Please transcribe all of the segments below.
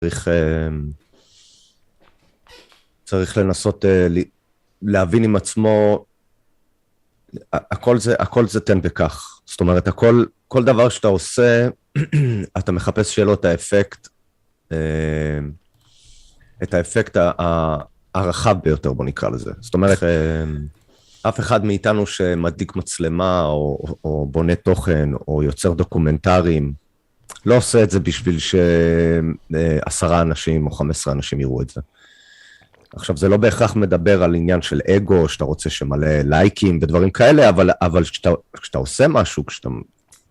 צריך, אה, צריך לנסות אה, להבין עם עצמו, הכל זה, הכל זה תן וקח. זאת אומרת, הכל, כל דבר שאתה עושה, אתה מחפש שיהיה לו את האפקט, את האפקט הרחב ביותר, בוא נקרא לזה. זאת אומרת, אף אחד מאיתנו שמדליק מצלמה, או, או בונה תוכן, או יוצר דוקומנטרים, לא עושה את זה בשביל שעשרה אנשים או חמש עשרה אנשים יראו את זה. עכשיו, זה לא בהכרח מדבר על עניין של אגו, שאתה רוצה שמלא לייקים ודברים כאלה, אבל, אבל כשאתה, כשאתה עושה משהו, כשאתה,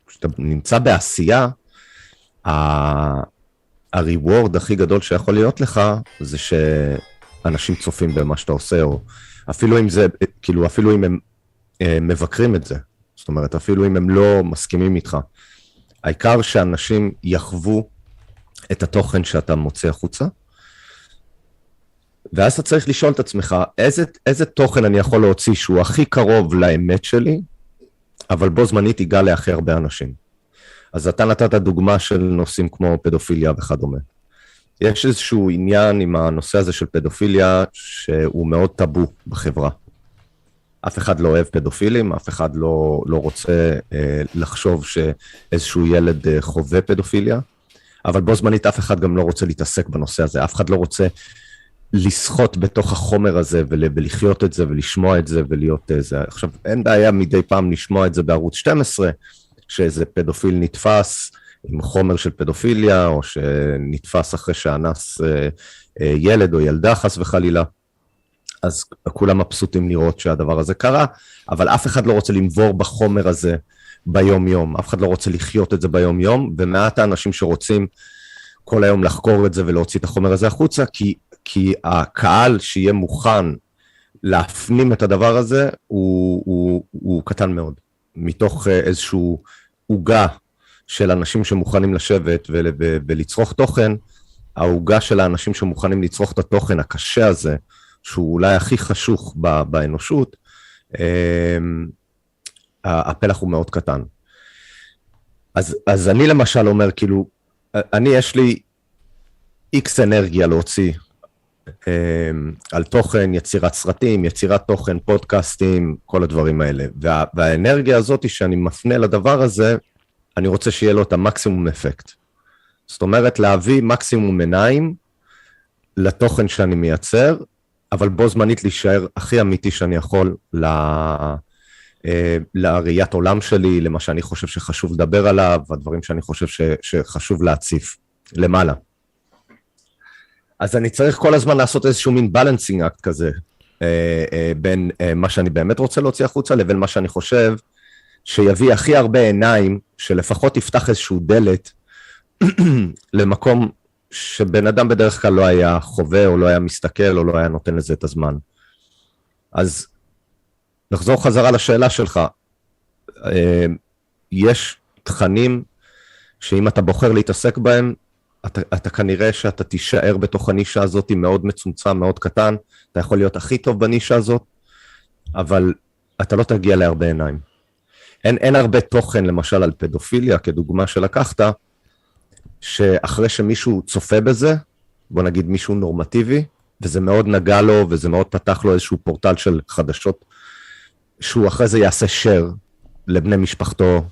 כשאתה נמצא בעשייה, ה-reward הכי גדול שיכול להיות לך, זה שאנשים צופים במה שאתה עושה, או אפילו אם זה, כאילו, אפילו אם הם אה, מבקרים את זה. זאת אומרת, אפילו אם הם לא מסכימים איתך. העיקר שאנשים יחוו את התוכן שאתה מוצא החוצה, ואז אתה צריך לשאול את עצמך, איזה, איזה תוכן אני יכול להוציא שהוא הכי קרוב לאמת שלי, אבל בו זמנית ייגע להכי הרבה אנשים. אז אתה נתת דוגמה של נושאים כמו פדופיליה וכדומה. יש איזשהו עניין עם הנושא הזה של פדופיליה שהוא מאוד טאבו בחברה. אף אחד לא אוהב פדופילים, אף אחד לא, לא רוצה אה, לחשוב שאיזשהו ילד אה, חווה פדופיליה, אבל בו זמנית אף אחד גם לא רוצה להתעסק בנושא הזה, אף אחד לא רוצה לסחוט בתוך החומר הזה ול, ולחיות את זה ולשמוע את זה ולהיות אה, זה. עכשיו, אין בעיה מדי פעם לשמוע את זה בערוץ 12, שאיזה פדופיל נתפס עם חומר של פדופיליה, או שנתפס אחרי שאנס אה, אה, ילד או ילדה חס וחלילה. אז כולם מבסוטים לראות שהדבר הזה קרה, אבל אף אחד לא רוצה לנבור בחומר הזה ביום-יום, אף אחד לא רוצה לחיות את זה ביום-יום, ומעט האנשים שרוצים כל היום לחקור את זה ולהוציא את החומר הזה החוצה, כי, כי הקהל שיהיה מוכן להפנים את הדבר הזה הוא, הוא, הוא קטן מאוד, מתוך אה, איזשהו עוגה של אנשים שמוכנים לשבת ולצרוך תוכן, העוגה של האנשים שמוכנים לצרוך את התוכן הקשה הזה, שהוא אולי הכי חשוך באנושות, אמ, הפלח הוא מאוד קטן. אז, אז אני למשל אומר, כאילו, אני יש לי איקס אנרגיה להוציא אמ, על תוכן, יצירת סרטים, יצירת תוכן, פודקאסטים, כל הדברים האלה. וה, והאנרגיה הזאת שאני מפנה לדבר הזה, אני רוצה שיהיה לו את המקסימום אפקט. זאת אומרת, להביא מקסימום עיניים לתוכן שאני מייצר, אבל בו זמנית להישאר הכי אמיתי שאני יכול ל... אה, לראיית עולם שלי, למה שאני חושב שחשוב לדבר עליו, הדברים שאני חושב ש, שחשוב להציף למעלה. אז אני צריך כל הזמן לעשות איזשהו מין בלנסינג אקט כזה, אה, אה, בין מה שאני באמת רוצה להוציא החוצה לבין מה שאני חושב שיביא הכי הרבה עיניים, שלפחות יפתח איזשהו דלת למקום שבן אדם בדרך כלל לא היה חווה, או לא היה מסתכל, או לא היה נותן לזה את הזמן. אז נחזור חזרה לשאלה שלך. אה, יש תכנים שאם אתה בוחר להתעסק בהם, אתה, אתה כנראה שאתה תישאר בתוך הנישה הזאת מאוד מצומצם, מאוד קטן, אתה יכול להיות הכי טוב בנישה הזאת, אבל אתה לא תגיע להרבה עיניים. אין, אין הרבה תוכן, למשל, על פדופיליה, כדוגמה שלקחת, שאחרי שמישהו צופה בזה, בוא נגיד מישהו נורמטיבי, וזה מאוד נגע לו, וזה מאוד פתח לו איזשהו פורטל של חדשות, שהוא אחרי זה יעשה share לבני משפחתו,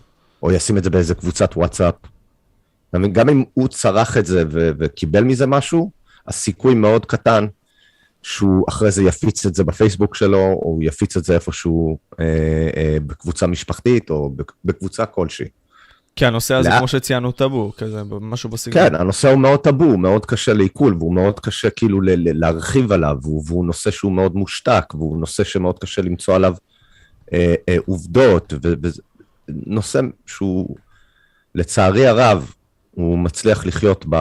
או ישים את זה באיזה קבוצת וואטסאפ. גם אם הוא צרך את זה ו- וקיבל מזה משהו, הסיכוי מאוד קטן שהוא אחרי זה יפיץ את זה בפייסבוק שלו, או יפיץ את זה איפשהו אה, אה, בקבוצה משפחתית, או בקבוצה כלשהי. כי הנושא הזה, לה... כמו שציינו, טאבו, כזה, משהו בסגנון. כן, הנושא הוא מאוד טאבו, הוא מאוד קשה לעיכול, והוא מאוד קשה כאילו ל- ל- להרחיב עליו, והוא, והוא נושא שהוא מאוד מושתק, והוא נושא שמאוד קשה למצוא עליו אה, אה, עובדות, ונושא שהוא, לצערי הרב, הוא מצליח לחיות ב...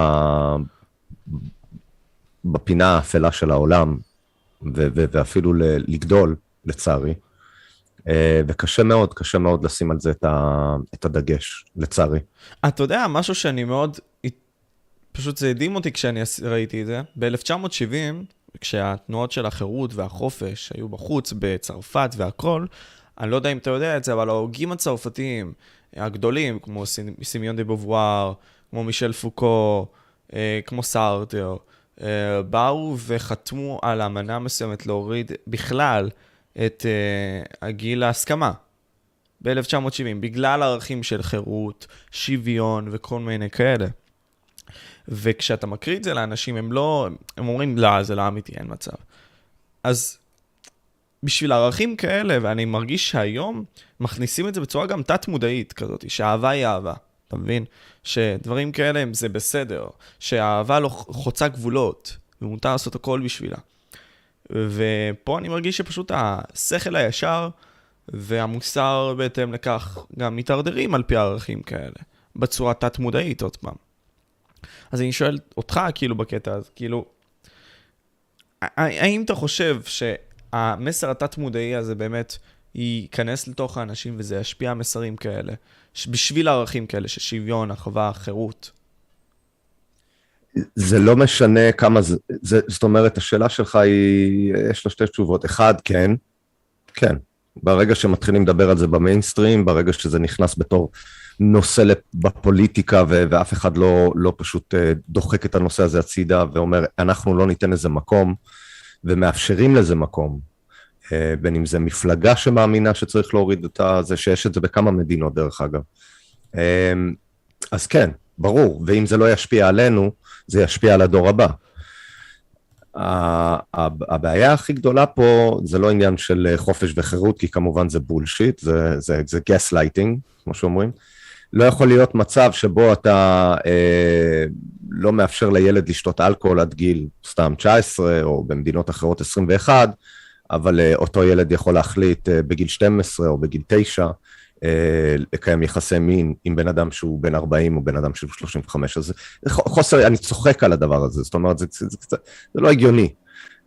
בפינה האפלה של העולם, ו- ו- ואפילו לגדול, לצערי. אה, וקשה מאוד, קשה מאוד לשים על זה את, ה- את הדגש, לצערי. אתה יודע, משהו שאני מאוד, פשוט זה הדהים אותי כשאני ראיתי את זה. ב-1970, כשהתנועות של החירות והחופש היו בחוץ, בצרפת והכול, אני לא יודע אם אתה יודע את זה, אבל ההוגים הצרפתיים הגדולים, כמו סימיון דה בובואר, כמו מישל פוקו, אה, כמו סארטר, אה, באו וחתמו על אמנה מסוימת להוריד בכלל את אה, הגיל ההסכמה ב-1970, בגלל ערכים של חירות, שוויון וכל מיני כאלה. וכשאתה מקריא את זה לאנשים, הם לא, הם אומרים, לא, זה לא אמיתי, אין מצב. אז בשביל ערכים כאלה, ואני מרגיש שהיום מכניסים את זה בצורה גם תת-מודעית כזאת, שאהבה היא אהבה, אתה מבין? שדברים כאלה זה בסדר, שהאהבה לא חוצה גבולות, ומותר לעשות הכל בשבילה. ופה אני מרגיש שפשוט השכל הישר והמוסר בהתאם לכך גם מתערדרים על פי ערכים כאלה, בצורה תת-מודעית עוד פעם. אז אני שואל אותך, כאילו, בקטע הזה, כאילו, האם אתה חושב שהמסר התת-מודעי הזה באמת ייכנס לתוך האנשים וזה ישפיע מסרים כאלה, בשביל ערכים כאלה של שוויון, אחווה, חירות? זה לא משנה כמה זה, זה, זאת אומרת, השאלה שלך היא, יש לה שתי תשובות. אחד, כן, כן. ברגע שמתחילים לדבר על זה במיינסטרים, ברגע שזה נכנס בתור נושא בפוליטיקה ו- ואף אחד לא, לא פשוט אה, דוחק את הנושא הזה הצידה ואומר, אנחנו לא ניתן לזה מקום, ומאפשרים לזה מקום. אה, בין אם זה מפלגה שמאמינה שצריך להוריד את זה, שיש את זה בכמה מדינות דרך אגב. אה, אז כן, ברור, ואם זה לא ישפיע עלינו, זה ישפיע על הדור הבא. הבעיה הכי גדולה פה זה לא עניין של חופש וחירות, כי כמובן זה bullshit, זה, זה, זה גס לייטינג, כמו שאומרים. לא יכול להיות מצב שבו אתה אה, לא מאפשר לילד לשתות אלכוהול עד גיל סתם 19, או במדינות אחרות 21, אבל אה, אותו ילד יכול להחליט אה, בגיל 12 או בגיל 9 אה, לקיים יחסי מין עם בן אדם שהוא בן 40 או בן אדם שהוא 35, אז חוסר, אני צוחק על הדבר הזה, זאת אומרת, זה, זה, זה, זה, זה לא הגיוני.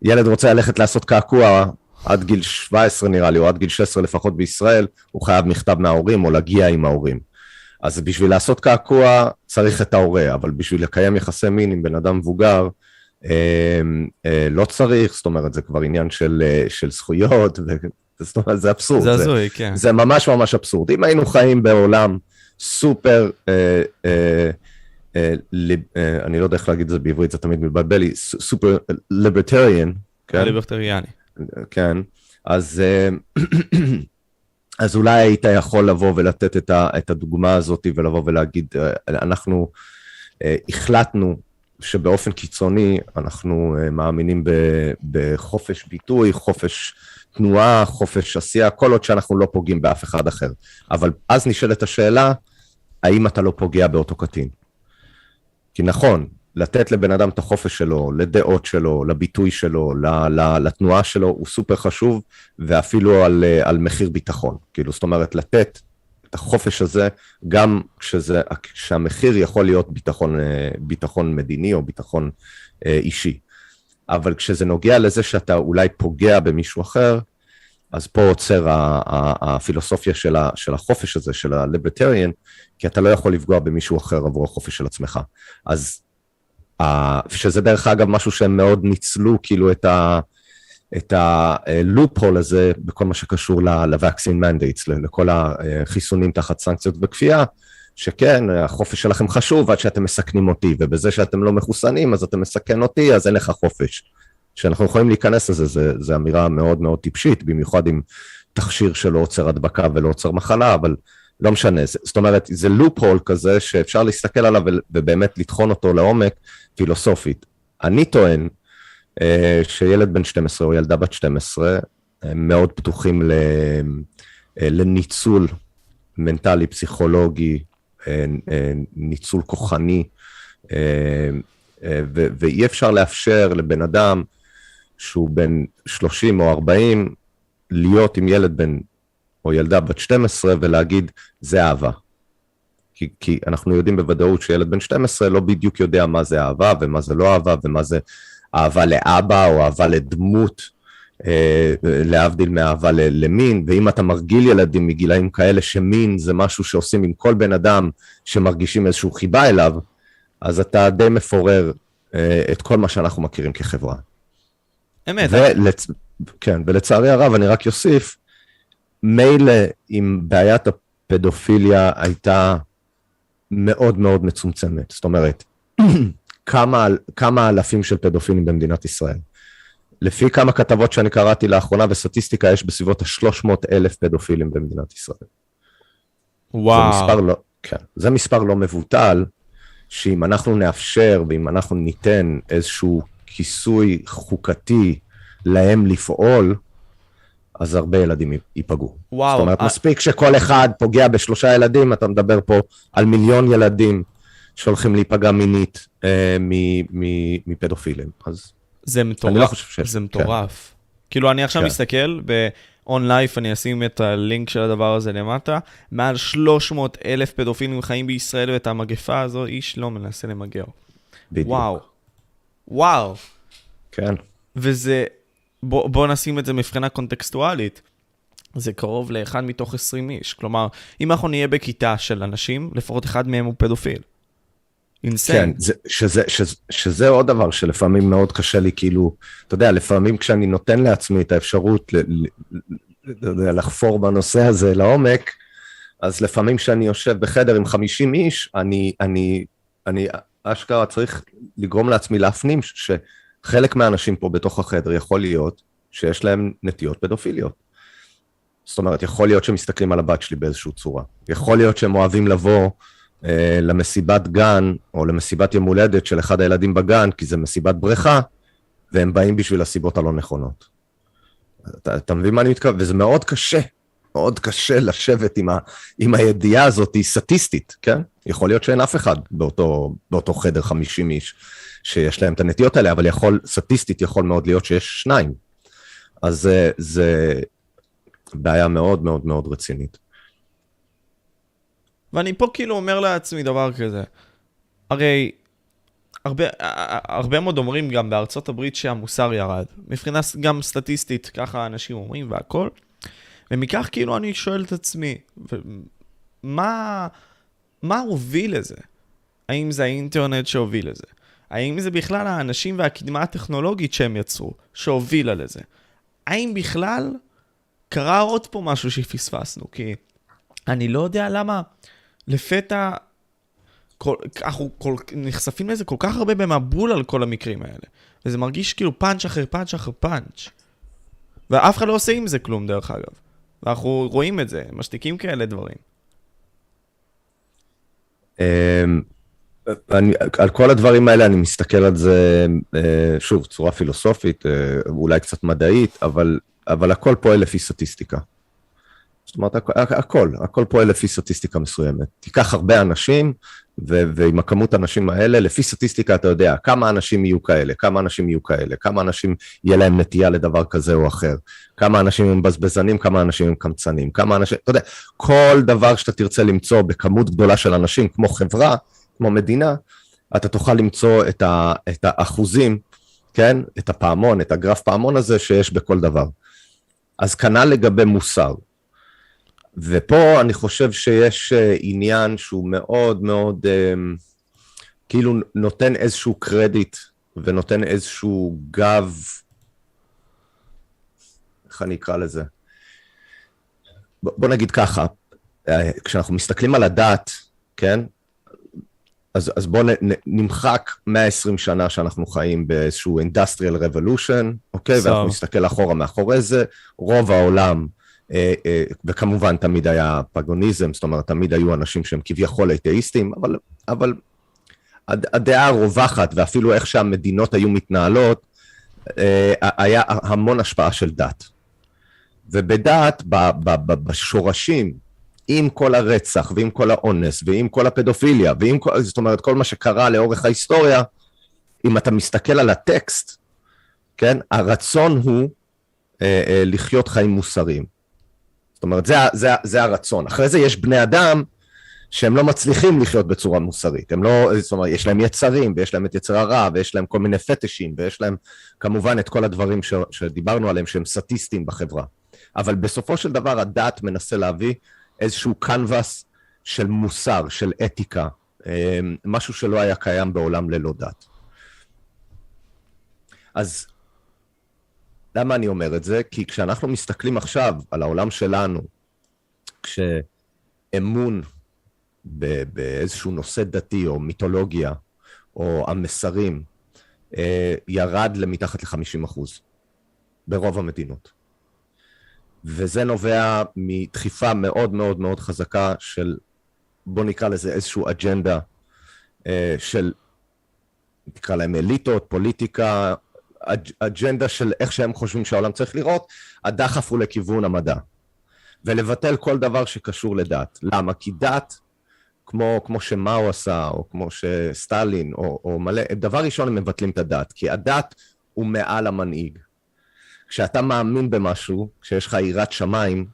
ילד רוצה ללכת לעשות קעקוע עד גיל 17 נראה לי, או עד גיל 16 לפחות בישראל, הוא חייב מכתב מההורים או להגיע עם ההורים. אז בשביל לעשות קעקוע צריך את ההורה, אבל בשביל לקיים יחסי מין עם בן אדם מבוגר, אה, אה, לא צריך, זאת אומרת, זה כבר עניין של, אה, של זכויות. זאת אומרת, זה אבסורד. זה הזוי, כן. זה ממש ממש אבסורד. אם היינו חיים בעולם סופר, אה, אה, אה, ליב, אה, אני לא יודע איך להגיד את זה בעברית, זה תמיד מבלבל לי, סופר ליברטריאן, כן? ליברטריאני. כן, אז... אה, אז אולי היית יכול לבוא ולתת את, ה, את הדוגמה הזאת ולבוא ולהגיד, אנחנו אה, החלטנו שבאופן קיצוני אנחנו אה, מאמינים ב, בחופש ביטוי, חופש תנועה, חופש עשייה, כל עוד שאנחנו לא פוגעים באף אחד אחר. אבל אז נשאלת השאלה, האם אתה לא פוגע באותו קטין? כי נכון, לתת לבן אדם את החופש שלו, לדעות שלו, לביטוי שלו, לתנועה שלו, הוא סופר חשוב, ואפילו על, על מחיר ביטחון. כאילו, זאת אומרת, לתת את החופש הזה, גם כשזה, כשהמחיר יכול להיות ביטחון, ביטחון מדיני או ביטחון אה, אישי. אבל כשזה נוגע לזה שאתה אולי פוגע במישהו אחר, אז פה עוצר הפילוסופיה של, החופש הזה, של הליברטריאן, כי אתה לא יכול לפגוע במישהו אחר עבור החופש של עצמך. אז שזה דרך אגב משהו שהם מאוד ניצלו, כאילו את ה... את הלופ-הול הזה בכל מה שקשור ל-vaccine mandates, לכל החיסונים תחת סנקציות וכפייה, שכן, החופש שלכם חשוב עד שאתם מסכנים אותי, ובזה שאתם לא מחוסנים אז אתם מסכן אותי, אז אין לך חופש. שאנחנו יכולים להיכנס לזה, זו אמירה מאוד מאוד טיפשית, במיוחד עם תכשיר שלא עוצר הדבקה ולא עוצר מחלה, אבל לא משנה, זאת אומרת, זה לופ-הול כזה שאפשר להסתכל עליו ובאמת לטחון אותו לעומק פילוסופית. אני טוען אה, שילד בן 12 או ילדה בת 12 הם מאוד פתוחים אה, לניצול מנטלי, פסיכולוגי, ניצול כוחני, אה, ואי אפשר לאפשר לבן אדם שהוא בן 30 או 40 להיות עם ילד בן או ילדה בת 12 ולהגיד, זה אהבה. כי, כי אנחנו יודעים בוודאות שילד בן 12 לא בדיוק יודע מה זה אהבה ומה זה לא אהבה ומה זה אהבה לאבא או אהבה לדמות אה, להבדיל מאהבה למין, ואם אתה מרגיל ילדים מגילאים כאלה שמין זה משהו שעושים עם כל בן אדם שמרגישים איזושהי חיבה אליו, אז אתה די מפורר אה, את כל מה שאנחנו מכירים כחברה. אמת. ולצ... כן, ולצערי הרב, אני רק אוסיף, מילא אם בעיית הפדופיליה הייתה מאוד מאוד מצומצמת, זאת אומרת, כמה, כמה אלפים של פדופילים במדינת ישראל. לפי כמה כתבות שאני קראתי לאחרונה וסטטיסטיקה, יש בסביבות ה-300 אלף פדופילים במדינת ישראל. וואו. זה מספר לא, כן, זה מספר לא מבוטל, שאם אנחנו נאפשר ואם אנחנו ניתן איזשהו כיסוי חוקתי להם לפעול, אז הרבה ילדים ייפגעו. וואו. זאת אומרת, אה, מספיק שכל אחד פוגע בשלושה ילדים, אתה מדבר פה על מיליון ילדים שהולכים להיפגע מינית אה, מפדופילים. אז זה אני לא מטורף, חושב ש... זה מטורף. כאילו, אני עכשיו כן. מסתכל ב-on life, אני אשים את הלינק של הדבר הזה למטה, מעל 300 אלף פדופילים חיים בישראל, ואת המגפה הזו איש לא מנסה למגר. בדיוק. וואו. וואו. כן. וזה, בוא, בוא נשים את זה מבחינה קונטקסטואלית. זה קרוב לאחד מתוך 20 איש. כלומר, אם אנחנו נהיה בכיתה של אנשים, לפחות אחד מהם הוא פדופיל. כן, אינסיין. זה, שזה, שזה, שזה עוד דבר שלפעמים מאוד קשה לי, כאילו, אתה יודע, לפעמים כשאני נותן לעצמי את האפשרות ל, ל, ל, לחפור בנושא הזה לעומק, אז לפעמים כשאני יושב בחדר עם 50 איש, אני, אני, אני אשכרה צריך לגרום לעצמי להפנים שחלק מהאנשים פה בתוך החדר יכול להיות שיש להם נטיות פדופיליות. זאת אומרת, יכול להיות שהם מסתכלים על הבת שלי באיזושהי צורה. יכול להיות שהם אוהבים לבוא למסיבת גן, או למסיבת יום הולדת של אחד הילדים בגן, כי זה מסיבת בריכה, והם באים בשביל הסיבות הלא נכונות. אתה, אתה מבין מה אני מתכוון? וזה מאוד קשה, מאוד קשה לשבת עם, ה, עם הידיעה הזאת, היא סטטיסטית, כן? יכול להיות שאין אף אחד באותו, באותו חדר 50 איש שיש להם את הנטיות האלה, אבל יכול, סטטיסטית יכול מאוד להיות שיש שניים. אז זה, זה בעיה מאוד מאוד מאוד רצינית. ואני פה כאילו אומר לעצמי דבר כזה. הרי הרבה, הרבה מאוד אומרים גם בארצות הברית שהמוסר ירד. מבחינה גם סטטיסטית, ככה אנשים אומרים והכל. ומכך כאילו אני שואל את עצמי, מה, מה הוביל לזה? האם זה האינטרנט שהוביל לזה? האם זה בכלל האנשים והקדמה הטכנולוגית שהם יצרו, שהובילה לזה? האם בכלל קרה עוד פה משהו שפספסנו? כי אני לא יודע למה לפתע כל, אנחנו כל, נחשפים לזה כל כך הרבה במבול על כל המקרים האלה. וזה מרגיש כאילו פאנץ' אחרי פאנץ' אחרי פאנץ'. ואף אחד לא עושה עם זה כלום, דרך אגב. ואנחנו רואים את זה, משתיקים כאלה דברים. אמ, אני, על כל הדברים האלה אני מסתכל על זה, אה, שוב, צורה פילוסופית, אה, אולי קצת מדעית, אבל, אבל הכל פועל לפי סטטיסטיקה. זאת אומרת, הכ- הכל, הכל פועל לפי סטטיסטיקה מסוימת. תיקח הרבה אנשים, ו- ועם הכמות האנשים האלה, לפי סטטיסטיקה אתה יודע כמה אנשים יהיו כאלה, כמה אנשים יהיו כאלה, כמה אנשים יהיה להם נטייה לדבר כזה או אחר, כמה אנשים הם בזבזנים, כמה אנשים הם קמצנים, כמה אנשים, אתה יודע, כל דבר שאתה תרצה למצוא בכמות גדולה של אנשים, כמו חברה, כמו מדינה, אתה תוכל למצוא את, ה- את האחוזים, כן? את הפעמון, את הגרף פעמון הזה שיש בכל דבר. אז כנ"ל לגבי מוסר. ופה אני חושב שיש אה, עניין שהוא מאוד מאוד, אה, כאילו נותן איזשהו קרדיט ונותן איזשהו גב, איך אני אקרא לזה? בוא נגיד ככה, אה, כשאנחנו מסתכלים על הדת, כן? אז, אז בואו נמחק 120 שנה שאנחנו חיים באיזשהו industrial revolution, אוקיי? So. ואנחנו נסתכל אחורה מאחורי זה, רוב העולם, וכמובן תמיד היה פגוניזם, זאת אומרת, תמיד היו אנשים שהם כביכול אתאיסטים, אבל, אבל הד- הדעה הרווחת, ואפילו איך שהמדינות היו מתנהלות, אה, היה המון השפעה של דת. ובדת, בשורשים, עם כל הרצח, ועם כל האונס, ועם כל הפדופיליה, ועם כל, זאת אומרת, כל מה שקרה לאורך ההיסטוריה, אם אתה מסתכל על הטקסט, כן, הרצון הוא אה, אה, לחיות חיים מוסריים. זאת אומרת, זה, זה, זה הרצון. אחרי זה יש בני אדם שהם לא מצליחים לחיות בצורה מוסרית. הם לא, זאת אומרת, יש להם יצרים, ויש להם את יצר הרע, ויש להם כל מיני פטישים, ויש להם כמובן את כל הדברים ש, שדיברנו עליהם, שהם סטטיסטיים בחברה. אבל בסופו של דבר הדת מנסה להביא איזשהו קנבס של מוסר, של אתיקה, אה, משהו שלא היה קיים בעולם ללא דת. אז למה אני אומר את זה? כי כשאנחנו מסתכלים עכשיו על העולם שלנו, כשאמון באיזשהו נושא דתי או מיתולוגיה, או המסרים, אה, ירד למתחת ל-50 אחוז ברוב המדינות. וזה נובע מדחיפה מאוד מאוד מאוד חזקה של, בוא נקרא לזה איזושהי אג'נדה אה, של, נקרא להם אליטות, פוליטיקה, אג', אג'נדה של איך שהם חושבים שהעולם צריך לראות, הדחף הוא לכיוון המדע. ולבטל כל דבר שקשור לדת. למה? כי דת, כמו, כמו שמאו עשה, או כמו שסטלין, או, או מלא, דבר ראשון הם מבטלים את הדת, כי הדת הוא מעל המנהיג. כשאתה מאמין במשהו, כשיש לך יראת שמיים,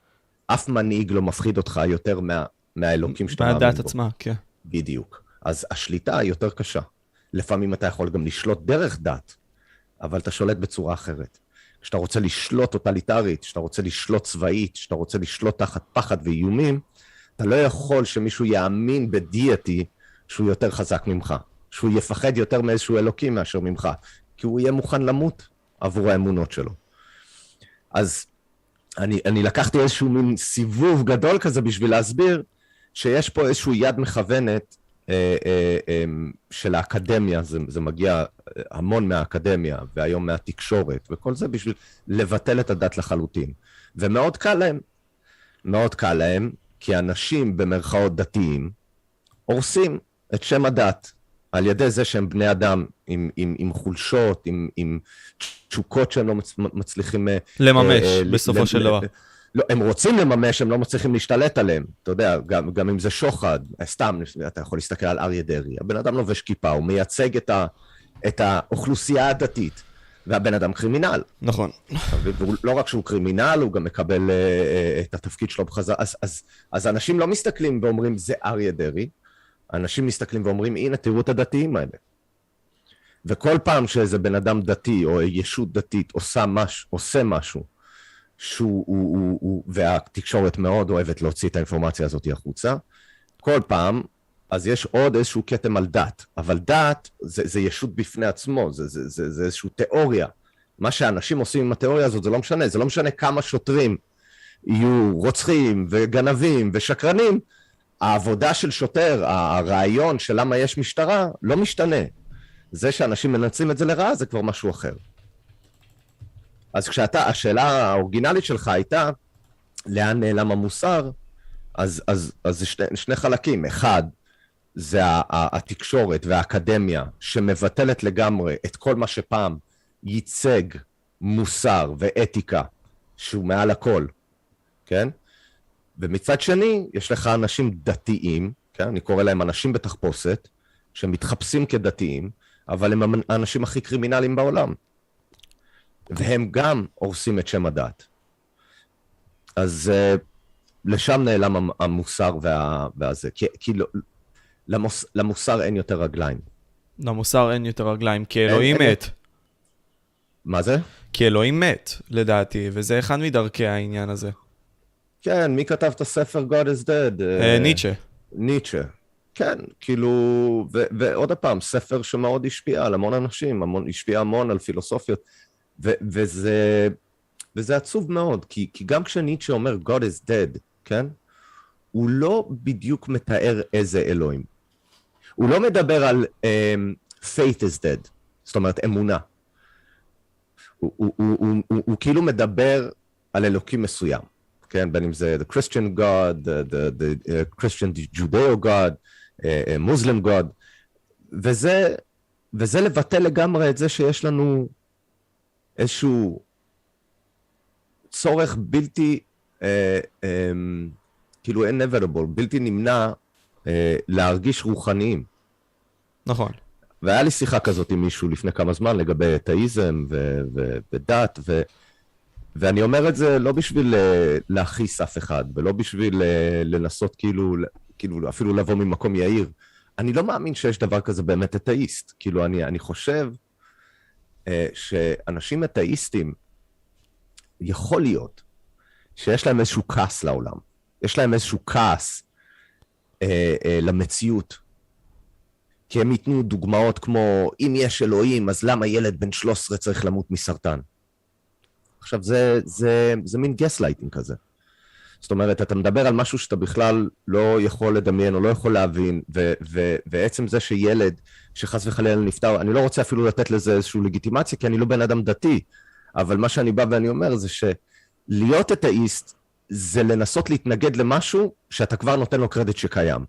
אף מנהיג לא מפחיד אותך יותר מה, מהאלוקים שאתה מאמין בו. מהדת עצמה, כן. בדיוק. אז השליטה היא יותר קשה. לפעמים אתה יכול גם לשלוט דרך דת, אבל אתה שולט בצורה אחרת. כשאתה רוצה לשלוט טוטליטרית, כשאתה רוצה לשלוט צבאית, כשאתה רוצה לשלוט תחת פחד ואיומים, אתה לא יכול שמישהו יאמין בדיאטי שהוא יותר חזק ממך, שהוא יפחד יותר מאיזשהו אלוקים מאשר ממך, כי הוא יהיה מוכן למות עבור האמונות שלו. אז אני, אני לקחתי איזשהו מין סיבוב גדול כזה בשביל להסביר שיש פה איזושהי יד מכוונת של האקדמיה, זה, זה מגיע המון מהאקדמיה, והיום מהתקשורת, וכל זה בשביל לבטל את הדת לחלוטין. ומאוד קל להם. מאוד קל להם, כי אנשים במרכאות דתיים הורסים את שם הדת על ידי זה שהם בני אדם עם, עם, עם חולשות, עם, עם תשוקות שהם לא מצ, מצליחים... לממש, אה, בסופו ל, של דבר. לא, הם רוצים לממש, הם לא מצליחים להשתלט עליהם. אתה יודע, גם, גם אם זה שוחד, סתם, אתה יכול להסתכל על אריה דרעי. הבן אדם לובש כיפה, הוא מייצג את, ה, את האוכלוסייה הדתית, והבן אדם קרימינל. נכון. ולא רק שהוא קרימינל, הוא גם מקבל uh, uh, את התפקיד שלו בחזרה. אז, אז, אז אנשים לא מסתכלים ואומרים, זה אריה דרעי. אנשים מסתכלים ואומרים, הנה, תראו את הדתיים האלה. וכל פעם שאיזה בן אדם דתי או ישות דתית עושה, מש, עושה משהו, שהוא, הוא, הוא, הוא, והתקשורת מאוד אוהבת להוציא את האינפורמציה הזאת החוצה, כל פעם, אז יש עוד איזשהו כתם על דת, אבל דת זה, זה ישות בפני עצמו, זה, זה, זה, זה איזושהי תיאוריה. מה שאנשים עושים עם התיאוריה הזאת זה לא משנה, זה לא משנה כמה שוטרים יהיו רוצחים וגנבים ושקרנים, העבודה של שוטר, הרעיון של למה יש משטרה, לא משתנה. זה שאנשים מנצלים את זה לרעה זה כבר משהו אחר. אז כשאתה, השאלה האורגינלית שלך הייתה, לאן נעלם המוסר, אז, אז, אז זה שני, שני חלקים. אחד, זה התקשורת והאקדמיה שמבטלת לגמרי את כל מה שפעם ייצג מוסר ואתיקה, שהוא מעל הכל, כן? ומצד שני, יש לך אנשים דתיים, כן? אני קורא להם אנשים בתחפושת, שמתחפשים כדתיים, אבל הם האנשים הכי קרימינליים בעולם. והם גם הורסים את שם הדת. אז uh, לשם נעלם המוסר וה, והזה. כי, כי לא, למוס, למוסר אין יותר רגליים. למוסר אין יותר רגליים, כי אלוהים אין, מת. אין... מה זה? כי אלוהים מת, לדעתי, וזה אחד מדרכי העניין הזה. כן, מי כתב את הספר God is Dead? Uh, ניטשה. ניטשה. כן, כאילו, ו- ועוד פעם, ספר שמאוד השפיע על המון אנשים, המון, השפיע המון על פילוסופיות, ו- וזה, וזה עצוב מאוד, כי, כי גם כשניטשה אומר God is dead, כן? הוא לא בדיוק מתאר איזה אלוהים. הוא לא מדבר על um, faith is dead, זאת אומרת אמונה. הוא, הוא, הוא, הוא, הוא, הוא כאילו מדבר על אלוקים מסוים, כן? בין אם זה the Christian God, the, the, the uh, Christian Judeo God, מוסלם uh, God, וזה, וזה לבטל לגמרי את זה שיש לנו איזשהו צורך בלתי, אה, אה, כאילו inevitable, בלתי נמנע אה, להרגיש רוחניים. נכון. והיה לי שיחה כזאת עם מישהו לפני כמה זמן לגבי אתאיזם ודת, ו... ואני אומר את זה לא בשביל אה, להכעיס אף אחד, ולא בשביל אה, לנסות כאילו, כאילו אפילו לבוא ממקום יאיר. אני לא מאמין שיש דבר כזה באמת אתאיסט. כאילו, אני, אני חושב שאנשים אתאיסטים, יכול להיות שיש להם איזשהו כעס לעולם. יש להם איזשהו כעס אה, אה, למציאות. כי הם ייתנו דוגמאות כמו, אם יש אלוהים, אז למה ילד בן 13 צריך למות מסרטן? עכשיו, זה, זה, זה מין גסלייטינג כזה. זאת אומרת, אתה מדבר על משהו שאתה בכלל לא יכול לדמיין או לא יכול להבין, ו- ו- ועצם זה שילד שחס וחלילה נפטר, אני לא רוצה אפילו לתת לזה איזושהי לגיטימציה, כי אני לא בן אדם דתי, אבל מה שאני בא ואני אומר זה שלהיות אתאיסט זה לנסות להתנגד למשהו שאתה כבר נותן לו קרדיט שקיים.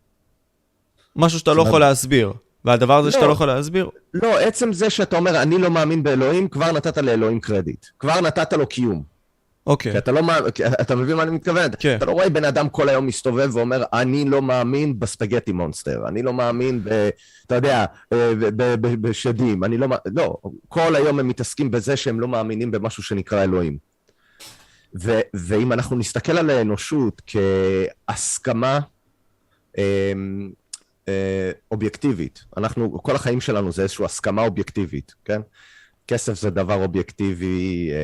משהו שאתה לא יכול להסביר. והדבר הזה לא, שאתה לא יכול להסביר... לא, עצם זה שאתה אומר, אני לא מאמין באלוהים, כבר נתת לאלוהים קרדיט. כבר נתת לו קיום. אוקיי. כי אתה לא מאמין, אתה מבין מה אני מתכוון? כן. אתה לא רואה בן אדם כל היום מסתובב ואומר, אני לא מאמין בספגטי מונסטר, אני לא מאמין ב... אתה יודע, אה, בשדים, אני לא... מאמין... לא, כל היום הם מתעסקים בזה שהם לא מאמינים במשהו שנקרא אלוהים. ו, ואם אנחנו נסתכל על האנושות כהסכמה אה, אה, אובייקטיבית, אנחנו, כל החיים שלנו זה איזושהי הסכמה אובייקטיבית, כן? כסף זה דבר אובייקטיבי, אה,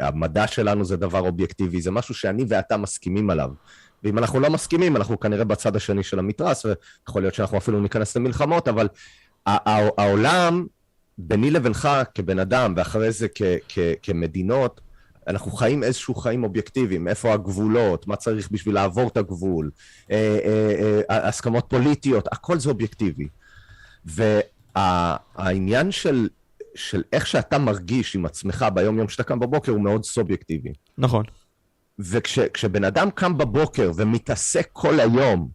אה, המדע שלנו זה דבר אובייקטיבי, זה משהו שאני ואתה מסכימים עליו. ואם אנחנו לא מסכימים, אנחנו כנראה בצד השני של המתרס, ויכול להיות שאנחנו אפילו ניכנס למלחמות, אבל העולם, ביני לבינך כבן אדם, ואחרי זה כמדינות, אנחנו חיים איזשהו חיים אובייקטיביים, איפה הגבולות, מה צריך בשביל לעבור את הגבול, אה, הסכמות פוליטיות, הכל זה אובייקטיבי. והעניין של של איך שאתה מרגיש עם עצמך ביום יום שאתה קם בבוקר הוא מאוד סובייקטיבי. נכון. וכשבן אדם קם בבוקר ומתעסק כל היום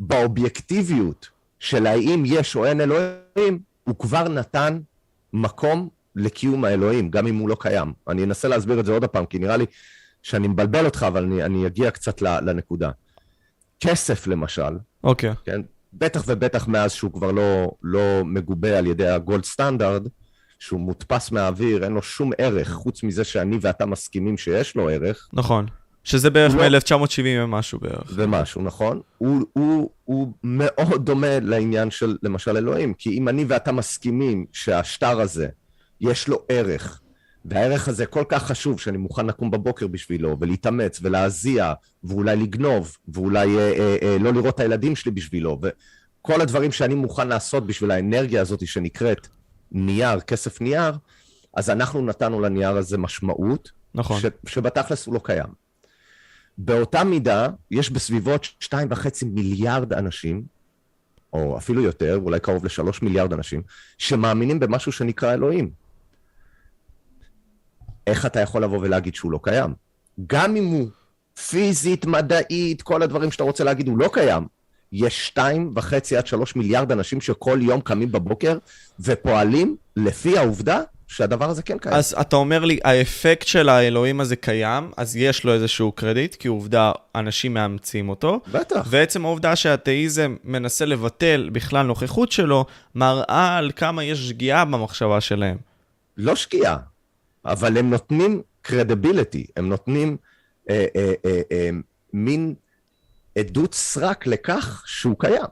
באובייקטיביות של האם יש או אין אלוהים, הוא כבר נתן מקום לקיום האלוהים, גם אם הוא לא קיים. אני אנסה להסביר את זה עוד פעם, כי נראה לי שאני מבלבל אותך, אבל אני, אני אגיע קצת לנקודה. כסף, למשל, אוקיי. Okay. כן? בטח ובטח מאז שהוא כבר לא, לא מגובה על ידי הגולד סטנדרט, שהוא מודפס מהאוויר, אין לו שום ערך, חוץ מזה שאני ואתה מסכימים שיש לו ערך. נכון. שזה בערך לא- מ-1970 ומשהו בערך. ומשהו, נכון. הוא, הוא, הוא מאוד דומה לעניין של למשל אלוהים, כי אם אני ואתה מסכימים שהשטר הזה, יש לו ערך, והערך הזה כל כך חשוב שאני מוכן לקום בבוקר בשבילו, ולהתאמץ, ולהזיע, ואולי לגנוב, ואולי אה, אה, אה, לא לראות את הילדים שלי בשבילו, וכל הדברים שאני מוכן לעשות בשביל האנרגיה הזאת שנקראת נייר, כסף נייר, אז אנחנו נתנו לנייר הזה משמעות, נכון. ש, שבתכלס הוא לא קיים. באותה מידה, יש בסביבות 2.5 מיליארד אנשים, או אפילו יותר, אולי קרוב ל-3 מיליארד אנשים, שמאמינים במשהו שנקרא אלוהים. איך אתה יכול לבוא ולהגיד שהוא לא קיים? גם אם הוא פיזית, מדעית, כל הדברים שאתה רוצה להגיד, הוא לא קיים, יש שתיים וחצי עד שלוש מיליארד אנשים שכל יום קמים בבוקר ופועלים לפי העובדה שהדבר הזה כן קיים. אז אתה אומר לי, האפקט של האלוהים הזה קיים, אז יש לו איזשהו קרדיט, כי עובדה, אנשים מאמצים אותו. בטח. ועצם העובדה שהאתאיזם מנסה לבטל בכלל נוכחות שלו, מראה על כמה יש שגיאה במחשבה שלהם. לא שגיאה, אבל הם נותנים credibility, הם נותנים אה, אה, אה, אה, מין עדות סרק לכך שהוא קיים.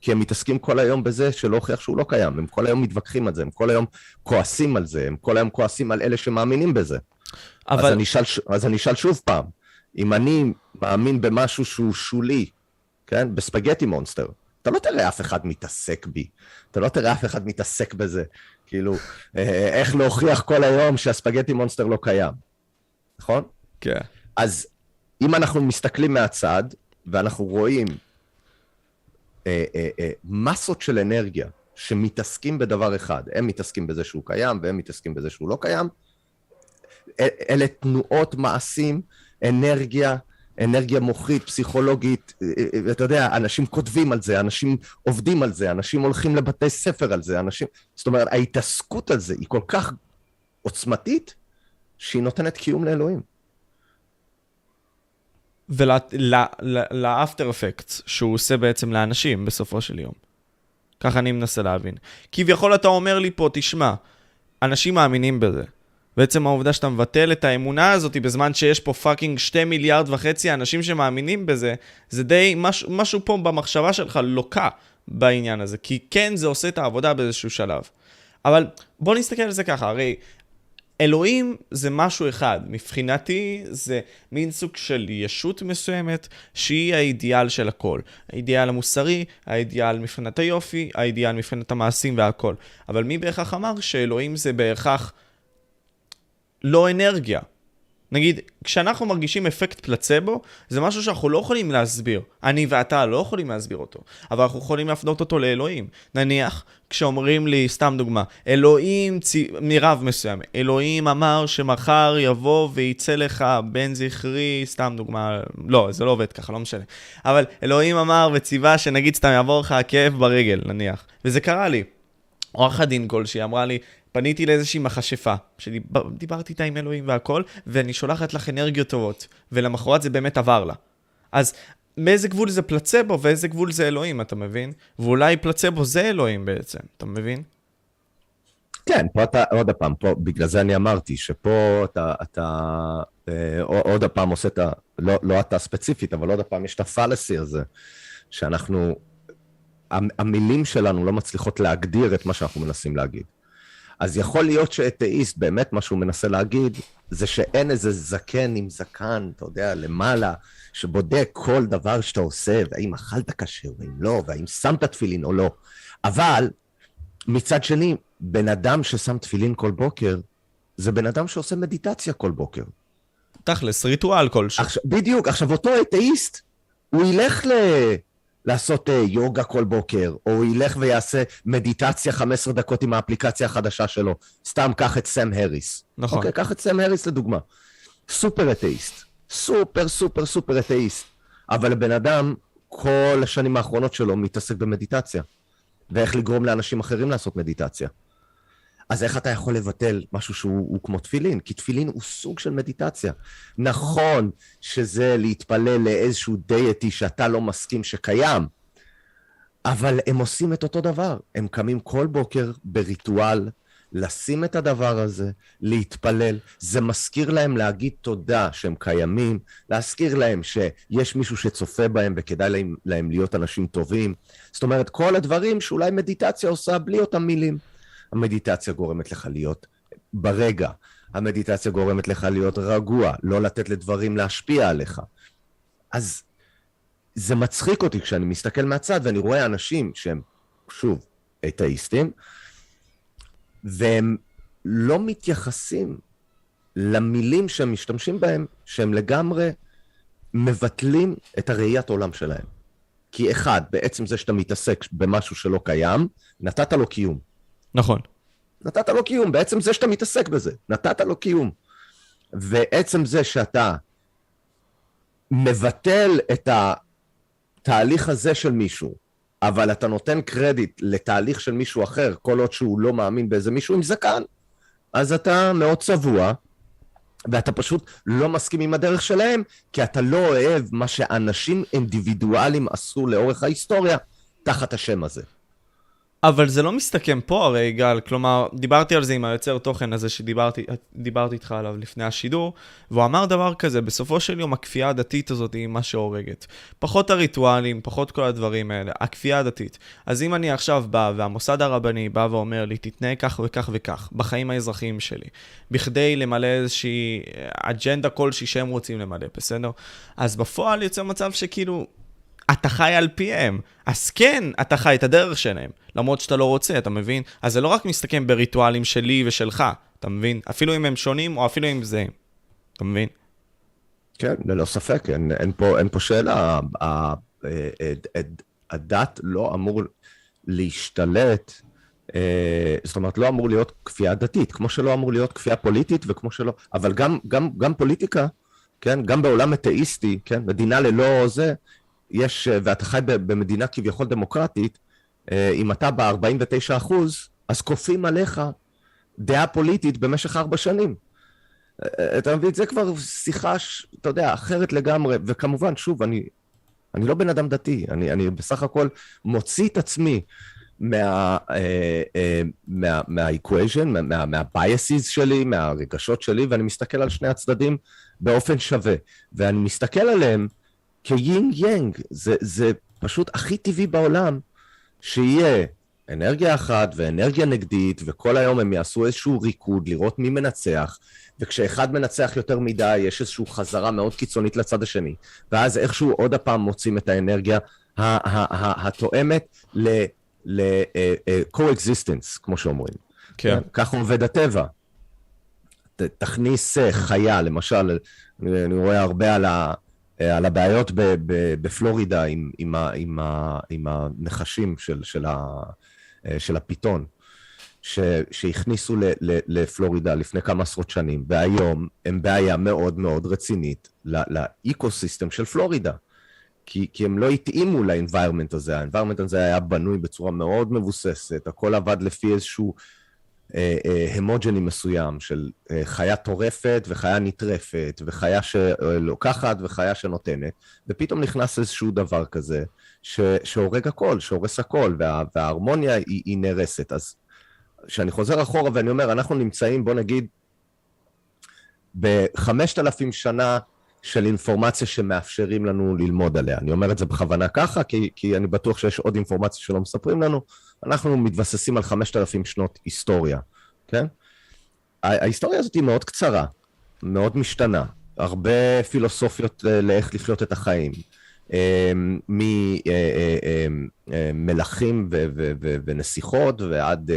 כי הם מתעסקים כל היום בזה שלא הוכיח שהוא לא קיים, הם כל היום מתווכחים על זה, הם כל היום כועסים על זה, הם כל היום כועסים על אלה שמאמינים בזה. אבל... אז אני אשאל, אז אני אשאל שוב פעם, אם אני מאמין במשהו שהוא שולי, כן? בספגטי מונסטר, אתה לא תראה אף אחד מתעסק בי, אתה לא תראה אף אחד מתעסק בזה. כאילו, אה, איך להוכיח כל היום שהספגטי מונסטר לא קיים, נכון? כן. אז אם אנחנו מסתכלים מהצד, ואנחנו רואים אה, אה, אה, מסות של אנרגיה שמתעסקים בדבר אחד, הם מתעסקים בזה שהוא קיים והם מתעסקים בזה שהוא לא קיים, אלה תנועות, מעשים, אנרגיה, אנרגיה מוחית, פסיכולוגית, אה, אה, אתה יודע, אנשים כותבים על זה, אנשים עובדים על זה, אנשים הולכים לבתי ספר על זה, אנשים... זאת אומרת, ההתעסקות על זה היא כל כך עוצמתית, שהיא נותנת קיום לאלוהים. ול after effect שהוא עושה בעצם לאנשים בסופו של יום. ככה אני מנסה להבין. כביכול אתה אומר לי פה, תשמע, אנשים מאמינים בזה. בעצם העובדה שאתה מבטל את האמונה הזאת בזמן שיש פה fucking שתי מיליארד וחצי אנשים שמאמינים בזה, זה די, מש, משהו פה במחשבה שלך לוקה בעניין הזה. כי כן, זה עושה את העבודה באיזשהו שלב. אבל בוא נסתכל על זה ככה, הרי אלוהים זה משהו אחד, מבחינתי זה מין סוג של ישות מסוימת שהיא האידיאל של הכל. האידיאל המוסרי, האידיאל מבחינת היופי, האידיאל מבחינת המעשים והכל. אבל מי בהכרח אמר שאלוהים זה בהכרח לא אנרגיה? נגיד, כשאנחנו מרגישים אפקט פלצבו, זה משהו שאנחנו לא יכולים להסביר. אני ואתה לא יכולים להסביר אותו, אבל אנחנו יכולים להפנות אותו לאלוהים. נניח, כשאומרים לי, סתם דוגמה, אלוהים, צ... מרב מסוים, אלוהים אמר שמחר יבוא וייצא לך בן זכרי, סתם דוגמה, לא, זה לא עובד ככה, לא משנה. אבל אלוהים אמר וציווה שנגיד סתם יעבור לך הכאב ברגל, נניח. וזה קרה לי. עורכת דין כלשהי אמרה לי, פניתי לאיזושהי מכשפה, שדיברתי איתה עם אלוהים והכל, ואני שולחת לך אנרגיות טובות, ולמחרת זה באמת עבר לה. אז מאיזה גבול זה פלצבו ואיזה גבול זה אלוהים, אתה מבין? ואולי פלצבו זה אלוהים בעצם, אתה מבין? כן, פה אתה, עוד פעם, פה, בגלל זה אני אמרתי, שפה אתה, אתה אה, עוד פעם עושה את ה... לא, לא אתה ספציפית, אבל עוד פעם יש את הפלסי הזה, שאנחנו, המילים שלנו לא מצליחות להגדיר את מה שאנחנו מנסים להגיד. אז יכול להיות שאתאיסט, באמת מה שהוא מנסה להגיד, זה שאין איזה זקן עם זקן, אתה יודע, למעלה, שבודק כל דבר שאתה עושה, והאם אכלת כשר, ואם לא, והאם שמת תפילין או לא. אבל, מצד שני, בן אדם ששם תפילין כל בוקר, זה בן אדם שעושה מדיטציה כל בוקר. תכלס, ריטואל כלשהו. בדיוק. עכשיו, אותו אתאיסט, הוא ילך ל... לעשות uh, יוגה כל בוקר, או ילך ויעשה מדיטציה 15 דקות עם האפליקציה החדשה שלו. סתם, קח את סם הריס. נכון. אוקיי, קח את סם הריס לדוגמה. סופר אתאיסט. סופר, סופר, סופר אתאיסט. אבל הבן אדם, כל השנים האחרונות שלו מתעסק במדיטציה. ואיך לגרום לאנשים אחרים לעשות מדיטציה. אז איך אתה יכול לבטל משהו שהוא כמו תפילין? כי תפילין הוא סוג של מדיטציה. נכון שזה להתפלל לאיזשהו דייטי שאתה לא מסכים שקיים, אבל הם עושים את אותו דבר. הם קמים כל בוקר בריטואל, לשים את הדבר הזה, להתפלל. זה מזכיר להם להגיד תודה שהם קיימים, להזכיר להם שיש מישהו שצופה בהם וכדאי להם, להם להיות אנשים טובים. זאת אומרת, כל הדברים שאולי מדיטציה עושה בלי אותם מילים. המדיטציה גורמת לך להיות ברגע. המדיטציה גורמת לך להיות רגוע, לא לתת לדברים להשפיע עליך. אז זה מצחיק אותי כשאני מסתכל מהצד ואני רואה אנשים שהם, שוב, אתאיסטים, והם לא מתייחסים למילים שהם משתמשים בהם, שהם לגמרי מבטלים את הראיית עולם שלהם. כי אחד, בעצם זה שאתה מתעסק במשהו שלא קיים, נתת לו קיום. נכון. נתת לו קיום, בעצם זה שאתה מתעסק בזה, נתת לו קיום. ועצם זה שאתה מבטל את התהליך הזה של מישהו, אבל אתה נותן קרדיט לתהליך של מישהו אחר, כל עוד שהוא לא מאמין באיזה מישהו עם זקן, אז אתה מאוד צבוע, ואתה פשוט לא מסכים עם הדרך שלהם, כי אתה לא אוהב מה שאנשים אינדיבידואלים עשו לאורך ההיסטוריה תחת השם הזה. אבל זה לא מסתכם פה הרי, יגאל, כלומר, דיברתי על זה עם היוצר תוכן הזה שדיברתי איתך עליו לפני השידור, והוא אמר דבר כזה, בסופו של יום הכפייה הדתית הזאת היא מה שהורגת. פחות הריטואלים, פחות כל הדברים האלה, הכפייה הדתית. אז אם אני עכשיו בא, והמוסד הרבני בא ואומר לי, תתנהג כך וכך וכך, בחיים האזרחיים שלי, בכדי למלא איזושהי אג'נדה כלשהי שהם רוצים למלא, בסדר? אז בפועל יוצא מצב שכאילו, אתה חי על פיהם. אז כן, אתה חי את הדרך שלהם, למרות שאתה לא רוצה, אתה מבין? אז זה לא רק מסתכם בריטואלים שלי ושלך, אתה מבין? אפילו אם הם שונים או אפילו אם זה... אתה מבין? כן, ללא ספק, אין, אין, פה, אין פה שאלה. הדת לא אמור להשתלט, אה, זאת אומרת, לא אמור להיות כפייה דתית, כמו שלא אמור להיות כפייה פוליטית וכמו שלא... אבל גם, גם, גם פוליטיקה, כן, גם בעולם אתאיסטי, כן, מדינה ללא זה, יש, אה, ואתה חי במדינה כביכול דמוקרטית, אה, אם אתה ב-49 אחוז, אז כופים עליך דעה פוליטית במשך ארבע שנים. אה, אתה מבין? זה כבר שיחה, אתה יודע, אחרת לגמרי, וכמובן, שוב, אני, אני לא בן אדם דתי, אני, אני בסך הכל מוציא את עצמי מה, מה, מה-equation, מה, מה-biases שלי, מהרגשות שלי, ואני מסתכל על שני הצדדים באופן שווה. ואני מסתכל עליהם כיינג יאנג, זה, זה פשוט הכי טבעי בעולם שיהיה אנרגיה אחת ואנרגיה נגדית, וכל היום הם יעשו איזשהו ריקוד, לראות מי מנצח, וכשאחד מנצח יותר מדי, יש איזושהי חזרה מאוד קיצונית לצד השני, ואז איכשהו עוד הפעם מוצאים את האנרגיה התואמת ל-co-existence, כמו שאומרים. כן. ככה עובד הטבע. תכניס חיה, למשל, אני רואה הרבה על, ה, על הבעיות ב, ב, בפלורידה עם, עם, ה, עם, ה, עם הנחשים של, של, ה, של הפיתון. ש, שהכניסו ל, ל, לפלורידה לפני כמה עשרות שנים, והיום הם בעיה מאוד מאוד רצינית לאקו-סיסטם של פלורידה. כי, כי הם לא התאימו ל-environment הזה, ה-environment הזה היה בנוי בצורה מאוד מבוססת, הכל עבד לפי איזשהו אה, אה, המוג'ני מסוים של אה, חיה טורפת וחיה נטרפת, וחיה שלוקחת וחיה שנותנת, ופתאום נכנס איזשהו דבר כזה ש, שהורג הכל, שהורס הכל, וה, וההרמוניה היא, היא נהרסת. אז כשאני חוזר אחורה ואני אומר, אנחנו נמצאים, בוא נגיד, בחמשת אלפים שנה של אינפורמציה שמאפשרים לנו ללמוד עליה. אני אומר את זה בכוונה ככה, כי, כי אני בטוח שיש עוד אינפורמציה שלא מספרים לנו. אנחנו מתבססים על חמשת אלפים שנות היסטוריה, כן? ההיסטוריה הזאת היא מאוד קצרה, מאוד משתנה. הרבה פילוסופיות לאיך לחיות את החיים. ממלכים ונסיכות ועד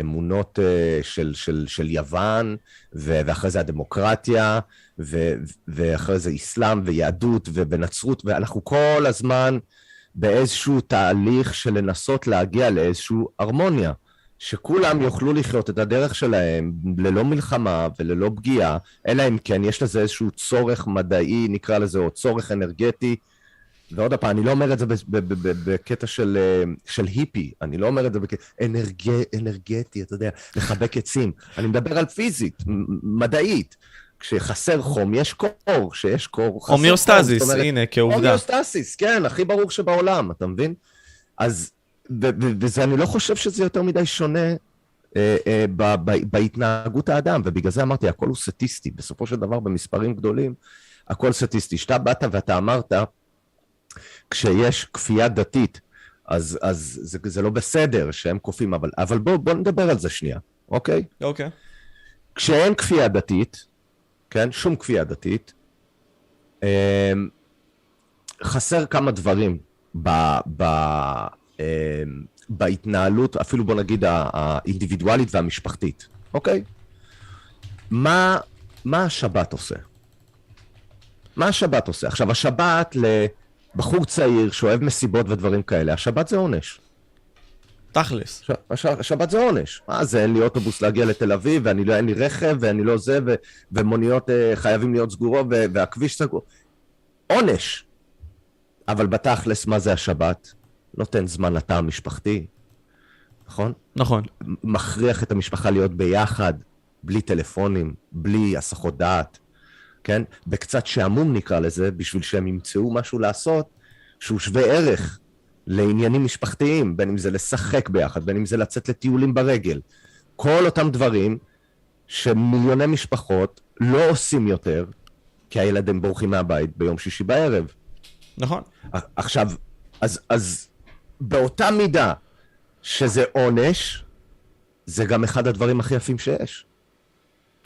אמונות של, של, של יוון, ואחרי זה הדמוקרטיה, ואחרי זה אסלאם ויהדות ונצרות, ואנחנו כל הזמן באיזשהו תהליך של לנסות להגיע לאיזושהי הרמוניה. שכולם יוכלו לחיות את הדרך שלהם ללא מלחמה וללא פגיעה, אלא אם כן יש לזה איזשהו צורך מדעי, נקרא לזה, או צורך אנרגטי. ועוד פעם, אני לא אומר את זה בקטע של, אה, של היפי, אני לא אומר את זה בקטע אנרג, אנרגטי, אתה יודע, לחבק עצים. אני מדבר על פיזית, מדעית. כשחסר חום, יש קור, כשיש קור, חסר הומיוסטזיס, הנה, כעובדה. הומיוסטזיס, כן, הכי ברור שבעולם, אתה מבין? אז וזה, אני לא חושב שזה יותר מדי שונה אה, אה, בהתנהגות האדם, ובגלל זה אמרתי, הכל הוא סטטיסטי. בסופו של דבר, במספרים גדולים, הכל סטטיסטי. כשאתה באת ואתה אמרת, כשיש כפייה דתית, אז, אז זה, זה לא בסדר שהם כופים, אבל, אבל בואו בוא נדבר על זה שנייה, אוקיי? אוקיי. כשאין כפייה דתית, כן? שום כפייה דתית, אה, חסר כמה דברים ב, ב, אמ, בהתנהלות, אפילו בוא נגיד האינדיבידואלית והמשפחתית, אוקיי? מה, מה השבת עושה? מה השבת עושה? עכשיו, השבת לבחור צעיר שאוהב מסיבות ודברים כאלה, השבת זה עונש. תכלס. הש, השבת זה עונש. מה זה, אין לי אוטובוס להגיע לתל אביב, ואני לא, אין לי רכב, ואני לא זה, ו, ומוניות uh, חייבים להיות סגורות, והכביש סגור. עונש. אבל בתכלס, מה זה השבת? נותן זמן לתא המשפחתי, נכון? נכון. מכריח את המשפחה להיות ביחד, בלי טלפונים, בלי הסחות דעת, כן? בקצת שעמום נקרא לזה, בשביל שהם ימצאו משהו לעשות שהוא שווה ערך לעניינים משפחתיים, בין אם זה לשחק ביחד, בין אם זה לצאת לטיולים ברגל. כל אותם דברים שמיליוני משפחות לא עושים יותר, כי הילדים בורחים מהבית ביום שישי בערב. נכון. עכשיו, אז, אז באותה מידה שזה עונש, זה גם אחד הדברים הכי יפים שיש.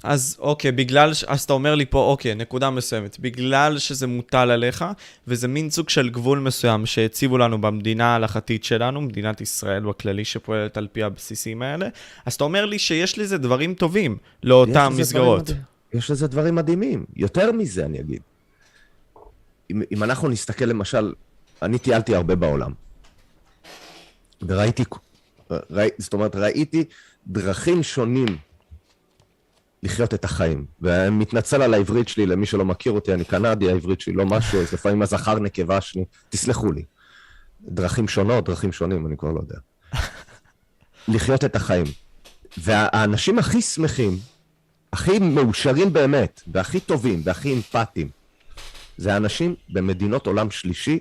אז אוקיי, בגלל, ש... אז אתה אומר לי פה, אוקיי, נקודה מסוימת, בגלל שזה מוטל עליך, וזה מין סוג של גבול מסוים שהציבו לנו במדינה ההלכתית שלנו, מדינת ישראל בכללי שפועלת על פי הבסיסים האלה, אז אתה אומר לי שיש לזה דברים טובים לאותן מסגרות. יש לזה דברים מדהימים. יותר מזה, אני אגיד. אם, אם אנחנו נסתכל למשל, אני טיילתי הרבה בעולם. וראיתי, ראי, זאת אומרת, ראיתי דרכים שונים לחיות את החיים. ואני מתנצל על העברית שלי, למי שלא מכיר אותי, אני קנדי, העברית שלי לא משהו, אז לפעמים הזכר נקבה שלי, תסלחו לי. דרכים שונות, דרכים שונים, אני כבר לא יודע. לחיות את החיים. והאנשים הכי שמחים, הכי מאושרים באמת, והכי טובים, והכי אמפתיים, זה אנשים במדינות עולם שלישי,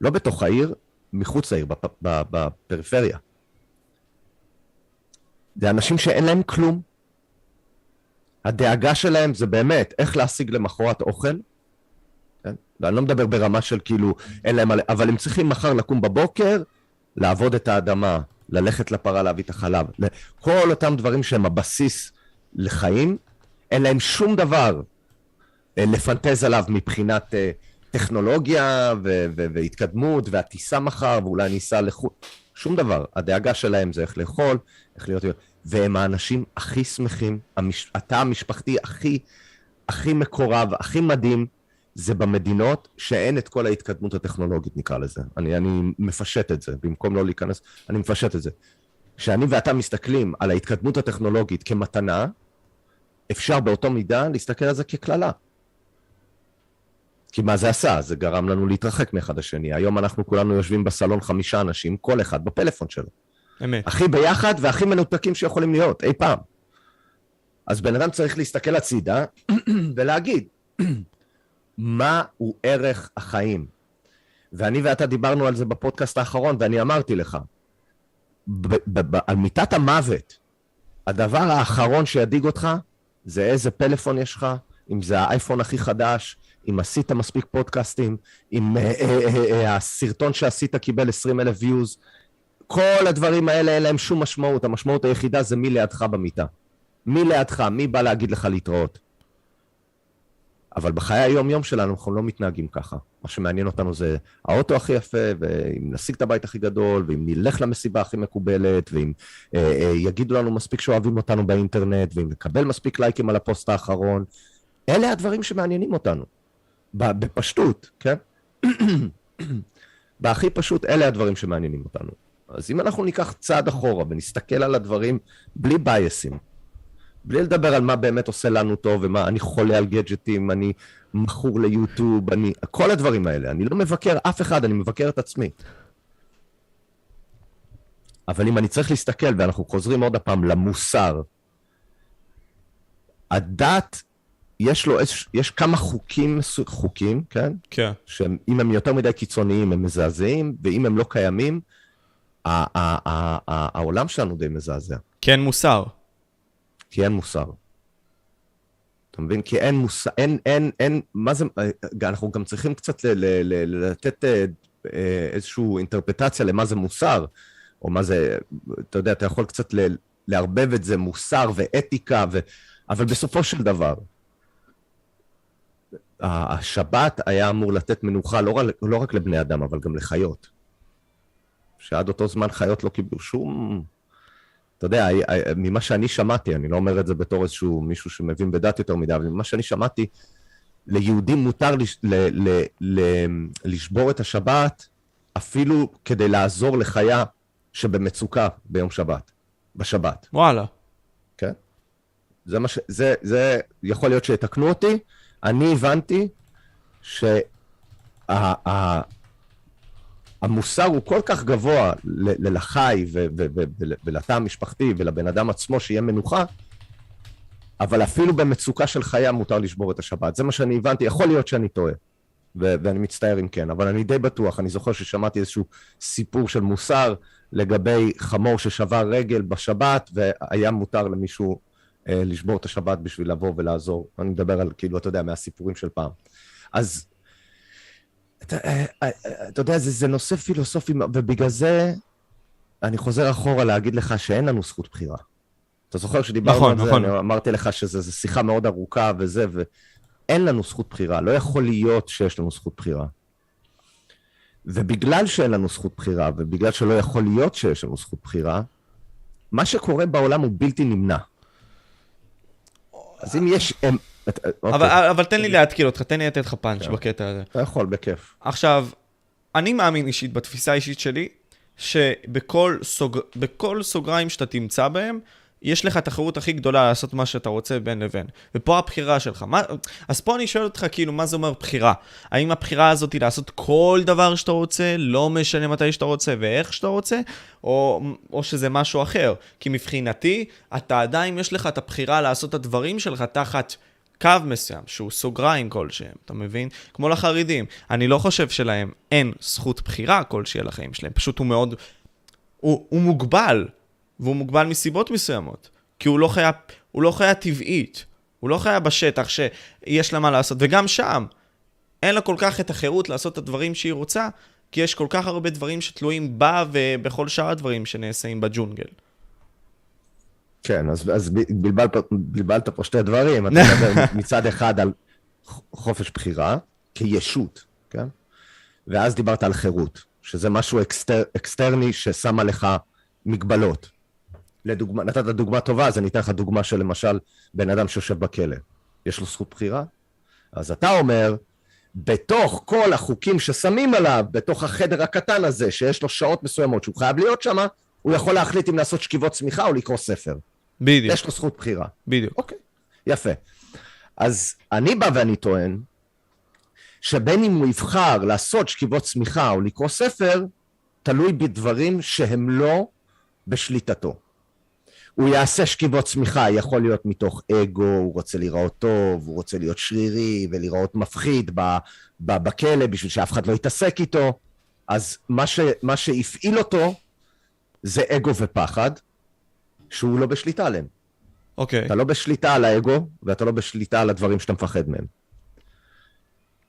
לא בתוך העיר, מחוץ לעיר, בפריפריה. זה אנשים שאין להם כלום. הדאגה שלהם זה באמת איך להשיג למחרת אוכל. כן? ואני לא מדבר ברמה של כאילו, אין להם, אבל הם צריכים מחר לקום בבוקר, לעבוד את האדמה, ללכת לפרה להביא את החלב. כל אותם דברים שהם הבסיס לחיים, אין להם שום דבר אה, לפנטז עליו מבחינת... Uh, טכנולוגיה ו- ו- והתקדמות, והטיסה מחר, ואולי ניסע לחו"ל, שום דבר. הדאגה שלהם זה איך לאכול, איך להיות... והם האנשים הכי שמחים, המש... התא המשפחתי הכי, הכי מקורב, הכי מדהים, זה במדינות שאין את כל ההתקדמות הטכנולוגית, נקרא לזה. אני, אני מפשט את זה, במקום לא להיכנס, אני מפשט את זה. כשאני ואתה מסתכלים על ההתקדמות הטכנולוגית כמתנה, אפשר באותו מידה להסתכל על זה כקללה. כי מה זה עשה? זה גרם לנו להתרחק מאחד השני. היום אנחנו כולנו יושבים בסלון חמישה אנשים, כל אחד בפלאפון שלו. אמת. הכי ביחד והכי מנותקים שיכולים להיות, אי פעם. אז בן אדם צריך להסתכל הצידה ולהגיד, מהו ערך החיים? ואני ואתה דיברנו על זה בפודקאסט האחרון, ואני אמרתי לך, על מיטת המוות, הדבר האחרון שידאיג אותך זה איזה פלאפון יש לך, אם זה האייפון הכי חדש, אם עשית מספיק פודקאסטים, אם אה, אה, אה, הסרטון שעשית קיבל 20 אלף views, כל הדברים האלה אין להם שום משמעות, המשמעות היחידה זה מי לידך במיטה. מי לידך, מי בא להגיד לך להתראות. אבל בחיי היום-יום שלנו אנחנו לא מתנהגים ככה. מה שמעניין אותנו זה האוטו הכי יפה, ואם נשיג את הבית הכי גדול, ואם נלך למסיבה הכי מקובלת, ואם אה, אה, יגידו לנו מספיק שאוהבים אותנו באינטרנט, ואם נקבל מספיק לייקים על הפוסט האחרון. אלה הדברים שמעניינים אותנו. בפשטות, כן? בהכי פשוט, אלה הדברים שמעניינים אותנו. אז אם אנחנו ניקח צעד אחורה ונסתכל על הדברים בלי בייסים, בלי לדבר על מה באמת עושה לנו טוב, ומה, אני חולה על גדג'טים, אני מכור ליוטיוב, אני... כל הדברים האלה. אני לא מבקר אף אחד, אני מבקר את עצמי. אבל אם אני צריך להסתכל, ואנחנו חוזרים עוד הפעם למוסר, הדת, יש לו, יש כמה חוקים, חוקים, כן? כן. שאם הם יותר מדי קיצוניים, הם מזעזעים, ואם הם לא קיימים, העולם שלנו די מזעזע. כן מוסר. כי אין מוסר. אתה מבין? כי אין מוסר, אין, אין, אין, מה זה, אנחנו גם צריכים קצת ל, ל, ל, לתת אה, אה, איזושהי אינטרפטציה למה זה מוסר, או מה זה, אתה יודע, אתה יכול קצת ל, לערבב את זה, מוסר ואתיקה, ו... אבל בסופו של דבר, השבת היה אמור לתת מנוחה לא לא רק לבני אדם, אבל גם לחיות. שעד אותו זמן חיות לא קיבלו שום אתה יודע, ממה שאני שמעתי, אני לא אומר את זה בתור איזשהו מישהו שמבין בדת יותר מדי, אבל ממה שאני שמעתי, ליהודים מותר לש, ל, ל, ל, לשבור את השבת אפילו כדי לעזור לחיה שבמצוקה ביום שבת, בשבת. וואלה. כן. זה מה ש... זה, זה יכול להיות שיתקנו אותי. אני הבנתי שה... המוסר הוא כל כך גבוה לחי ולתא המשפחתי ולבן אדם עצמו שיהיה מנוחה, אבל אפילו במצוקה של חיה מותר לשבור את השבת. זה מה שאני הבנתי, יכול להיות שאני טועה, ואני מצטער אם כן, אבל אני די בטוח, אני זוכר ששמעתי איזשהו סיפור של מוסר לגבי חמור ששבר רגל בשבת, והיה מותר למישהו אה, לשבור את השבת בשביל לבוא ולעזור. אני מדבר על, כאילו, אתה יודע, מהסיפורים של פעם. אז אתה, אה, אה, אתה יודע, זה, זה נושא פילוסופי, ובגלל זה אני חוזר אחורה להגיד לך שאין לנו זכות בחירה. אתה זוכר שדיברנו נכון, על זה, נכון. אני אמרתי לך שזו שיחה מאוד ארוכה וזה, ואין לנו זכות בחירה. לא יכול להיות שיש לנו זכות בחירה. ובגלל שאין לנו זכות בחירה, ובגלל שלא יכול להיות שיש לנו זכות בחירה, מה שקורה בעולם הוא בלתי נמנע. אז אם יש. אבל, אבל תן לי להתקיל אותך, תן לי לתת לך פאנץ' כן. בקטע הזה. אתה יכול, בכיף. עכשיו, אני מאמין אישית, בתפיסה האישית שלי, שבכל סוג... סוגריים שאתה תמצא בהם, יש לך תחרות הכי גדולה לעשות מה שאתה רוצה בין לבין. ופה הבחירה שלך. מה... אז פה אני שואל אותך, כאילו, מה זה אומר בחירה? האם הבחירה הזאת היא לעשות כל דבר שאתה רוצה, לא משנה מתי שאתה רוצה ואיך שאתה רוצה, או, או שזה משהו אחר? כי מבחינתי, אתה עדיין, יש לך את הבחירה לעשות את הדברים שלך תחת... קו מסוים, שהוא סוגריים כלשהם, אתה מבין? כמו לחרדים. אני לא חושב שלהם אין זכות בחירה כלשהי על החיים שלהם, פשוט הוא מאוד... הוא, הוא מוגבל, והוא מוגבל מסיבות מסוימות. כי הוא לא חיה, הוא לא חיה טבעית, הוא לא חיה בשטח שיש לה מה לעשות, וגם שם, אין לה כל כך את החירות לעשות את הדברים שהיא רוצה, כי יש כל כך הרבה דברים שתלויים בה ובכל שאר הדברים שנעשים בג'ונגל. כן, אז, אז בלבלת, בלבלת פה שתי דברים. אתה מדבר מצד אחד על חופש בחירה כישות, כן? ואז דיברת על חירות, שזה משהו אקסטר, אקסטרני ששם עליך מגבלות. לדוגמה, נתת דוגמה טובה, אז אני אתן לך דוגמה של למשל בן אדם שיושב בכלא. יש לו זכות בחירה? אז אתה אומר, בתוך כל החוקים ששמים עליו, בתוך החדר הקטן הזה, שיש לו שעות מסוימות שהוא חייב להיות שם, הוא יכול להחליט אם לעשות שכיבות צמיחה או לקרוא ספר. בדיוק. יש לו זכות בחירה. בדיוק. אוקיי, יפה. אז אני בא ואני טוען, שבין אם הוא יבחר לעשות שכיבות צמיחה או לקרוא ספר, תלוי בדברים שהם לא בשליטתו. הוא יעשה שכיבות צמיחה, יכול להיות מתוך אגו, הוא רוצה להיראות טוב, הוא רוצה להיות שרירי ולהיראות מפחיד ב, ב, בכלא בשביל שאף אחד לא יתעסק איתו. אז מה, ש, מה שהפעיל אותו זה אגו ופחד, שהוא לא בשליטה עליהם. אוקיי. אתה לא בשליטה על האגו, ואתה לא בשליטה על הדברים שאתה מפחד מהם.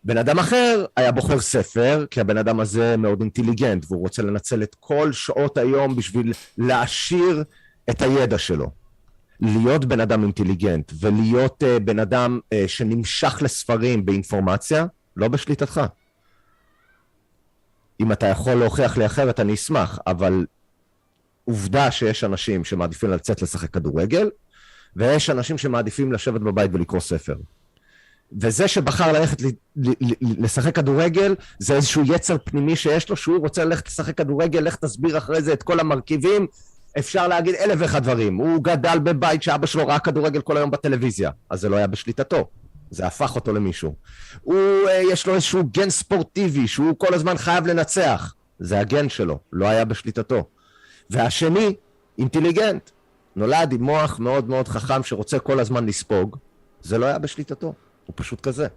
בן אדם אחר היה בוחר ספר, כי הבן אדם הזה מאוד אינטליגנט, והוא רוצה לנצל את כל שעות היום בשביל להעשיר את הידע שלו. להיות בן אדם אינטליגנט ולהיות uh, בן אדם uh, שנמשך לספרים באינפורמציה, לא בשליטתך. אם אתה יכול להוכיח לי אחרת, אני אשמח, אבל עובדה שיש אנשים שמעדיפים לצאת לשחק כדורגל, ויש אנשים שמעדיפים לשבת בבית ולקרוא ספר. וזה שבחר ללכת ל- ל- ל- לשחק כדורגל, זה איזשהו יצר פנימי שיש לו, שהוא רוצה ללכת לשחק כדורגל, לך תסביר אחרי זה את כל המרכיבים, אפשר להגיד אלף ואחד דברים. הוא גדל בבית שאבא שלו ראה כדורגל כל היום בטלוויזיה, אז זה לא היה בשליטתו. זה הפך אותו למישהו. הוא, אה, יש לו איזשהו גן ספורטיבי, שהוא כל הזמן חייב לנצח. זה הגן שלו, לא היה בשליטתו. והשני, אינטליגנט. נולד עם מוח מאוד מאוד חכם שרוצה כל הזמן לספוג, זה לא היה בשליטתו, הוא פשוט כזה.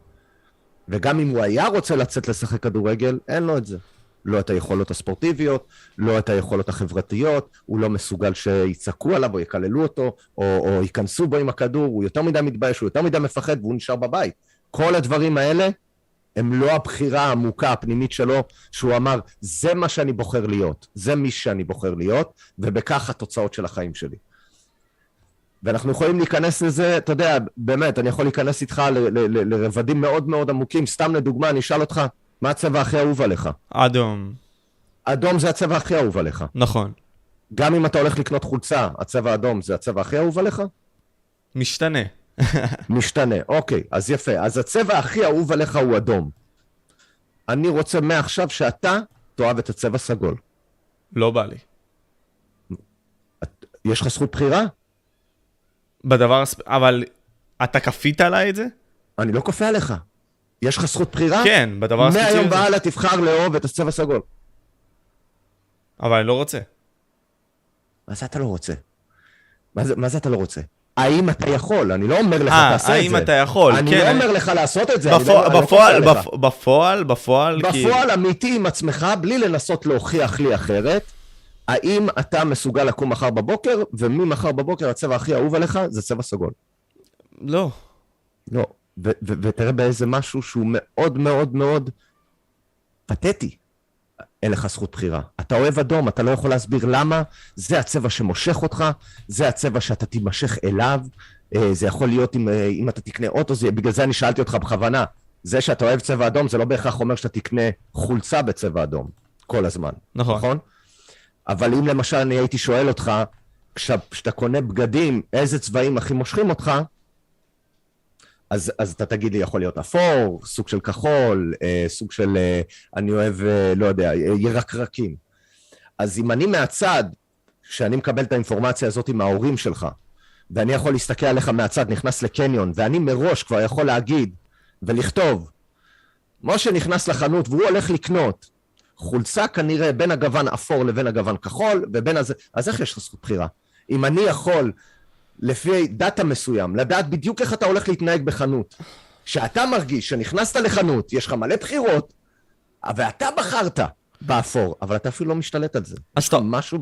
וגם אם הוא היה רוצה לצאת לשחק כדורגל, אין לו את זה. לא את היכולות הספורטיביות, לא את היכולות החברתיות, הוא לא מסוגל שיצעקו עליו או יקללו אותו, או, או ייכנסו בו עם הכדור, הוא יותר מדי מתבייש, הוא יותר מדי מפחד והוא נשאר בבית. כל הדברים האלה הם לא הבחירה העמוקה הפנימית שלו, שהוא אמר, זה מה שאני בוחר להיות, זה מי שאני בוחר להיות, ובכך התוצאות של החיים שלי. ואנחנו יכולים להיכנס לזה, אתה יודע, באמת, אני יכול להיכנס איתך ל- ל- ל- לרבדים מאוד מאוד עמוקים. סתם לדוגמה, אני אשאל אותך, מה הצבע הכי אהוב עליך? אדום. אדום זה הצבע הכי אהוב עליך. נכון. גם אם אתה הולך לקנות חולצה, הצבע האדום זה הצבע הכי אהוב עליך? משתנה. משתנה, אוקיי, אז יפה. אז הצבע הכי אהוב עליך הוא אדום. אני רוצה מעכשיו שאתה תאהב את הצבע סגול. לא בא לי. יש לך זכות בחירה? בדבר הספ... אבל אתה כפית עליי את זה? אני לא כופה עליך. יש לך זכות בחירה? כן, בדבר הספציפי מהיום. והלאה תבחר לאהוב את הצבע סגול. אבל אני לא רוצה. מה זה אתה לא רוצה? מה זה, מה זה אתה לא רוצה? האם אתה יכול? אני לא אומר לך אה, תעשה את זה. האם אתה יכול? אני כן, לא אני- אומר לך לעשות את זה. אני בפוע- לא- אני לא בפועל, עליך. בפ- בפועל, בפועל, כי... בפועל אמיתי עם עצמך, בלי לנסות להוכיח לי אחרת, האם אתה מסוגל לקום מחר בבוקר, וממחר בבוקר הצבע הכי אהוב עליך זה צבע סגול. לא. לא. ותראה באיזה משהו שהוא מאוד מאוד מאוד פתטי. אין לך זכות בחירה. אתה אוהב אדום, אתה לא יכול להסביר למה, זה הצבע שמושך אותך, זה הצבע שאתה תימשך אליו, אה, זה יכול להיות אם, אה, אם אתה תקנה אוטו, זה, בגלל זה אני שאלתי אותך בכוונה. זה שאתה אוהב צבע אדום, זה לא בהכרח אומר שאתה תקנה חולצה בצבע אדום, כל הזמן, נכון. נכון? אבל אם למשל אני הייתי שואל אותך, כשאתה קונה בגדים, איזה צבעים הכי מושכים אותך, אז, אז אתה תגיד לי, יכול להיות אפור, סוג של כחול, אה, סוג של, אה, אני אוהב, אה, לא יודע, אה, ירקרקים. אז אם אני מהצד, כשאני מקבל את האינפורמציה הזאת מההורים שלך, ואני יכול להסתכל עליך מהצד, נכנס לקניון, ואני מראש כבר יכול להגיד ולכתוב, משה נכנס לחנות והוא הולך לקנות חולצה כנראה בין הגוון אפור לבין הגוון כחול, ובין הזה, אז איך יש לך זכות בחירה? אם אני יכול לפי דאטה מסוים, לדעת בדיוק איך אתה הולך להתנהג בחנות. כשאתה מרגיש שנכנסת לחנות, יש לך מלא בחירות, ואתה בחרת באפור, אבל אתה אפילו לא משתלט על זה. אז אתה- משהו...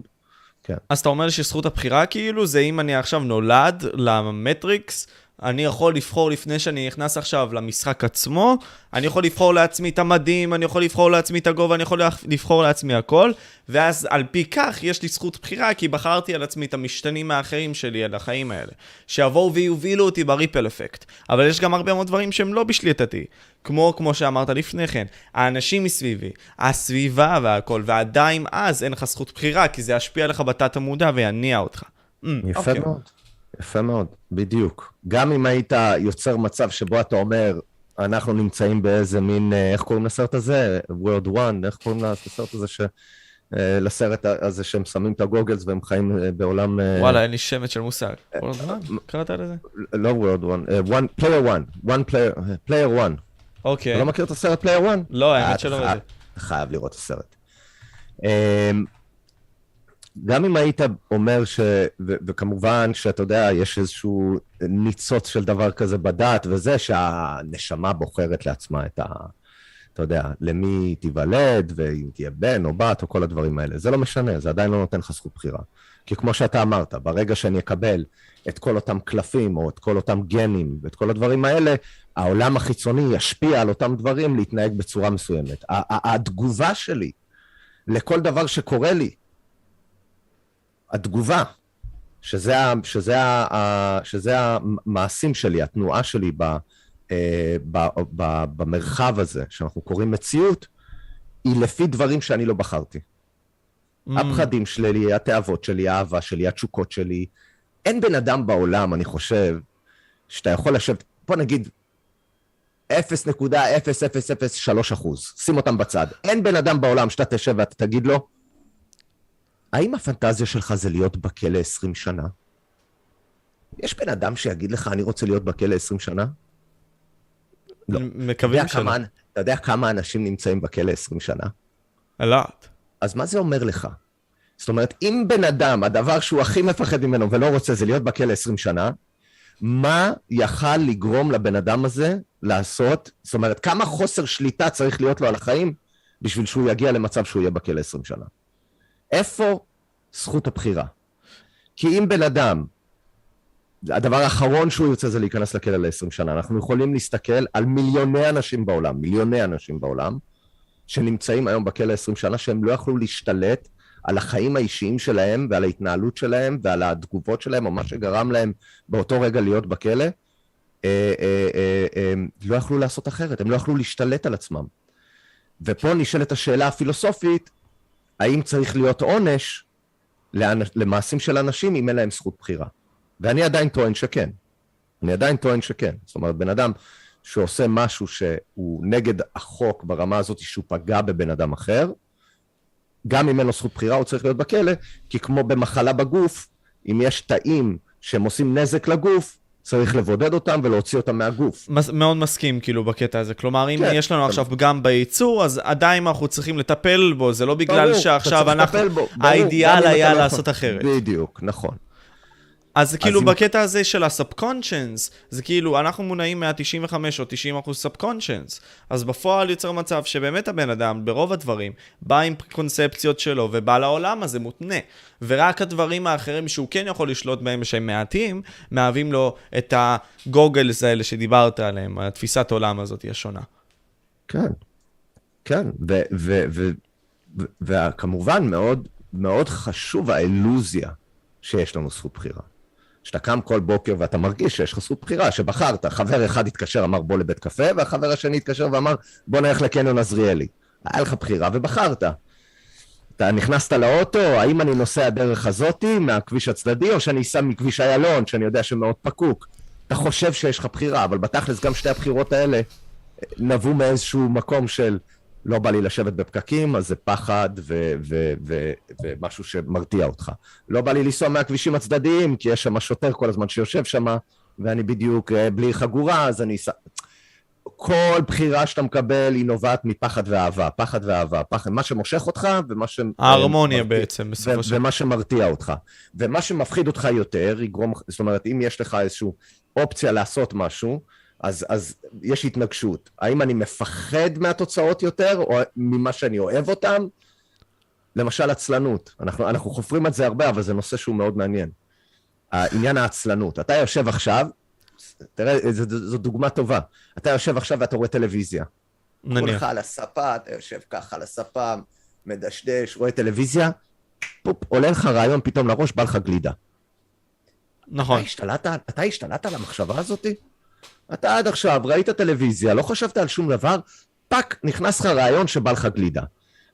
כן. אז אתה אומר שזכות הבחירה כאילו זה אם אני עכשיו נולד למטריקס, אני יכול לבחור לפני שאני נכנס עכשיו למשחק עצמו, אני יכול לבחור לעצמי את המדים, אני יכול לבחור לעצמי את הגובה, אני יכול לבחור לעצמי הכל, ואז על פי כך יש לי זכות בחירה, כי בחרתי על עצמי את המשתנים האחרים שלי על החיים האלה, שיבואו ויובילו אותי בריפל אפקט. אבל יש גם הרבה מאוד דברים שהם לא בשליטתי, כמו, כמו שאמרת לפני כן, האנשים מסביבי, הסביבה והכל, ועדיין אז אין לך זכות בחירה, כי זה ישפיע עליך בתת המודע ויניע אותך. Mm, יפה אוקיי. מאוד, יפה מאוד, בדיוק. גם אם היית יוצר מצב שבו אתה אומר, אנחנו נמצאים באיזה מין, אה, איך קוראים לסרט הזה? World One, איך קוראים לסרט הזה ש... אה, לסרט הזה שהם שמים את הגוגלס והם חיים אה, בעולם... וואלה, אין לי שמץ של מושג. קראת לזה? לא World One, One, Player One, One Player, Player One. אוקיי. אתה לא מכיר את הסרט Player One? לא, האמת שלא. אתה חייב לראות את הסרט. גם אם היית אומר ש... ו- וכמובן שאתה יודע, יש איזשהו ניצוץ של דבר כזה בדת וזה, שהנשמה בוחרת לעצמה את ה... אתה יודע, למי תיוולד, ואם תהיה בן או בת או כל הדברים האלה. זה לא משנה, זה עדיין לא נותן לך זכות בחירה. כי כמו שאתה אמרת, ברגע שאני אקבל את כל אותם קלפים, או את כל אותם גנים, ואת כל הדברים האלה, העולם החיצוני ישפיע על אותם דברים להתנהג בצורה מסוימת. התגובה שלי לכל דבר שקורה לי, התגובה, שזה, ה- שזה, ה- ה- שזה המעשים שלי, התנועה שלי ב, אה, ב, ב, במרחב הזה, שאנחנו קוראים מציאות, היא לפי דברים שאני לא בחרתי. Mm, הפחדים שלי, התאוות שלי, האהבה שלי, התשוקות שלי. אין בן אדם בעולם, אני חושב, שאתה יכול לשבת, בוא נגיד 0.0003 אחוז, שים אותם בצד. אין בן אדם בעולם שאתה תשב ואתה תגיד לו, האם הפנטזיה שלך זה להיות בכלא 20 שנה? יש בן אדם שיגיד לך, אני רוצה להיות בכלא 20 שנה? לא. מקווים שלא. אתה יודע כמה אנשים נמצאים בכלא 20 שנה? אלעד. אז מה זה אומר לך? זאת אומרת, אם בן אדם, הדבר שהוא הכי מפחד ממנו ולא רוצה זה להיות בכלא 20 שנה, מה יכל לגרום לבן אדם הזה לעשות? זאת אומרת, כמה חוסר שליטה צריך להיות לו על החיים בשביל שהוא יגיע למצב שהוא יהיה בכלא 20 שנה? איפה זכות הבחירה? כי אם בן אדם, הדבר האחרון שהוא יוצא זה להיכנס לכלא ל-20 שנה, אנחנו יכולים להסתכל על מיליוני אנשים בעולם, מיליוני אנשים בעולם, שנמצאים היום בכלא 20 שנה, שהם לא יכלו להשתלט על החיים האישיים שלהם ועל ההתנהלות שלהם ועל התגובות שלהם, או מה שגרם להם באותו רגע להיות בכלא, אה, אה, אה, אה, לא יכלו לעשות אחרת, הם לא יכלו להשתלט על עצמם. ופה נשאלת השאלה הפילוסופית, האם צריך להיות עונש למעשים של אנשים אם אין להם זכות בחירה? ואני עדיין טוען שכן. אני עדיין טוען שכן. זאת אומרת, בן אדם שעושה משהו שהוא נגד החוק ברמה הזאת שהוא פגע בבן אדם אחר, גם אם אין לו זכות בחירה הוא צריך להיות בכלא, כי כמו במחלה בגוף, אם יש תאים שהם עושים נזק לגוף, צריך לבודד אותם ולהוציא אותם מהגוף. מס, מאוד מסכים כאילו בקטע הזה. כלומר, אם כן, יש לנו אתה- עכשיו פגם בייצור, אז עדיין אנחנו צריכים לטפל בו, זה לא בגלל ברור, אתה שעכשיו צריך אנחנו... לטפל בו, ברור, האידיאל היה אתה לא לעשות. אחרת. בדיוק, נכון. אז כאילו אם- בקטע הזה של ה subconscious, זה כאילו אנחנו מונעים מה-95 או 90 אחוז subconscious. אז בפועל יוצר מצב שבאמת הבן אדם, ברוב הדברים, בא עם קונספציות שלו ובא לעולם הזה מותנה. ורק הדברים האחרים שהוא כן יכול לשלוט בהם שהם מעטים, מהווים לו את ה goggles האלה שדיברת עליהם, התפיסת עולם הזאת השונה. כן, כן, וכמובן מאוד, מאוד חשוב האילוזיה שיש לנו זכות בחירה. שאתה קם כל בוקר ואתה מרגיש שיש לך זכות בחירה, שבחרת, חבר אחד התקשר, אמר בוא לבית קפה, והחבר השני התקשר ואמר בוא נלך לקניון עזריאלי. היה לך בחירה ובחרת. אתה נכנסת לאוטו, האם אני נוסע דרך הזאתי, מהכביש הצדדי, או שאני אסע מכביש איילון, שאני יודע שמאוד פקוק. אתה חושב שיש לך בחירה, אבל בתכלס גם שתי הבחירות האלה נבעו מאיזשהו מקום של לא בא לי לשבת בפקקים, אז זה פחד ו- ו- ו- ומשהו שמרתיע אותך. לא בא לי לנסוע מהכבישים הצדדיים, כי יש שם שוטר כל הזמן שיושב שם, ואני בדיוק אה, בלי חגורה, אז אני. כל בחירה שאתה מקבל היא נובעת מפחד ואהבה, פחד ואהבה, פחד, מה שמושך אותך ומה ש... ההרמוניה מרתיע- בעצם, בסופו של ומה שמרתיע אותך. ומה שמפחיד אותך יותר, יגרום, זאת אומרת, אם יש לך איזושהי אופציה לעשות משהו, אז, אז יש התנגשות. האם אני מפחד מהתוצאות יותר, או ממה שאני אוהב אותן? למשל עצלנות. אנחנו, אנחנו חופרים את זה הרבה, אבל זה נושא שהוא מאוד מעניין. העניין העצלנות. אתה יושב עכשיו, תראה, זו, זו דוגמה טובה. אתה יושב עכשיו ואתה רואה טלוויזיה. נניח. כולך על הספה, אתה יושב ככה על הספה, מדשדש, רואה טלוויזיה, פופ, עולה לך רעיון פתאום לראש, בא לך גלידה. נכון. אתה השתלטת, אתה השתלטת על המחשבה הזאתי? אתה עד עכשיו ראית טלוויזיה, לא חשבת על שום דבר, fuck, נכנס לך רעיון שבא לך גלידה.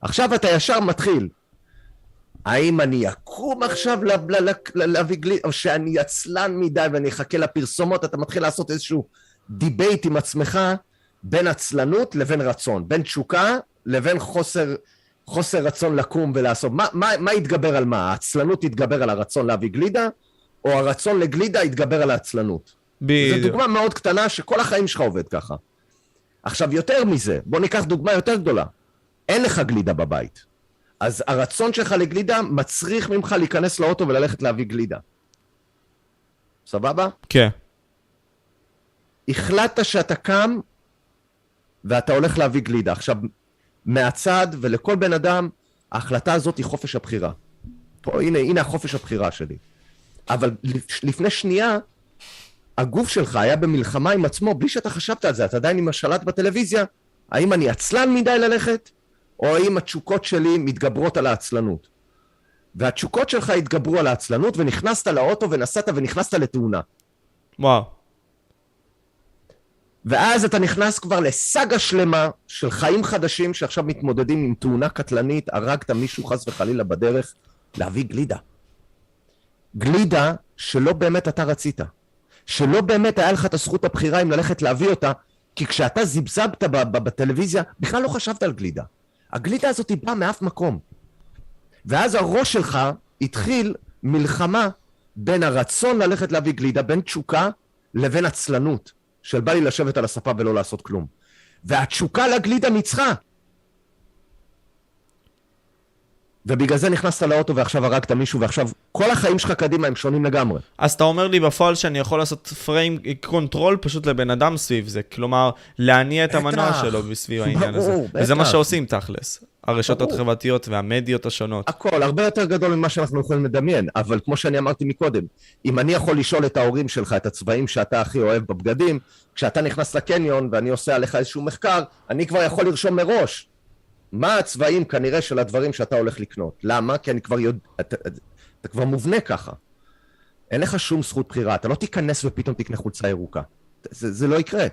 עכשיו אתה ישר מתחיל. האם אני אקום עכשיו להביא גלידה, או שאני עצלן מדי ואני אחכה לפרסומות, אתה מתחיל לעשות איזשהו debate עם עצמך בין עצלנות לבין רצון, בין תשוקה לבין חוסר, חוסר רצון לקום ולעשות. מה, מה, מה יתגבר על מה? העצלנות יתגבר על הרצון להביא גלידה, או הרצון לגלידה יתגבר על העצלנות? בדיוק. זו דוגמה מאוד קטנה שכל החיים שלך עובד ככה. עכשיו, יותר מזה, בוא ניקח דוגמה יותר גדולה. אין לך גלידה בבית. אז הרצון שלך לגלידה מצריך ממך להיכנס לאוטו וללכת להביא גלידה. סבבה? כן. החלטת שאתה קם ואתה הולך להביא גלידה. עכשיו, מהצד ולכל בן אדם, ההחלטה הזאת היא חופש הבחירה. פה, הנה, הנה החופש הבחירה שלי. אבל לפני שנייה, הגוף שלך היה במלחמה עם עצמו בלי שאתה חשבת על זה, אתה עדיין עם השלט בטלוויזיה, האם אני עצלן מדי ללכת, או האם התשוקות שלי מתגברות על העצלנות. והתשוקות שלך התגברו על העצלנות, ונכנסת לאוטו ונסעת ונכנסת לתאונה. וואו. ואז אתה נכנס כבר לסאגה שלמה של חיים חדשים שעכשיו מתמודדים עם תאונה קטלנית, הרגת מישהו חס וחלילה בדרך, להביא גלידה. גלידה שלא באמת אתה רצית. שלא באמת היה לך את הזכות הבחירה אם ללכת להביא אותה, כי כשאתה זיבזבת בטלוויזיה, בכלל לא חשבת על גלידה. הגלידה הזאת היא באה מאף מקום. ואז הראש שלך התחיל מלחמה בין הרצון ללכת להביא גלידה, בין תשוקה לבין עצלנות, של בא לי לשבת על הספה ולא לעשות כלום. והתשוקה לגלידה ניצחה. ובגלל זה נכנסת לאוטו ועכשיו הרגת מישהו, ועכשיו כל החיים שלך קדימה הם שונים לגמרי. אז אתה אומר לי בפועל שאני יכול לעשות frame control פשוט לבן אדם סביב זה, כלומר, להניע את המנוע שלו בסביב העניין הזה. וזה מה שעושים תכלס. הרשתות החברתיות והמדיות השונות. הכל, הרבה יותר גדול ממה שאנחנו יכולים לדמיין, אבל כמו שאני אמרתי מקודם, אם אני יכול לשאול את ההורים שלך את הצבעים שאתה הכי אוהב בבגדים, כשאתה נכנס לקניון ואני עושה עליך איזשהו מחקר, אני כבר יכול לרשום מראש מה הצבעים כנראה של הדברים שאתה הולך לקנות. למה? כי אני כבר יודע, אתה, אתה כבר מובנה ככה. אין לך שום זכות בחירה, אתה לא תיכנס ופתאום תקנה חולצה ירוקה. זה, זה לא יקרה.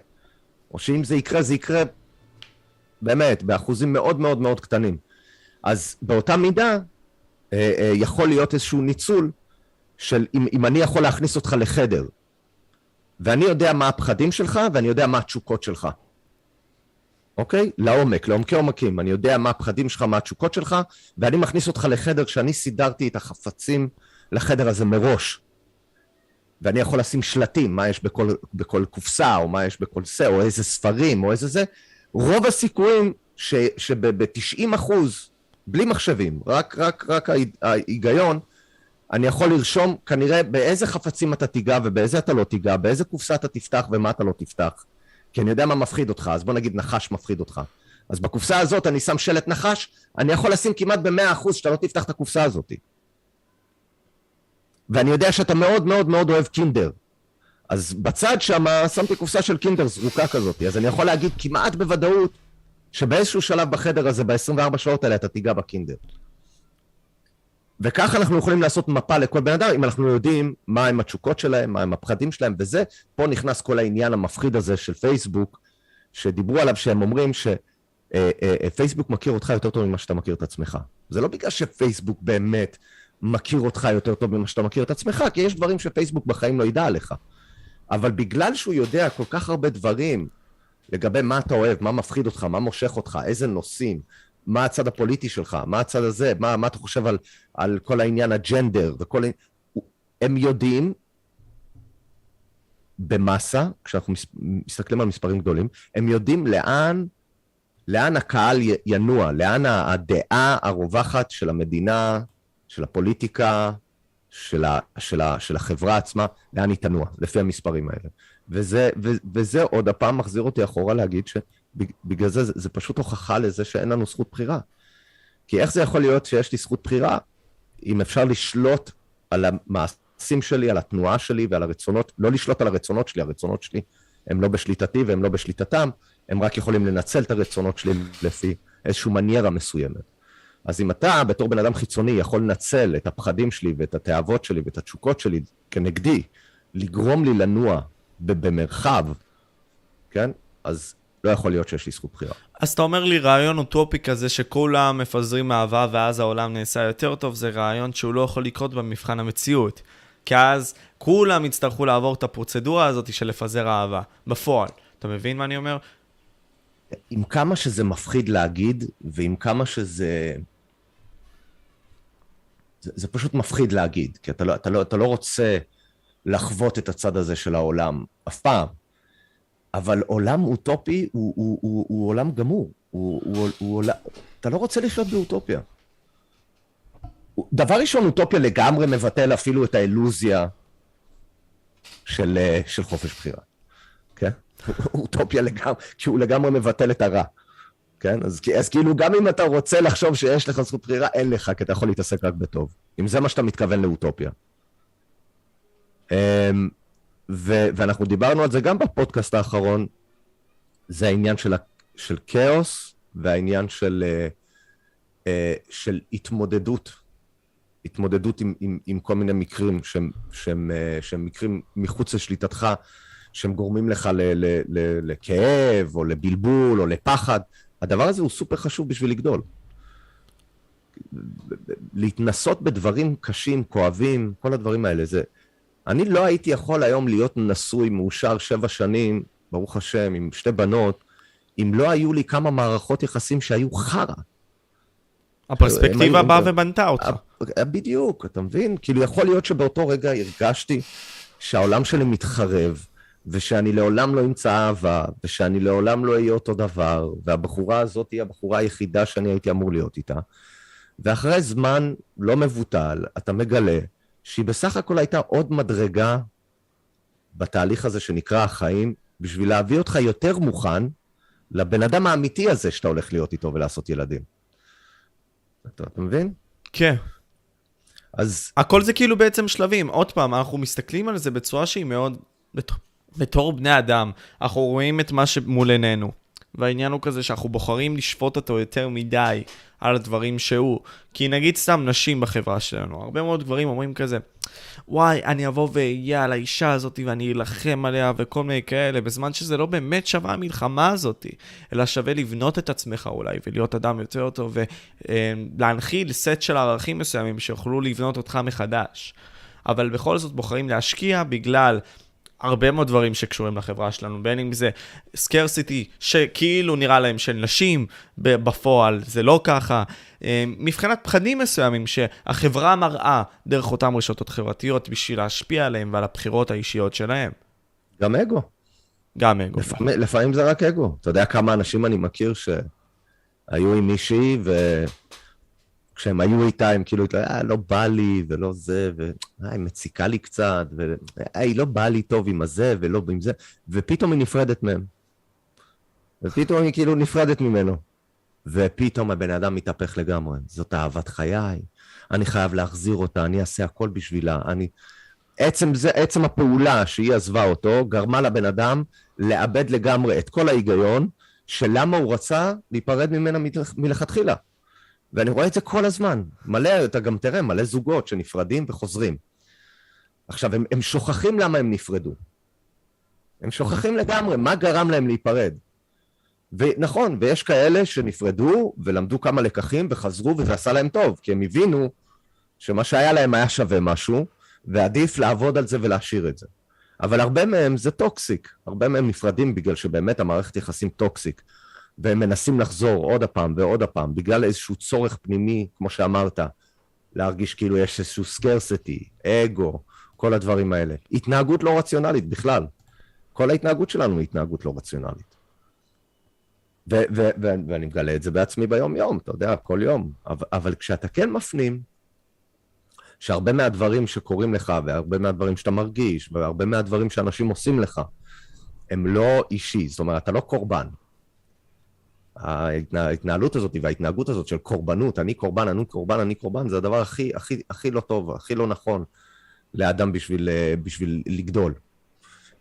או שאם זה יקרה, זה יקרה באמת, באחוזים מאוד מאוד מאוד קטנים. אז באותה מידה, אה, אה, יכול להיות איזשהו ניצול של אם, אם אני יכול להכניס אותך לחדר, ואני יודע מה הפחדים שלך, ואני יודע מה התשוקות שלך. אוקיי? לעומק, לעומקי עומקים. אני יודע מה הפחדים שלך, מה התשוקות שלך, ואני מכניס אותך לחדר כשאני סידרתי את החפצים לחדר הזה מראש. ואני יכול לשים שלטים, מה יש בכל, בכל קופסה, או מה יש בכל זה, או איזה ספרים, או איזה זה. רוב הסיכויים שב-90 אחוז, בלי מחשבים, רק, רק, רק ההיגיון, אני יכול לרשום כנראה באיזה חפצים אתה תיגע ובאיזה אתה לא תיגע, באיזה קופסה אתה תפתח ומה אתה לא תפתח. כי אני יודע מה מפחיד אותך, אז בוא נגיד נחש מפחיד אותך. אז בקופסה הזאת אני שם שלט נחש, אני יכול לשים כמעט במאה אחוז שאתה לא תפתח את הקופסה הזאת. ואני יודע שאתה מאוד מאוד מאוד אוהב קינדר. אז בצד שם שמתי קופסה של קינדר זרוקה כזאת, אז אני יכול להגיד כמעט בוודאות שבאיזשהו שלב בחדר הזה, ב-24 שעות האלה, אתה תיגע בקינדר. וככה אנחנו יכולים לעשות מפה לכל בן אדם, אם אנחנו יודעים מה הם התשוקות שלהם, מה הם הפחדים שלהם, וזה, פה נכנס כל העניין המפחיד הזה של פייסבוק, שדיברו עליו, שהם אומרים שפייסבוק אה, אה, מכיר אותך יותר טוב ממה שאתה מכיר את עצמך. זה לא בגלל שפייסבוק באמת מכיר אותך יותר טוב ממה שאתה מכיר את עצמך, כי יש דברים שפייסבוק בחיים לא ידע עליך. אבל בגלל שהוא יודע כל כך הרבה דברים לגבי מה אתה אוהב, מה מפחיד אותך, מה מושך אותך, איזה נושאים, מה הצד הפוליטי שלך, מה הצד הזה, מה, מה אתה חושב על, על כל העניין הג'נדר וכל... הם יודעים במסה, כשאנחנו מסתכלים על מספרים גדולים, הם יודעים לאן, לאן הקהל ינוע, לאן הדעה הרווחת של המדינה, של הפוליטיקה, של, ה, של, ה, של החברה עצמה, לאן היא תנוע, לפי המספרים האלה. וזה, ו, וזה עוד הפעם מחזיר אותי אחורה להגיד שבגלל זה, זה, זה פשוט הוכחה לזה שאין לנו זכות בחירה. כי איך זה יכול להיות שיש לי זכות בחירה אם אפשר לשלוט על המעשים שלי, על התנועה שלי ועל הרצונות, לא לשלוט על הרצונות שלי, הרצונות שלי הם לא בשליטתי והם לא בשליטתם, הם רק יכולים לנצל את הרצונות שלי לפי איזושהי מניירה מסוימת. אז אם אתה, בתור בן אדם חיצוני, יכול לנצל את הפחדים שלי ואת התאוות שלי ואת התשוקות שלי כנגדי, לגרום לי לנוע במרחב, כן? אז לא יכול להיות שיש לי זכות בחירה. אז אתה אומר לי רעיון אוטופי כזה שכולם מפזרים אהבה ואז העולם נעשה יותר טוב, זה רעיון שהוא לא יכול לקרות במבחן המציאות. כי אז כולם יצטרכו לעבור את הפרוצדורה הזאת של לפזר אהבה, בפועל. אתה מבין מה אני אומר? עם כמה שזה מפחיד להגיד, ועם כמה שזה... זה, זה פשוט מפחיד להגיד, כי אתה לא, אתה, לא, אתה לא רוצה לחוות את הצד הזה של העולם, אף פעם. אבל עולם אוטופי הוא, הוא, הוא, הוא עולם גמור. הוא, הוא, הוא עולם... אתה לא רוצה לחיות באוטופיה. דבר ראשון, אוטופיה לגמרי מבטל אפילו את האילוזיה של, אה, של חופש בחירה, כן? אוטופיה לגמרי, כי הוא לגמרי מבטל את הרע, כן? אז, אז כאילו גם אם אתה רוצה לחשוב שיש לך זכות בחירה, אין לך, כי אתה יכול להתעסק רק בטוב. אם זה מה שאתה מתכוון לאוטופיה. אמ, ו- ואנחנו דיברנו על זה גם בפודקאסט האחרון, זה העניין של, ה- של כאוס והעניין של, uh, uh, של התמודדות, התמודדות עם, עם, עם כל מיני מקרים שהם, שהם, uh, שהם מקרים מחוץ לשליטתך, שהם גורמים לך ל- ל- ל- לכאב או לבלבול או לפחד. הדבר הזה הוא סופר חשוב בשביל לגדול. להתנסות בדברים קשים, כואבים, כל הדברים האלה, זה, אני לא הייתי יכול היום להיות נשוי, מאושר שבע שנים, ברוך השם, עם שתי בנות, אם לא היו לי כמה מערכות יחסים שהיו חרא. הפרספקטיבה באה ובנתה אותך. בדיוק, אתה מבין? כאילו, יכול להיות שבאותו רגע הרגשתי שהעולם שלי מתחרב, ושאני לעולם לא אמצא אהבה, ושאני לעולם לא אהיה אותו דבר, והבחורה הזאת היא הבחורה היחידה שאני הייתי אמור להיות איתה. ואחרי זמן לא מבוטל, אתה מגלה שהיא בסך הכל הייתה עוד מדרגה בתהליך הזה שנקרא החיים, בשביל להביא אותך יותר מוכן לבן אדם האמיתי הזה שאתה הולך להיות איתו ולעשות ילדים. אתה, אתה מבין? כן. אז... הכל זה כאילו בעצם שלבים. עוד פעם, אנחנו מסתכלים על זה בצורה שהיא מאוד... בתור בני אדם, אנחנו רואים את מה שמול עינינו. והעניין הוא כזה שאנחנו בוחרים לשפוט אותו יותר מדי על הדברים שהוא. כי נגיד סתם נשים בחברה שלנו, הרבה מאוד גברים אומרים כזה, וואי, אני אבוא ואהיה על האישה הזאת ואני אלחם עליה וכל מיני כאלה, בזמן שזה לא באמת שווה המלחמה הזאת, אלא שווה לבנות את עצמך אולי ולהיות אדם יותר טוב ולהנחיל סט של ערכים מסוימים שיוכלו לבנות אותך מחדש. אבל בכל זאת בוחרים להשקיע בגלל הרבה מאוד דברים שקשורים לחברה שלנו, בין אם זה סקרסיטי, שכאילו נראה להם של נשים, בפועל זה לא ככה, אה, מבחינת פחדים מסוימים שהחברה מראה דרך אותן רשתות חברתיות בשביל להשפיע עליהם ועל הבחירות האישיות שלהם. גם אגו. גם אגו. לפעמים, לפעמים זה רק אגו. אתה יודע כמה אנשים אני מכיר שהיו עם מישהי ו... כשהם היו איתה, הם כאילו, אה, לא בא לי, ולא זה, והיא אה, מציקה לי קצת, והיא אה, לא באה לי טוב עם הזה, ולא עם זה, ופתאום היא נפרדת מהם. ופתאום היא כאילו נפרדת ממנו. ופתאום הבן אדם מתהפך לגמרי. זאת אהבת חיי, אני חייב להחזיר אותה, אני אעשה הכל בשבילה, אני... עצם זה, עצם הפעולה שהיא עזבה אותו, גרמה לבן אדם לאבד לגמרי את כל ההיגיון של למה הוא רצה להיפרד ממנה מלכתחילה. ואני רואה את זה כל הזמן. מלא, אתה גם תראה, מלא זוגות שנפרדים וחוזרים. עכשיו, הם, הם שוכחים למה הם נפרדו. הם שוכחים לגמרי מה גרם להם להיפרד. ונכון, ויש כאלה שנפרדו ולמדו כמה לקחים וחזרו וזה עשה להם טוב, כי הם הבינו שמה שהיה להם היה שווה משהו, ועדיף לעבוד על זה ולהשאיר את זה. אבל הרבה מהם זה toxic, הרבה מהם נפרדים בגלל שבאמת המערכת יחסים toxic. והם מנסים לחזור עוד הפעם ועוד הפעם, בגלל איזשהו צורך פנימי, כמו שאמרת, להרגיש כאילו יש איזשהו סקרסיטי, אגו, כל הדברים האלה. התנהגות לא רציונלית בכלל. כל ההתנהגות שלנו היא התנהגות לא רציונלית. ו- ו- ו- ואני מגלה את זה בעצמי ביום-יום, אתה יודע, כל יום. אבל, אבל כשאתה כן מפנים, שהרבה מהדברים שקורים לך, והרבה מהדברים שאתה מרגיש, והרבה מהדברים שאנשים עושים לך, הם לא אישי, זאת אומרת, אתה לא קורבן. ההתנהלות הזאת וההתנהגות הזאת של קורבנות, אני קורבן, אני קורבן, אני קורבן, זה הדבר הכי, הכי, הכי לא טוב, הכי לא נכון לאדם בשביל, בשביל לגדול.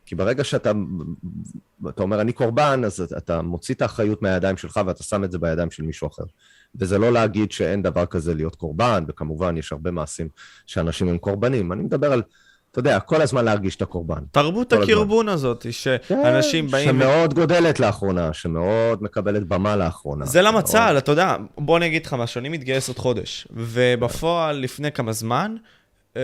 כי ברגע שאתה אתה אומר, אני קורבן, אז אתה מוציא את האחריות מהידיים שלך ואתה שם את זה בידיים של מישהו אחר. וזה לא להגיד שאין דבר כזה להיות קורבן, וכמובן יש הרבה מעשים שאנשים הם קורבנים. אני מדבר על אתה יודע, כל הזמן להרגיש את הקורבן. תרבות הקורבן הזאת, שאנשים כן, באים... שמאוד גודלת לאחרונה, שמאוד מקבלת במה לאחרונה. זה למה. צה"ל, אתה יודע, בוא אני אגיד לך משהו, אני מתגייס עוד חודש, ובפועל, לפני כמה זמן, אה,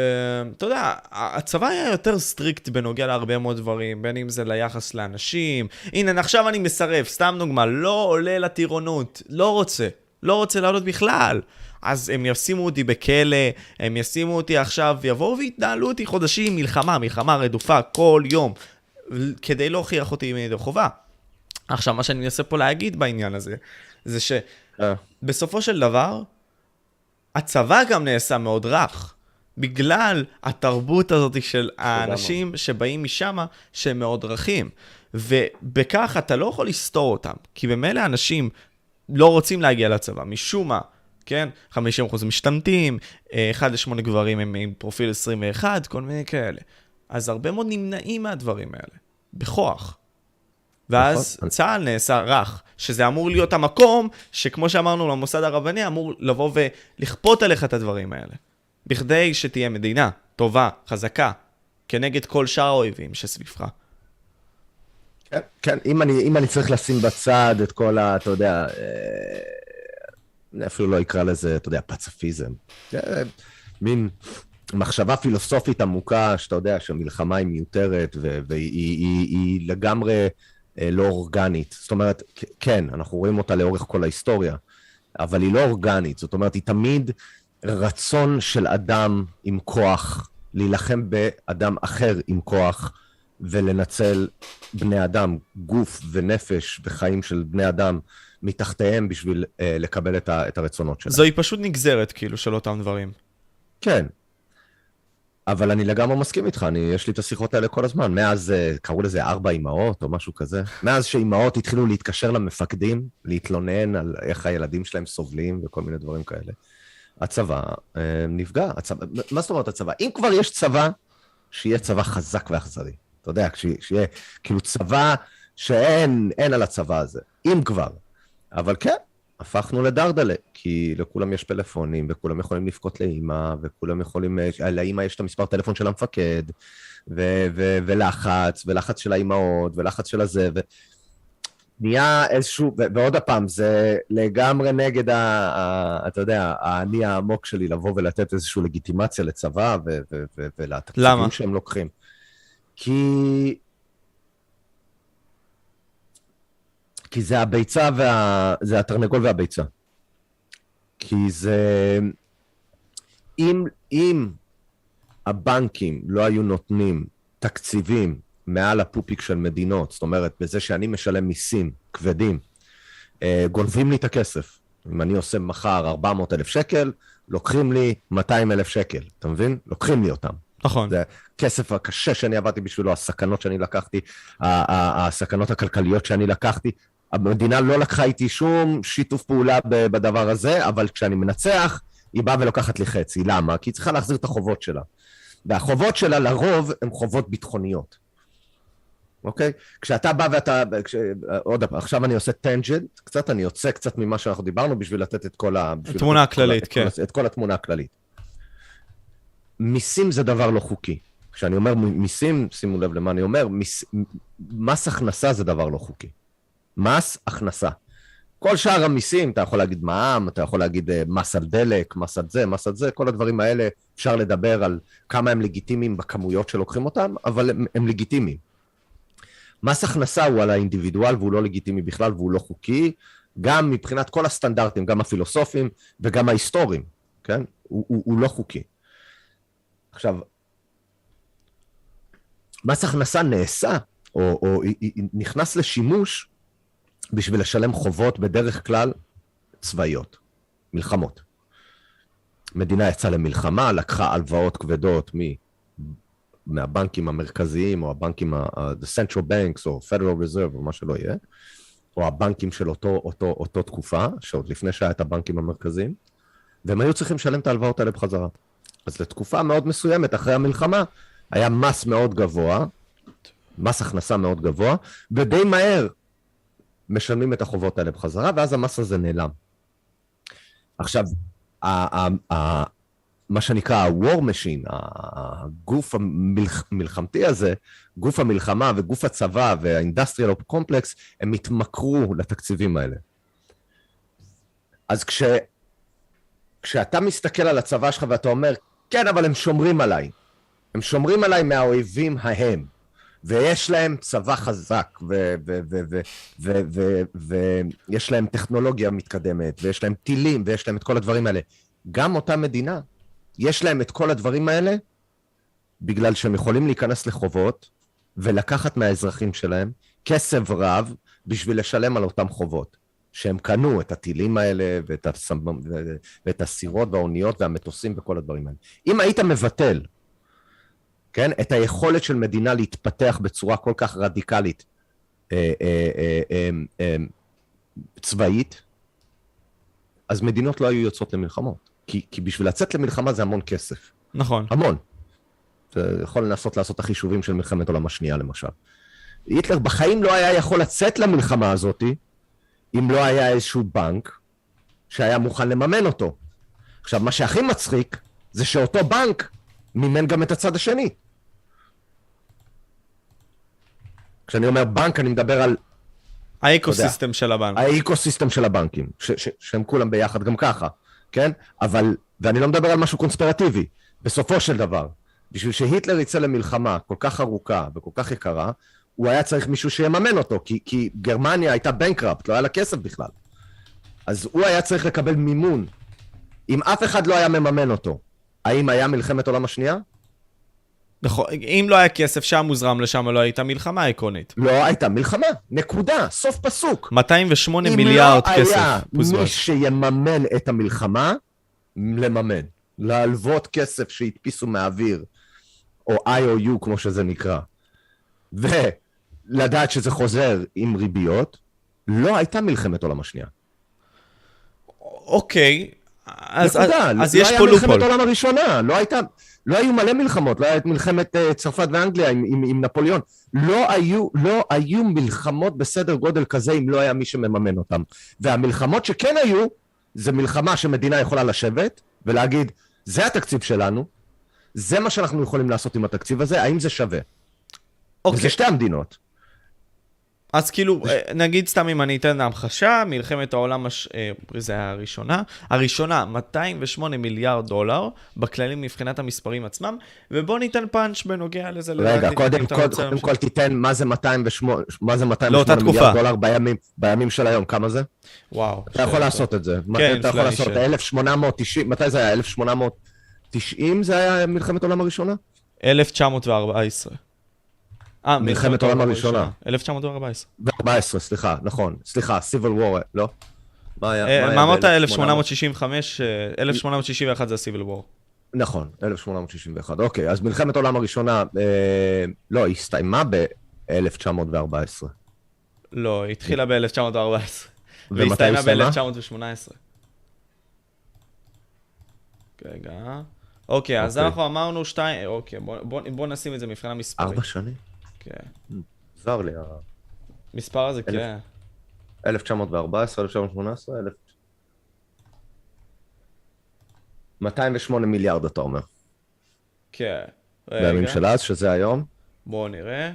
אתה יודע, הצבא היה יותר strict בנוגע להרבה מאוד דברים, בין אם זה ליחס לאנשים. הנה, עכשיו אני מסרב, סתם דוגמה, לא עולה לטירונות, לא רוצה, לא רוצה לעלות בכלל. אז הם ישימו אותי בכלא, הם ישימו אותי עכשיו, יבואו ויתנהלו אותי חודשים, מלחמה, מלחמה רדופה כל יום, כדי להוכיח אותי מידי חובה. עכשיו, מה שאני מנסה פה להגיד בעניין הזה, זה אה, שבסופו של דבר, הצבא גם נעשה מאוד רך. בגלל התרבות הזאת של האנשים שבאים משם, שהם מאוד רכים. ובכך אתה לא יכול לסתור אותם, כי במילא אנשים לא רוצים להגיע לצבא, משום מה, כן? 50% משתמטים, 1 ל-8 גברים הם עם פרופיל 21, כל מיני כאלה. אז הרבה מאוד נמנעים מהדברים האלה, בכוח. ואז נכון. צה"ל נעשה רך, שזה אמור להיות המקום שכמו שאמרנו למוסד הרבני, אמור לבוא ולכפות עליך את הדברים האלה. בכדי שתהיה מדינה טובה, חזקה, כנגד כל שאר האויבים שסביבך. כן, כן, אם אני, אם אני צריך לשים בצד את כל ה... אתה יודע, אה, אני אפילו לא אקרא לזה, אתה יודע, פצפיזם. זה מין מחשבה פילוסופית עמוקה, שאתה יודע שמלחמה היא מיותרת והיא היא, היא, היא לגמרי אה, לא אורגנית. זאת אומרת, כן, אנחנו רואים אותה לאורך כל ההיסטוריה, אבל היא לא אורגנית. זאת אומרת, היא תמיד רצון של אדם עם כוח להילחם באדם אחר עם כוח ולנצל בני אדם, גוף ונפש וחיים של בני אדם מתחתיהם בשביל אה, לקבל את, ה, את הרצונות שלהם. זוהי פשוט נגזרת, כאילו, של אותם דברים. כן. אבל אני לגמרי מסכים איתך, אני, יש לי את השיחות האלה כל הזמן. מאז, אה, קראו לזה ארבע אמהות או משהו כזה. מאז שאימהות התחילו להתקשר למפקדים, להתלונן על איך הילדים שלהם סובלים וכל מיני דברים כאלה. הצבא אה, נפגע. הצבא, מה זאת אומרת הצבא? אם כבר יש צבא, שיהיה צבא חזק ואכזרי. אתה יודע, שיהיה כאילו צבא שאין אין על הצבא הזה, אם כבר. אבל כן, הפכנו לדרדלה, כי לכולם יש פלאפונים, וכולם יכולים לבכות לאימא, וכולם יכולים, לאימא יש את המספר טלפון של המפקד, ו- ו- ולחץ, ולחץ של האימהות, ולחץ של הזה, ו... נהיה איזשהו, ו- ועוד פעם, זה לגמרי נגד, ה- ה- אתה יודע, האני העמוק שלי לבוא ולתת איזושהי לגיטימציה לצבא ולתקציבים? שהם לוקחים. כי... כי זה הביצה וה... זה התרנגול והביצה. כי זה... אם, אם הבנקים לא היו נותנים תקציבים מעל הפופיק של מדינות, זאת אומרת, בזה שאני משלם מיסים כבדים, אה, גונבים לי את הכסף. אם אני עושה מחר 400 אלף שקל, לוקחים לי 200 אלף שקל, אתה מבין? לוקחים לי אותם. נכון. זה הכסף הקשה שאני עבדתי בשבילו, הסכנות שאני לקחתי, הסכנות הכלכליות שאני לקחתי. המדינה לא לקחה איתי שום שיתוף פעולה בדבר הזה, אבל כשאני מנצח, היא באה ולוקחת לי חצי. למה? כי היא צריכה להחזיר את החובות שלה. והחובות שלה לרוב הן חובות ביטחוניות. אוקיי? כשאתה בא ואתה... כש... עוד פעם, עכשיו אני עושה טנג'נט, קצת אני יוצא קצת ממה שאנחנו דיברנו בשביל לתת את כל ה... התמונה הכללית, את כל כן. את כל התמונה הכללית. מיסים זה דבר לא חוקי. כשאני אומר מיסים, שימו לב למה אני אומר, מיס, מס הכנסה זה דבר לא חוקי. מס הכנסה. כל שאר המיסים, אתה יכול להגיד מע"מ, אתה יכול להגיד אה, מס על דלק, מס על זה, מס על זה, כל הדברים האלה, אפשר לדבר על כמה הם לגיטימיים בכמויות שלוקחים אותם, אבל הם, הם לגיטימיים. מס הכנסה הוא על האינדיבידואל והוא לא לגיטימי בכלל והוא לא חוקי, גם מבחינת כל הסטנדרטים, גם הפילוסופיים וגם ההיסטוריים, כן? הוא, הוא, הוא לא חוקי. עכשיו, מס הכנסה נעשה, או, או היא- נכנס לשימוש בשביל לשלם חובות בדרך כלל צבאיות, מלחמות. מדינה יצאה למלחמה, לקחה הלוואות כבדות מ... מהבנקים המרכזיים, או הבנקים, ה- the central banks, או federal reserve, או מה שלא יהיה, או הבנקים של אותו, אותו, אותו תקופה, שעוד לפני שהיה את הבנקים המרכזיים, והם היו צריכים לשלם את ההלוואות האלה בחזרה. אז לתקופה מאוד מסוימת, אחרי המלחמה, היה מס מאוד גבוה, מס הכנסה מאוד גבוה, ודי מהר משלמים את החובות האלה בחזרה, ואז המס הזה נעלם. עכשיו, מה שנקרא ה-war machine, הגוף המלחמתי הזה, גוף המלחמה וגוף הצבא וה-industrial complex, הם התמכרו לתקציבים האלה. אז כש, כשאתה מסתכל על הצבא שלך ואתה אומר, כן, אבל הם שומרים עליי. הם שומרים עליי מהאויבים ההם. ויש להם צבא חזק, ויש להם טכנולוגיה מתקדמת, ויש להם טילים, ויש להם את כל הדברים האלה. גם אותה מדינה, יש להם את כל הדברים האלה, בגלל שהם יכולים להיכנס לחובות ולקחת מהאזרחים שלהם כסף רב בשביל לשלם על אותם חובות. שהם קנו את הטילים האלה, ואת, הסמ... ואת הסירות והאוניות והמטוסים וכל הדברים האלה. אם היית מבטל, כן, את היכולת של מדינה להתפתח בצורה כל כך רדיקלית אה, אה, אה, צבאית, אז מדינות לא היו יוצאות למלחמות. כי, כי בשביל לצאת למלחמה זה המון כסף. נכון. המון. זה יכול לנסות לעשות את החישובים של מלחמת העולם השנייה, למשל. היטלר בחיים לא היה יכול לצאת למלחמה הזאתי, אם לא היה איזשהו בנק שהיה מוכן לממן אותו. עכשיו, מה שהכי מצחיק, זה שאותו בנק מימן גם את הצד השני. כשאני אומר בנק, אני מדבר על... ה ecosystem של הבנק. ה ecosystem של הבנקים, ש- ש- שהם כולם ביחד גם ככה, כן? אבל, ואני לא מדבר על משהו קונספירטיבי, בסופו של דבר, בשביל שהיטלר יצא למלחמה כל כך ארוכה וכל כך יקרה, הוא היה צריך מישהו שיממן אותו, כי, כי גרמניה הייתה bankrupt, לא היה לה כסף בכלל. אז הוא היה צריך לקבל מימון. אם אף אחד לא היה מממן אותו, האם היה מלחמת עולם השנייה? נכון, אם לא היה כסף שם מוזרם לשם, לא הייתה מלחמה עקרונית. לא הייתה מלחמה, נקודה, סוף פסוק. 208 מיליארד כסף. אם לא היה מי שיממן את המלחמה, לממן. להלוות כסף שהדפיסו מהאוויר, או IOU כמו שזה נקרא, ולדעת שזה חוזר עם ריביות, לא הייתה מלחמת עולם השנייה. אוקיי, אז, נקודה, אז, אז לא יש פה מלחמת לופול. העולם הראשונה, לא הייתה, לא היו מלא מלחמות, לא הייתה מלחמת uh, צרפת ואנגליה עם, עם, עם נפוליאון, לא היו, לא היו מלחמות בסדר גודל כזה אם לא היה מי שמממן אותם. והמלחמות שכן היו, זה מלחמה שמדינה יכולה לשבת ולהגיד, זה התקציב שלנו, זה מה שאנחנו יכולים לעשות עם התקציב הזה, האם זה שווה? אוקיי, וזה שתי המדינות. אז כאילו, אה, נגיד סתם אם אני אתן המחשה, מלחמת העולם, הש... אה, זה היה הראשונה. הראשונה, 208 מיליארד דולר, בכללים מבחינת המספרים עצמם, ובוא ניתן פאנץ' בנוגע לזה. רגע, קודם, קודם, קודם. כל תיתן מה זה 208, מה זה 208 לאותה מיליארד. דולר בימים, בימים של היום, כמה זה? וואו. אתה יכול לעשות את זה. כן, אתה יכול לעשות, של- 1890, מתי זה היה? 1890 זה היה מלחמת העולם הראשונה? 1914. אה, מלחמת העולם הראשונה. 1914. ב-14, סליחה, נכון. סליחה, Civil War, לא? מה היה? אה, מה אמרת? ב- 1865, אה, 1861 זה ה-Civil War. נכון, 1861. אוקיי, אז מלחמת העולם הראשונה, אה, לא, היא הסתיימה ב-1914. לא, היא התחילה ב-1914. ומתי והסתיימה הסתיימה? ב-1918. רגע. אוקיי, אז אוקיי. אנחנו אמרנו שתיים, אוקיי, בוא- בוא בוא נשים את זה מבחינה מספרית. ארבע שנים? כן. זר לי, ה- מספר הזה. כן. 1914, 1918, 1000... 208 מיליארד, אתה אומר. כן. בימים של אז, שזה היום? בואו נראה.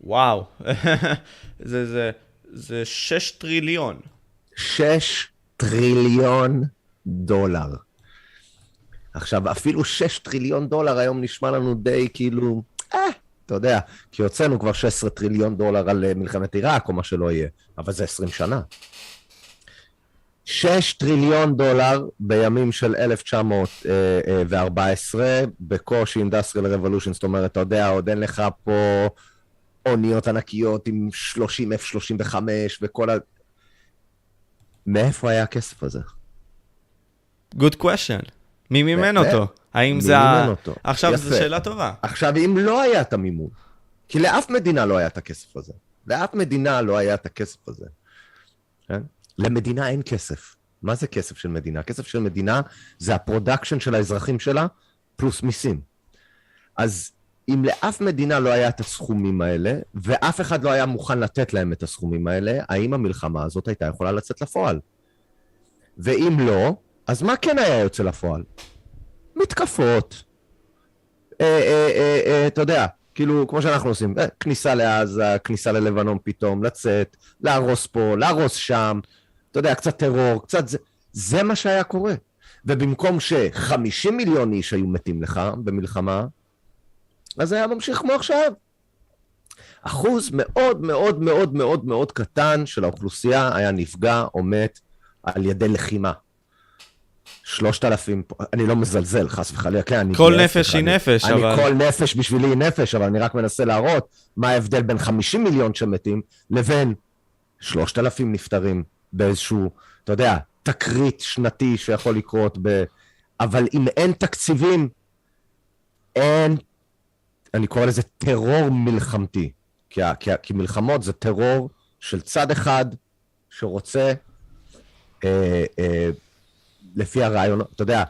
וואו. זה, זה, זה 6 טריליון. 6 טריליון דולר. עכשיו, אפילו 6 טריליון דולר היום נשמע לנו די כאילו, אה, אתה יודע, כי הוצאנו כבר 16 טריליון דולר על אה, מלחמת עיראק או מה שלא יהיה, אבל זה 20 שנה. 6 טריליון דולר בימים של 1914, בקושי industrial revolution, זאת אומרת, אתה יודע, עוד אין לך פה אוניות ענקיות עם 30 F-35 וכל ה... מאיפה היה הכסף הזה? Good question. מי מימן. אותו? האם זה ה... אותו? עכשיו, זו יפה. שאלה טובה. עכשיו, אם לא היה את המימון, כי לאף מדינה לא היה את הכסף הזה. לאף מדינה לא היה את הכסף הזה. כן? למדינה אין כסף. מה זה כסף של מדינה? כסף של מדינה זה ה production של האזרחים שלה פלוס מיסים. אז אם לאף מדינה לא היה את הסכומים האלה, ואף אחד לא היה מוכן לתת להם את הסכומים האלה, האם המלחמה הזאת הייתה יכולה לצאת לפועל? ואם לא, אז מה כן היה יוצא לפועל? מתקפות. אה, אה, אה, אה, אתה יודע, כאילו, כמו שאנחנו עושים, אה, כניסה לעזה, כניסה ללבנון פתאום, לצאת, להרוס פה, להרוס שם, אתה יודע, קצת טרור, קצת זה, זה מה שהיה קורה. ובמקום ש-50 מיליון איש היו מתים לך במלחמה, אז היה ממשיך כמו עכשיו. אחוז מאוד מאוד מאוד מאוד מאוד קטן של האוכלוסייה היה נפגע או מת על ידי לחימה. שלושת אלפים, אני לא מזלזל, חס וחלילה, כן, אני... כל נפש היא אני- נפש, אני אבל... כל נפש בשבילי היא נפש, אבל אני רק מנסה להראות מה ההבדל בין 50 מיליון שמתים לבין 3,000 נפטרים באיזשהו, אתה יודע, תקרית שנתי שיכול לקרות ב... אבל אם אין תקציבים, אין, אני קורא לזה טרור מלחמתי. כי, כי, כי מלחמות זה טרור של צד אחד שרוצה, אה, אה, לפי הרעיון, אתה יודע,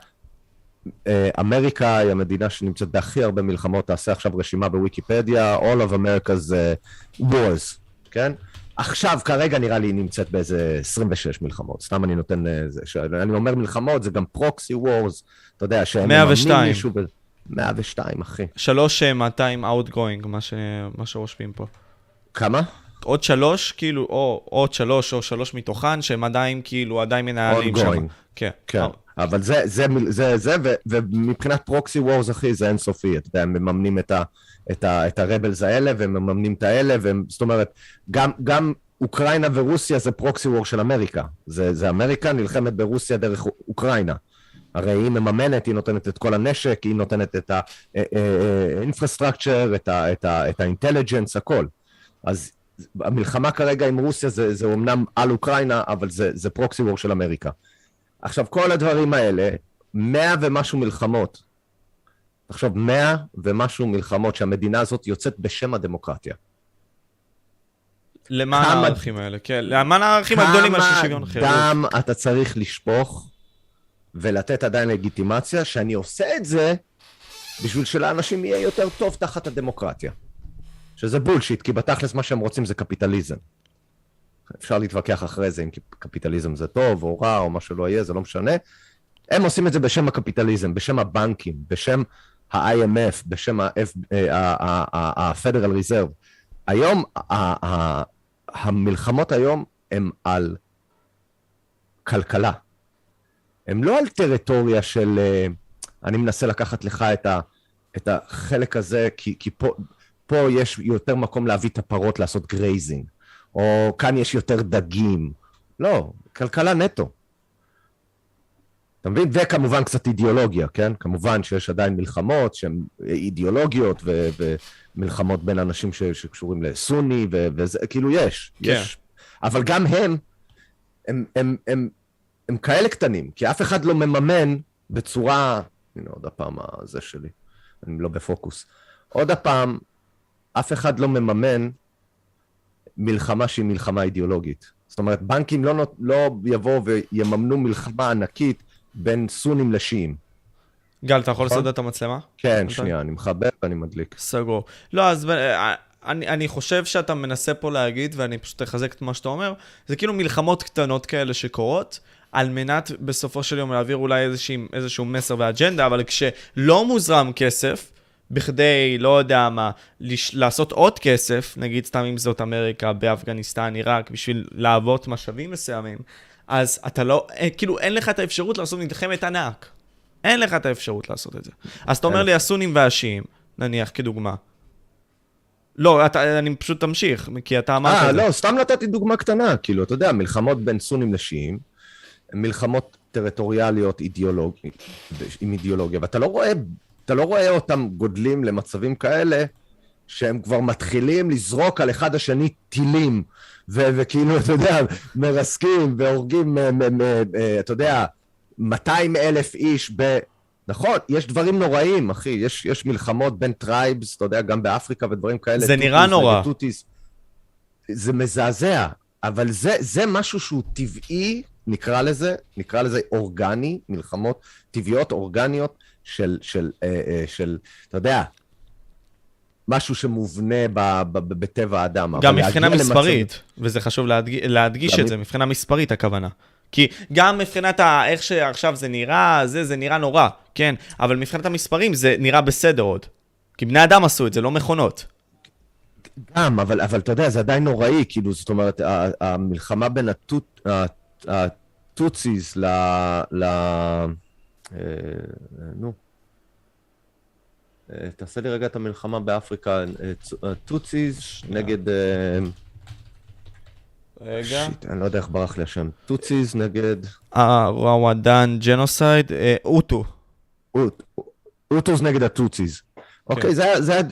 אה, אמריקה היא המדינה שנמצאת בהכי הרבה מלחמות, תעשה עכשיו רשימה בוויקיפדיה, All of America's uh, Wars, כן? עכשיו, כרגע נראה לי היא נמצאת באיזה 26 מלחמות, סתם אני נותן... אה, זה, ש... אני אומר מלחמות, זה גם פרוקסי וורס, אתה יודע, שהם 102. מממנים מישהו... ב... 102, אחי. שלוש אה, 200 outgoing, מה, ש... מה שרושמים פה. כמה? עוד שלוש, כאילו, או עוד שלוש או שלוש מתוכן, שהם עדיין, כאילו, עדיין מנהלים שם. כן. כן, אבל זה, זה, זה, זה, ו, ומבחינת פרוקסי וורס, אחי, זה אינסופי, אתה יודע, הם מממנים את, ה, את, ה, את הרבלס האלה, והם מממנים את האלה, והם, זאת אומרת, גם, גם אוקראינה ורוסיה זה פרוקסי וור של אמריקה. זה, זה אמריקה נלחמת ברוסיה דרך אוקראינה. הרי היא מממנת, היא נותנת את כל הנשק, היא נותנת את ה-infrastructure, את ה- את ה- את ה-intelligence, הכל. אז המלחמה כרגע עם רוסיה זה, זה אומנם על אוקראינה, אבל זה, זה פרוקסי וור של אמריקה. עכשיו, כל הדברים האלה, מאה ומשהו מלחמות. תחשוב, מאה ומשהו מלחמות שהמדינה הזאת יוצאת בשם הדמוקרטיה. למען כמה- הערכים האלה, כן. למען הערכים הגדולים של שוויון כמה חירות. דם אתה צריך לשפוך ולתת עדיין לגיטימציה שאני עושה את זה בשביל שלאנשים יהיה יותר טוב תחת הדמוקרטיה. שזה בולשיט, כי בתכלס מה שהם רוצים זה קפיטליזם. אפשר להתווכח אחרי זה אם קפיטליזם זה טוב או רע או מה שלא יהיה, זה לא משנה. הם עושים את זה בשם הקפיטליזם, בשם הבנקים, בשם ה-IMF, בשם ה-Federal Reserve. היום, המלחמות היום הן על כלכלה. הן לא על טריטוריה של אה, אני מנסה לקחת לך את, ה, את החלק הזה, כי, כי פה, פה יש יותר מקום להביא את הפרות לעשות grazing, או כאן יש יותר דגים. לא, כלכלה נטו. אתה מבין? וכמובן קצת אידיאולוגיה, כן? כמובן שיש עדיין מלחמות שהן אידיאולוגיות ו- ומלחמות בין אנשים ש- שקשורים לסוני, ו- וזה, כאילו יש, כן. יש. אבל גם הם, הם, הם, הם, הם כאלה קטנים, כי אף אחד לא מממן בצורה... הנה עוד הפעם הזה שלי, אני לא בפוקוס. עוד הפעם, אף אחד לא מממן מלחמה שהיא מלחמה אידיאולוגית. זאת אומרת, בנקים לא, נות- לא יבואו ויממנו מלחמה ענקית בין סונים לשיעים. גל, אתה יכול נכון? לסדר את המצלמה? כן, אתה- שנייה, אני מחבר ואני מדליק. סגור. לא, אז אה, אני, אני חושב שאתה מנסה פה להגיד, ואני פשוט אחזק את מה שאתה אומר, זה כאילו מלחמות קטנות כאלה שקורות, על מנת בסופו של יום להעביר אולי איזושהי, איזשהו מסר ואג'נדה, אבל כשלא מוזרם כסף, בכדי, לא יודע מה, לש, לעשות עוד כסף, נגיד סתם אם זאת אמריקה, באפגניסטן, עיראק, בשביל להוות משאבים מסוימים, אז אתה לא, אה, כאילו אין לך את האפשרות לעשות מלחמת ענק. אין לך את האפשרות לעשות את זה. אז אתה אומר. לי, הסונים והשיעים, נניח כדוגמה. לא, אתה, אני פשוט תמשיך, כי אתה אמרת אה. לא, סתם נתתי דוגמה קטנה. כאילו, אתה יודע, מלחמות בין סונים לשיעים, מלחמות טריטוריאליות אידיאולוגיות, עם אידיאולוגיה, ואתה לא רואה, אתה לא רואה אותם גודלים למצבים כאלה, שהם כבר מתחילים לזרוק על אחד השני טילים, ו- וכאילו, אתה יודע, מרסקים והורגים, מ- מ- מ- אה, אתה יודע, 200 אלף איש ב... נכון, יש דברים נוראים, אחי, יש, יש מלחמות בין tribes, אתה יודע, גם באפריקה ודברים כאלה. זה נראה נורא. טוטסיס. זה מזעזע, אבל זה, זה משהו שהוא טבעי, נקרא לזה, נקרא לזה אורגני, מלחמות טבעיות, אורגניות, של, של, אה, אה, של, אתה יודע, משהו שמובנה ב, ב, ב, בטבע האדם. גם מבחינה להגיע למצב- מספרית, וזה חשוב להדג... להדגיש גם את זה, מבחינה מספרית הכוונה. כי גם מבחינת ה... איך שעכשיו זה נראה, זה, זה נראה נורא, כן? אבל מבחינת המספרים זה נראה בסדר עוד. כי בני אדם עשו את זה, לא מכונות. גם, אבל, אבל אתה יודע, זה עדיין נוראי, כאילו, זאת אומרת, המלחמה בין הטוט, הטוציס ל... ל... אה, נו. אה, תעשה לי רגע את המלחמה באפריקה, טוציס נגד... רגע. שיט, אני לא יודע איך ברח לי השם. טוציס נגד... הוואדן ג'נוסייד, אוטו. אוטוס נגד הטוציס. אוקיי, זה, זה היה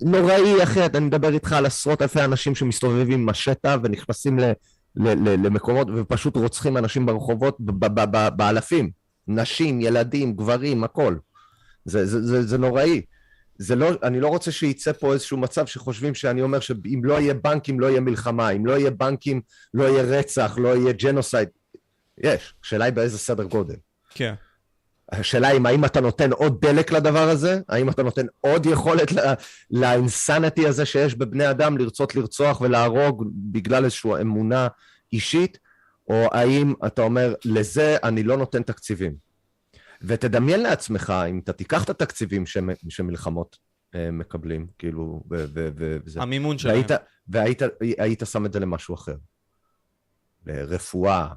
נוראי, אחי, אני מדבר איתך על עשרות אלפי אנשים שמסתובבים עם משטה ונכנסים ל, ל, ל, למקומות ופשוט רוצחים אנשים ברחובות באלפים. נשים, ילדים, גברים, הכל. זה, זה, זה, זה נוראי. זה לא, אני לא רוצה שייצא פה איזשהו מצב שחושבים שאני אומר שאם לא יהיה בנקים לא יהיה מלחמה, אם לא יהיה בנקים לא יהיה רצח, לא יהיה ג'נוסייד. יש, השאלה היא באיזה סדר גודל. כן. השאלה היא האם אתה נותן עוד דלק לדבר הזה? האם אתה נותן עוד יכולת לאינסניטי הזה שיש בבני אדם לרצות לרצוח ולהרוג בגלל איזושהי אמונה אישית? או האם אתה אומר, לזה אני לא נותן תקציבים? ותדמיין לעצמך, אם אתה תיקח את התקציבים שמלחמות אה, מקבלים, כאילו, וזה... המימון שלהם. והיית, והיית היית שם את זה למשהו אחר. לרפואה,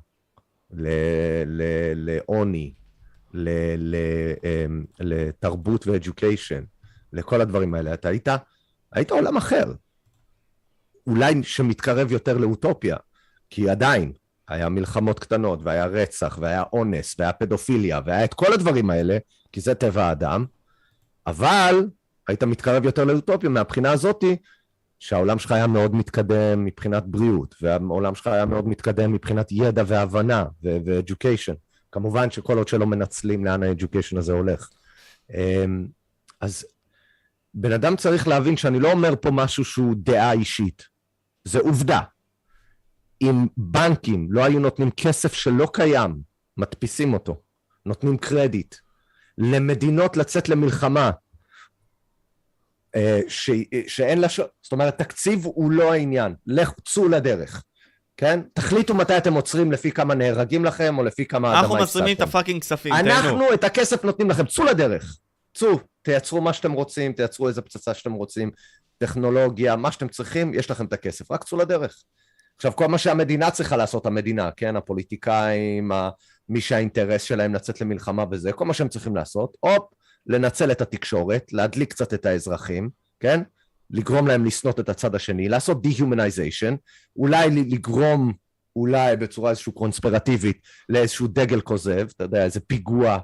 לעוני, אמ, לתרבות ואדיוקיישן, לכל הדברים האלה. אתה היית, היית עולם אחר. אולי שמתקרב יותר לאוטופיה, כי עדיין היה מלחמות קטנות, והיה רצח, והיה אונס, והיה פדופיליה, והיה את כל הדברים האלה, כי זה טבע האדם, אבל היית מתקרב יותר לאוטופיה מהבחינה הזאתי, שהעולם שלך היה מאוד מתקדם מבחינת בריאות, והעולם שלך היה מאוד מתקדם מבחינת ידע והבנה ו-education. כמובן שכל עוד שלא מנצלים לאן ה-education הזה הולך. אמ, אז בן אדם צריך להבין שאני לא אומר פה משהו שהוא דעה אישית, זה עובדה. אם בנקים לא היו נותנים כסף שלא קיים, מדפיסים אותו, נותנים קרדיט, למדינות לצאת למלחמה, אה, ש... שאין לה... ש... זאת אומרת, תקציב הוא לא העניין, לך, צאו לדרך. כן? תחליטו מתי אתם עוצרים לפי כמה נהרגים לכם, או לפי כמה אדמה הפסדתם. אנחנו מזרימים את ה fucking כספים, תהנו. אנחנו את הכסף נותנים לכם, צאו לדרך. צאו, תייצרו מה שאתם רוצים, תייצרו איזה פצצה שאתם רוצים, טכנולוגיה, מה שאתם צריכים, יש לכם את הכסף, רק צאו לדרך. עכשיו, כל מה שהמדינה צריכה לעשות, המדינה, כן? הפוליטיקאים, מי שהאינטרס שלהם לצאת למלחמה וזה, כל מה שהם צריכים לעשות, הופ, לנצל את התקשורת, להדליק קצת את האזרחים, כן? לגרום להם לשנוא את הצד השני, לעשות dehumanization, אולי לגרום, אולי בצורה איזושהי קונספירטיבית, לאיזשהו דגל כוזב, אתה יודע, איזה פיגוע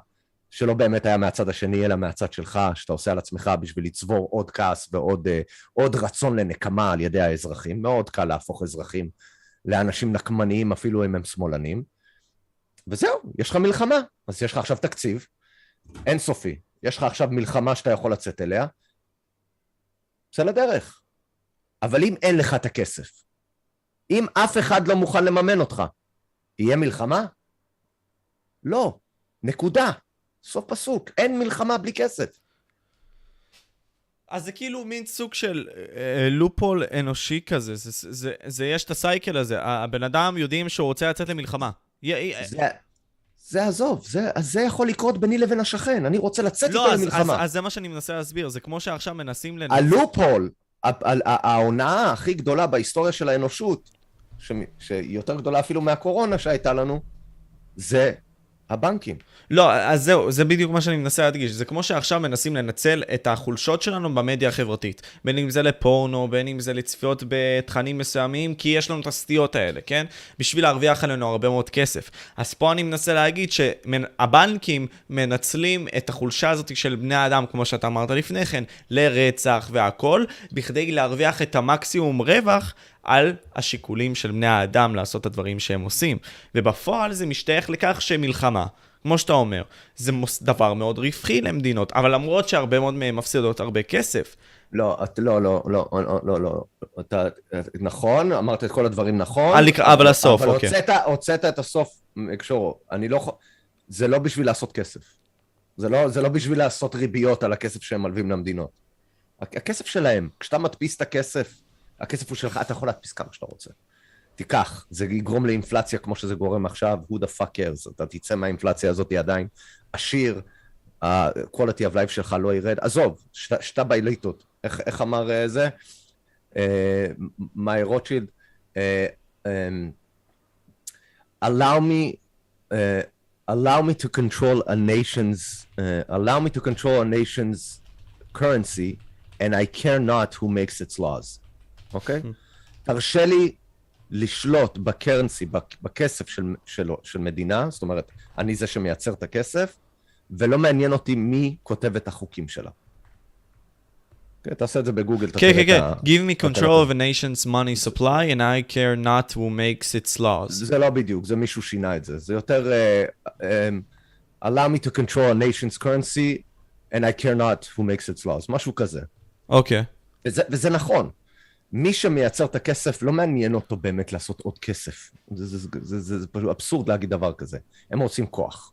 שלא באמת היה מהצד השני, אלא מהצד שלך, שאתה עושה על עצמך בשביל לצבור עוד כעס ועוד uh, עוד רצון לנקמה על ידי האזרחים. מאוד קל להפוך אזרחים לאנשים נקמניים, אפילו אם הם שמאלנים. וזהו, יש לך מלחמה, אז יש לך עכשיו תקציב אינסופי. יש לך עכשיו מלחמה שאתה יכול לצאת אליה, צא לדרך. אבל אם אין לך את הכסף, אם אף אחד לא מוכן לממן אותך, יהיה מלחמה? לא. נקודה. סוף פסוק. אין מלחמה בלי כסף. אז זה כאילו מין סוג של אה, לופול אנושי כזה, זה, זה, זה, זה יש את הסייקל הזה, הבן אדם יודעים שהוא רוצה לצאת למלחמה. זה, זה עזוב, זה, זה יכול לקרות ביני לבין השכן, אני רוצה לצאת לא, איתו למלחמה. אז, אז זה מה שאני מנסה להסביר, זה כמו שעכשיו מנסים לנצח... הלופול, ההונאה הכי גדולה בהיסטוריה של האנושות, שהיא יותר גדולה אפילו מהקורונה שהייתה לנו, זה הבנקים. לא, אז זהו, זה בדיוק מה שאני מנסה להדגיש. זה כמו שעכשיו מנסים לנצל את החולשות שלנו במדיה החברתית. בין אם זה לפורנו, בין אם זה לצפיות בתכנים מסוימים, כי יש לנו את הסטיות האלה, כן? בשביל להרוויח עלינו הרבה מאוד כסף. אז פה אני מנסה להגיד שהבנקים מנצלים את החולשה הזאת של בני האדם, כמו שאתה אמרת לפני כן, לרצח והכל, בכדי להרוויח את המקסימום רווח על השיקולים של בני האדם לעשות את הדברים שהם עושים. ובפועל זה משתייך לכך שמלחמה, כמו שאתה אומר, זה דבר מאוד רווחי למדינות, אבל למרות שהרבה מאוד מהם מפסידות הרבה כסף. לא, את, לא, לא, לא, לא, לא, לא, אתה, נכון, אמרת את כל הדברים נכון. על, אבל הסוף, אוקיי. אבל הוצאת, הוצאת את הסוף, קשורו, אני לא, זה לא בשביל לעשות כסף. זה לא, זה לא בשביל לעשות ריביות על הכסף שהם מלווים למדינות. הכסף שלהם, כשאתה מדפיס את הכסף הכסף הוא שלך, אתה יכול להדפיס כמה שאתה רוצה. תיקח, זה יגרום לאינפלציה כמו שזה גורם עכשיו, who the fuck cares, אתה תצא מהאינפלציה הזאת עדיין. עשיר, ה-quality of life שלך לא ירד, עזוב, שאתה באליטות, איך, איך אמר uh, זה? מאי uh, רוטשילד, uh, um, allow me, uh, allow me to control a nation's, uh, allow me to control a nation's currency, and I care not who makes its laws, אוקיי? Hmm. תרשה לי לשלוט בקרנסי, בכסף של, של, של מדינה, זאת אומרת, אני זה שמייצר את הכסף, ולא מעניין אותי מי כותב את החוקים שלה. כן, תעשה את זה בגוגל, כן, כן, כן, Give me control of a nation's money supply and I care not who makes its laws. זה לא בדיוק, זה מישהו שינה את זה. זה יותר uh, um, allow me to control a nation's currency and I care not who makes its laws, משהו כזה. אוקיי. Okay. וזה, וזה נכון. מי שמייצר את הכסף, לא מעניין אותו באמת לעשות עוד כסף. זה, זה, זה, זה, זה, פשוט אבסורד להגיד דבר כזה. הם רוצים כוח.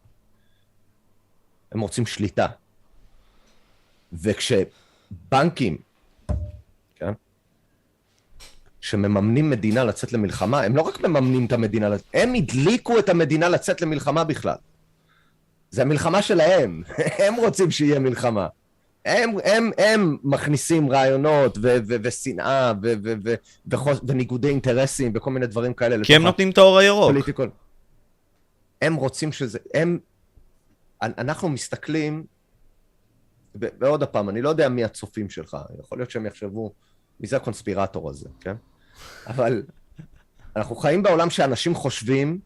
הם רוצים שליטה. וכשבנקים, כן? שמממנים מדינה לצאת למלחמה, הם לא רק מממנים את המדינה, הם הדליקו את המדינה לצאת למלחמה בכלל. זה המלחמה שלהם, הם רוצים שיהיה מלחמה. הם, הם, הם מכניסים רעיונות ושנאה וניגודי אינטרסים וכל מיני דברים כאלה. כי הם נותנים את האור הירוק. פוליטיקול. הם רוצים שזה, הם, אנחנו מסתכלים, ועוד פעם, אני לא יודע מי הצופים שלך, יכול להיות שהם יחשבו, מי זה הקונספירטור הזה, כן? אבל אנחנו חיים בעולם שאנשים חושבים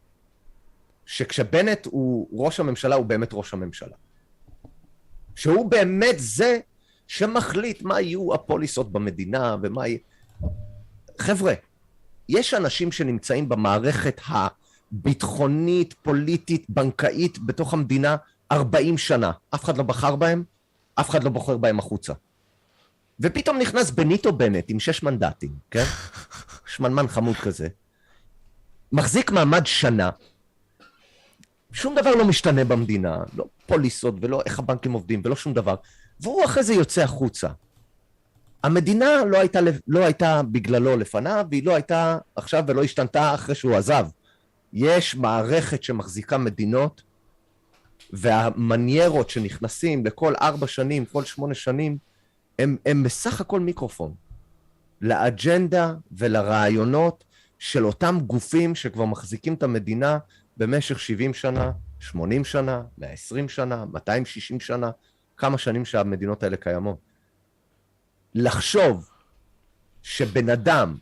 שכשבנט הוא ראש הממשלה, הוא באמת ראש הממשלה. שהוא באמת זה שמחליט מה יהיו הפוליסות במדינה ומה יהיה... חבר'ה, יש אנשים שנמצאים במערכת הביטחונית, פוליטית, בנקאית בתוך המדינה 40 שנה. אף אחד לא בחר בהם, אף אחד לא בוחר בהם החוצה. ופתאום נכנס בניטו בנט עם שש מנדטים, כן? שמנמן חמוד כזה. מחזיק מעמד שנה, שום דבר לא משתנה במדינה, לא פוליסות ולא איך הבנקים עובדים ולא שום דבר, והוא אחרי זה יוצא החוצה. המדינה לא הייתה, לא הייתה בגללו לפניו, והיא לא הייתה עכשיו ולא השתנתה אחרי שהוא עזב. יש מערכת שמחזיקה מדינות, והמניירות שנכנסים לכל ארבע שנים, כל שמונה שנים, הם, הם בסך הכל מיקרופון. לאג'נדה ולרעיונות של אותם גופים שכבר מחזיקים את המדינה במשך 70 שנה, 80 שנה, 120 שנה, 260 שנה, כמה שנים שהמדינות האלה קיימות. לחשוב שבן אדם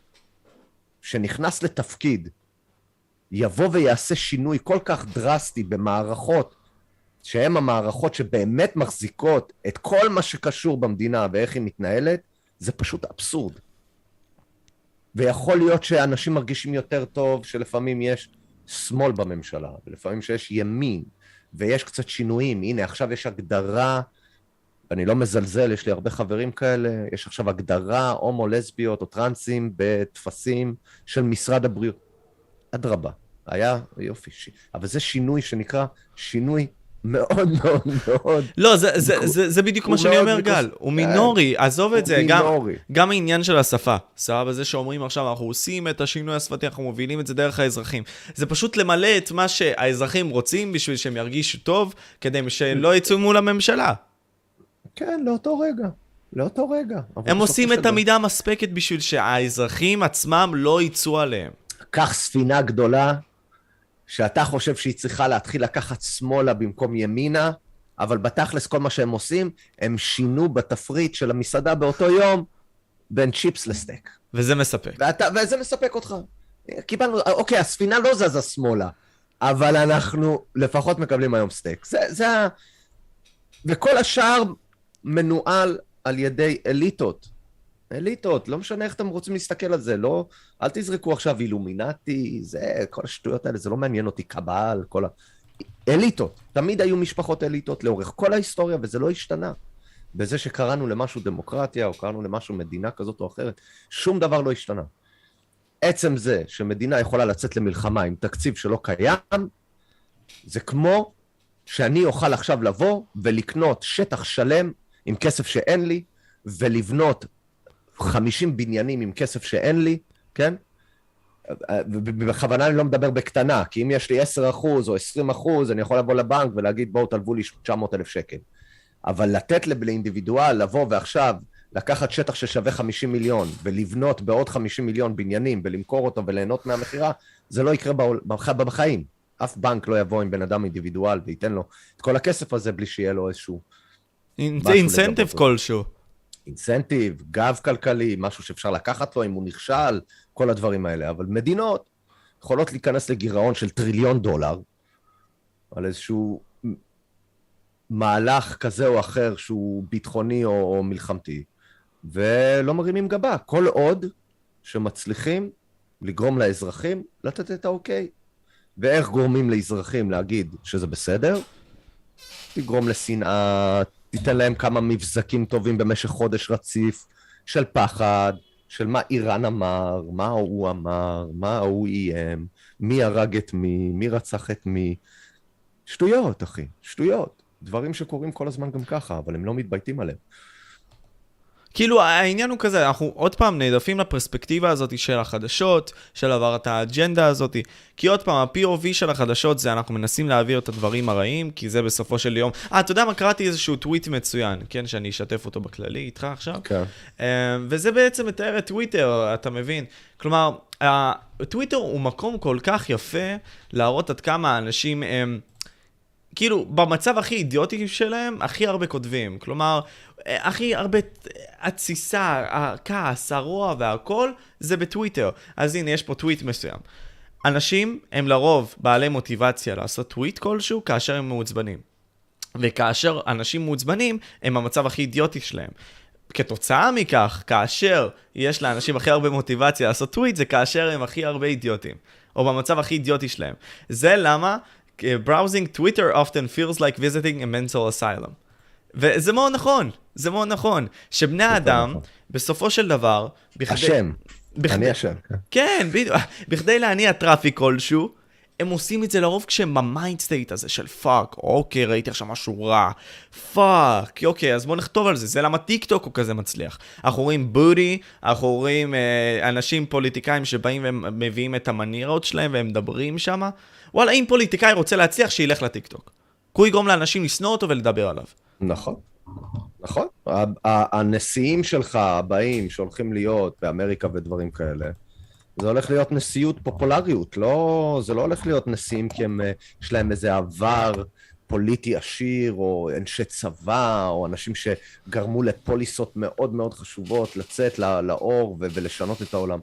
שנכנס לתפקיד יבוא ויעשה שינוי כל כך דרסטי במערכות שהן המערכות שבאמת מחזיקות את כל מה שקשור במדינה ואיך היא מתנהלת, זה פשוט אבסורד. ויכול להיות שאנשים מרגישים יותר טוב, שלפעמים יש שמאל בממשלה, ולפעמים שיש ימין, ויש קצת שינויים. הנה, עכשיו יש הגדרה, אני לא מזלזל, יש לי הרבה חברים כאלה, יש עכשיו הגדרה הומו, לסביות או טרנסים בטפסים של משרד הבריאות. אדרבה, היה יופי. אבל זה שינוי שנקרא שינוי מאוד מאוד מאוד. לא, זה, זה, זה, זה בדיוק מה שאני אומר, גל. הוא מינורי, עזוב את זה. גם, גם העניין של השפה. סבבה, זה שאומרים עכשיו, אנחנו עושים את השינוי השפתי, אנחנו מובילים את זה דרך האזרחים. זה פשוט למלא את מה שהאזרחים רוצים בשביל שהם ירגישו טוב, כדי שלא יצאו מול הממשלה. כן, לאותו רגע. לאותו רגע. הם עושים את המידה המספקת בשביל שהאזרחים עצמם לא יצאו עליהם. קח ספינה גדולה, שאתה חושב שהיא צריכה להתחיל לקחת שמאלה במקום ימינה, אבל בתכלס כל מה שהם עושים, הם שינו בתפריט של המסעדה באותו יום בין צ'יפס לסטייק. וזה מספק. ואתה, וזה מספק אותך. קיבלנו, אוקיי, הספינה לא זזה שמאלה, אבל אנחנו לפחות מקבלים היום סטייק. זה, זה ה... וכל השאר מנוהל על ידי אליטות. אליטות, לא משנה איך אתם רוצים להסתכל על זה, לא, אל תזרקו עכשיו אילומינטי, זה, כל השטויות האלה, זה לא מעניין אותי, קבל, כל ה... אליטות, תמיד היו משפחות אליטות לאורך כל ההיסטוריה, וזה לא השתנה. בזה שקראנו למשהו דמוקרטיה, או קראנו למשהו מדינה כזאת או אחרת, שום דבר לא השתנה. עצם זה שמדינה יכולה לצאת למלחמה עם תקציב שלא קיים, זה כמו שאני אוכל עכשיו לבוא ולקנות שטח שלם עם כסף שאין לי, ולבנות 50 בניינים עם כסף שאין לי, כן? בכוונה אני לא מדבר בקטנה, כי אם יש לי 10 אחוז או 20 אחוז, אני יכול לבוא לבנק ולהגיד, בואו תלוו לי 900 אלף שקל. אבל לתת לאינדיבידואל לבוא ועכשיו לקחת שטח ששווה 50 מיליון ולבנות בעוד 50 מיליון בניינים ולמכור אותו וליהנות מהמכירה, זה לא יקרה בחיים. אף בנק לא יבוא עם בן אדם אינדיבידואל וייתן לו את כל הכסף הזה בלי שיהיה לו איזשהו... זה אינסנטיב כלשהו. אינסנטיב, גב כלכלי, משהו שאפשר לקחת לו אם הוא נכשל, כל הדברים האלה. אבל מדינות יכולות להיכנס לגירעון של טריליון דולר על איזשהו מהלך כזה או אחר שהוא ביטחוני או, או מלחמתי, ולא מרימים גבה. כל עוד שמצליחים לגרום לאזרחים לתת את האוקיי. ואיך גורמים לאזרחים להגיד שזה בסדר? תגרום לשנאה, תיתן להם כמה מבזקים טובים במשך חודש רציף של פחד, של מה איראן אמר, מה הוא אמר, מה הוא איים, מי הרג את מי, מי רצח את מי. שטויות, אחי, שטויות. דברים שקורים כל הזמן גם ככה, אבל הם לא מתבייתים עליהם. כאילו העניין הוא כזה, אנחנו עוד פעם נעדפים לפרספקטיבה הזאת של החדשות, של העברת האג'נדה הזאת, כי עוד פעם, ה-POV של החדשות זה אנחנו מנסים להעביר את הדברים הרעים, כי זה בסופו של יום... אה, אתה יודע מה? קראתי איזשהו טוויט מצוין, כן? שאני אשתף אותו בכללי איתך עכשיו. כן. Okay. וזה בעצם מתאר את טוויטר, אתה מבין? כלומר, טוויטר הוא מקום כל כך יפה להראות עד כמה אנשים הם... כאילו, במצב הכי אידיוטי שלהם, הכי הרבה כותבים. כלומר, הכי הרבה התסיסה, הכעס, הרוע והכל, זה בטוויטר. אז הנה, יש פה טוויט מסוים. אנשים הם לרוב בעלי מוטיבציה לעשות טוויט כלשהו כאשר הם מעוצבנים. וכאשר אנשים מעוצבנים, הם במצב הכי אידיוטי שלהם. כתוצאה מכך, כאשר יש לאנשים הכי הרבה מוטיבציה לעשות טוויט, זה כאשר הם הכי הרבה אידיוטים. או במצב הכי אידיוטי שלהם. זה למה browsing Twitter often feels like visiting a mental asylum. וזה מאוד נכון, זה מאוד נכון. שבני האדם, נכון. בסופו של דבר... אשם, אני אשם. כן, כן בדיוק. בכדי להניע traffic כלשהו, הם עושים את זה לרוב כשהם ב mind state הזה של fuck, אוקיי, ראיתי עכשיו משהו רע, fuck, אוקיי, אז בואו נכתוב על זה, זה למה טיק טוק הוא כזה מצליח. אנחנו רואים body, אנחנו רואים אה, אנשים פוליטיקאים שבאים ומביאים את המניירות שלהם והם מדברים שם. וואלה, אם פוליטיקאי רוצה להצליח, שילך לטיק טוק. כי הוא יגרום לאנשים לשנוא אותו ולדבר עליו. נכון, נכון. הנשיאים שלך הבאים שהולכים להיות באמריקה ודברים כאלה, זה הולך להיות נשיאות פופולריות, לא, זה לא הולך להיות נשיאים כי הם, אה, יש להם איזה עבר פוליטי עשיר, או אנשי צבא, או אנשים שגרמו לפוליסות מאוד מאוד חשובות לצאת לאור ולשנות את העולם.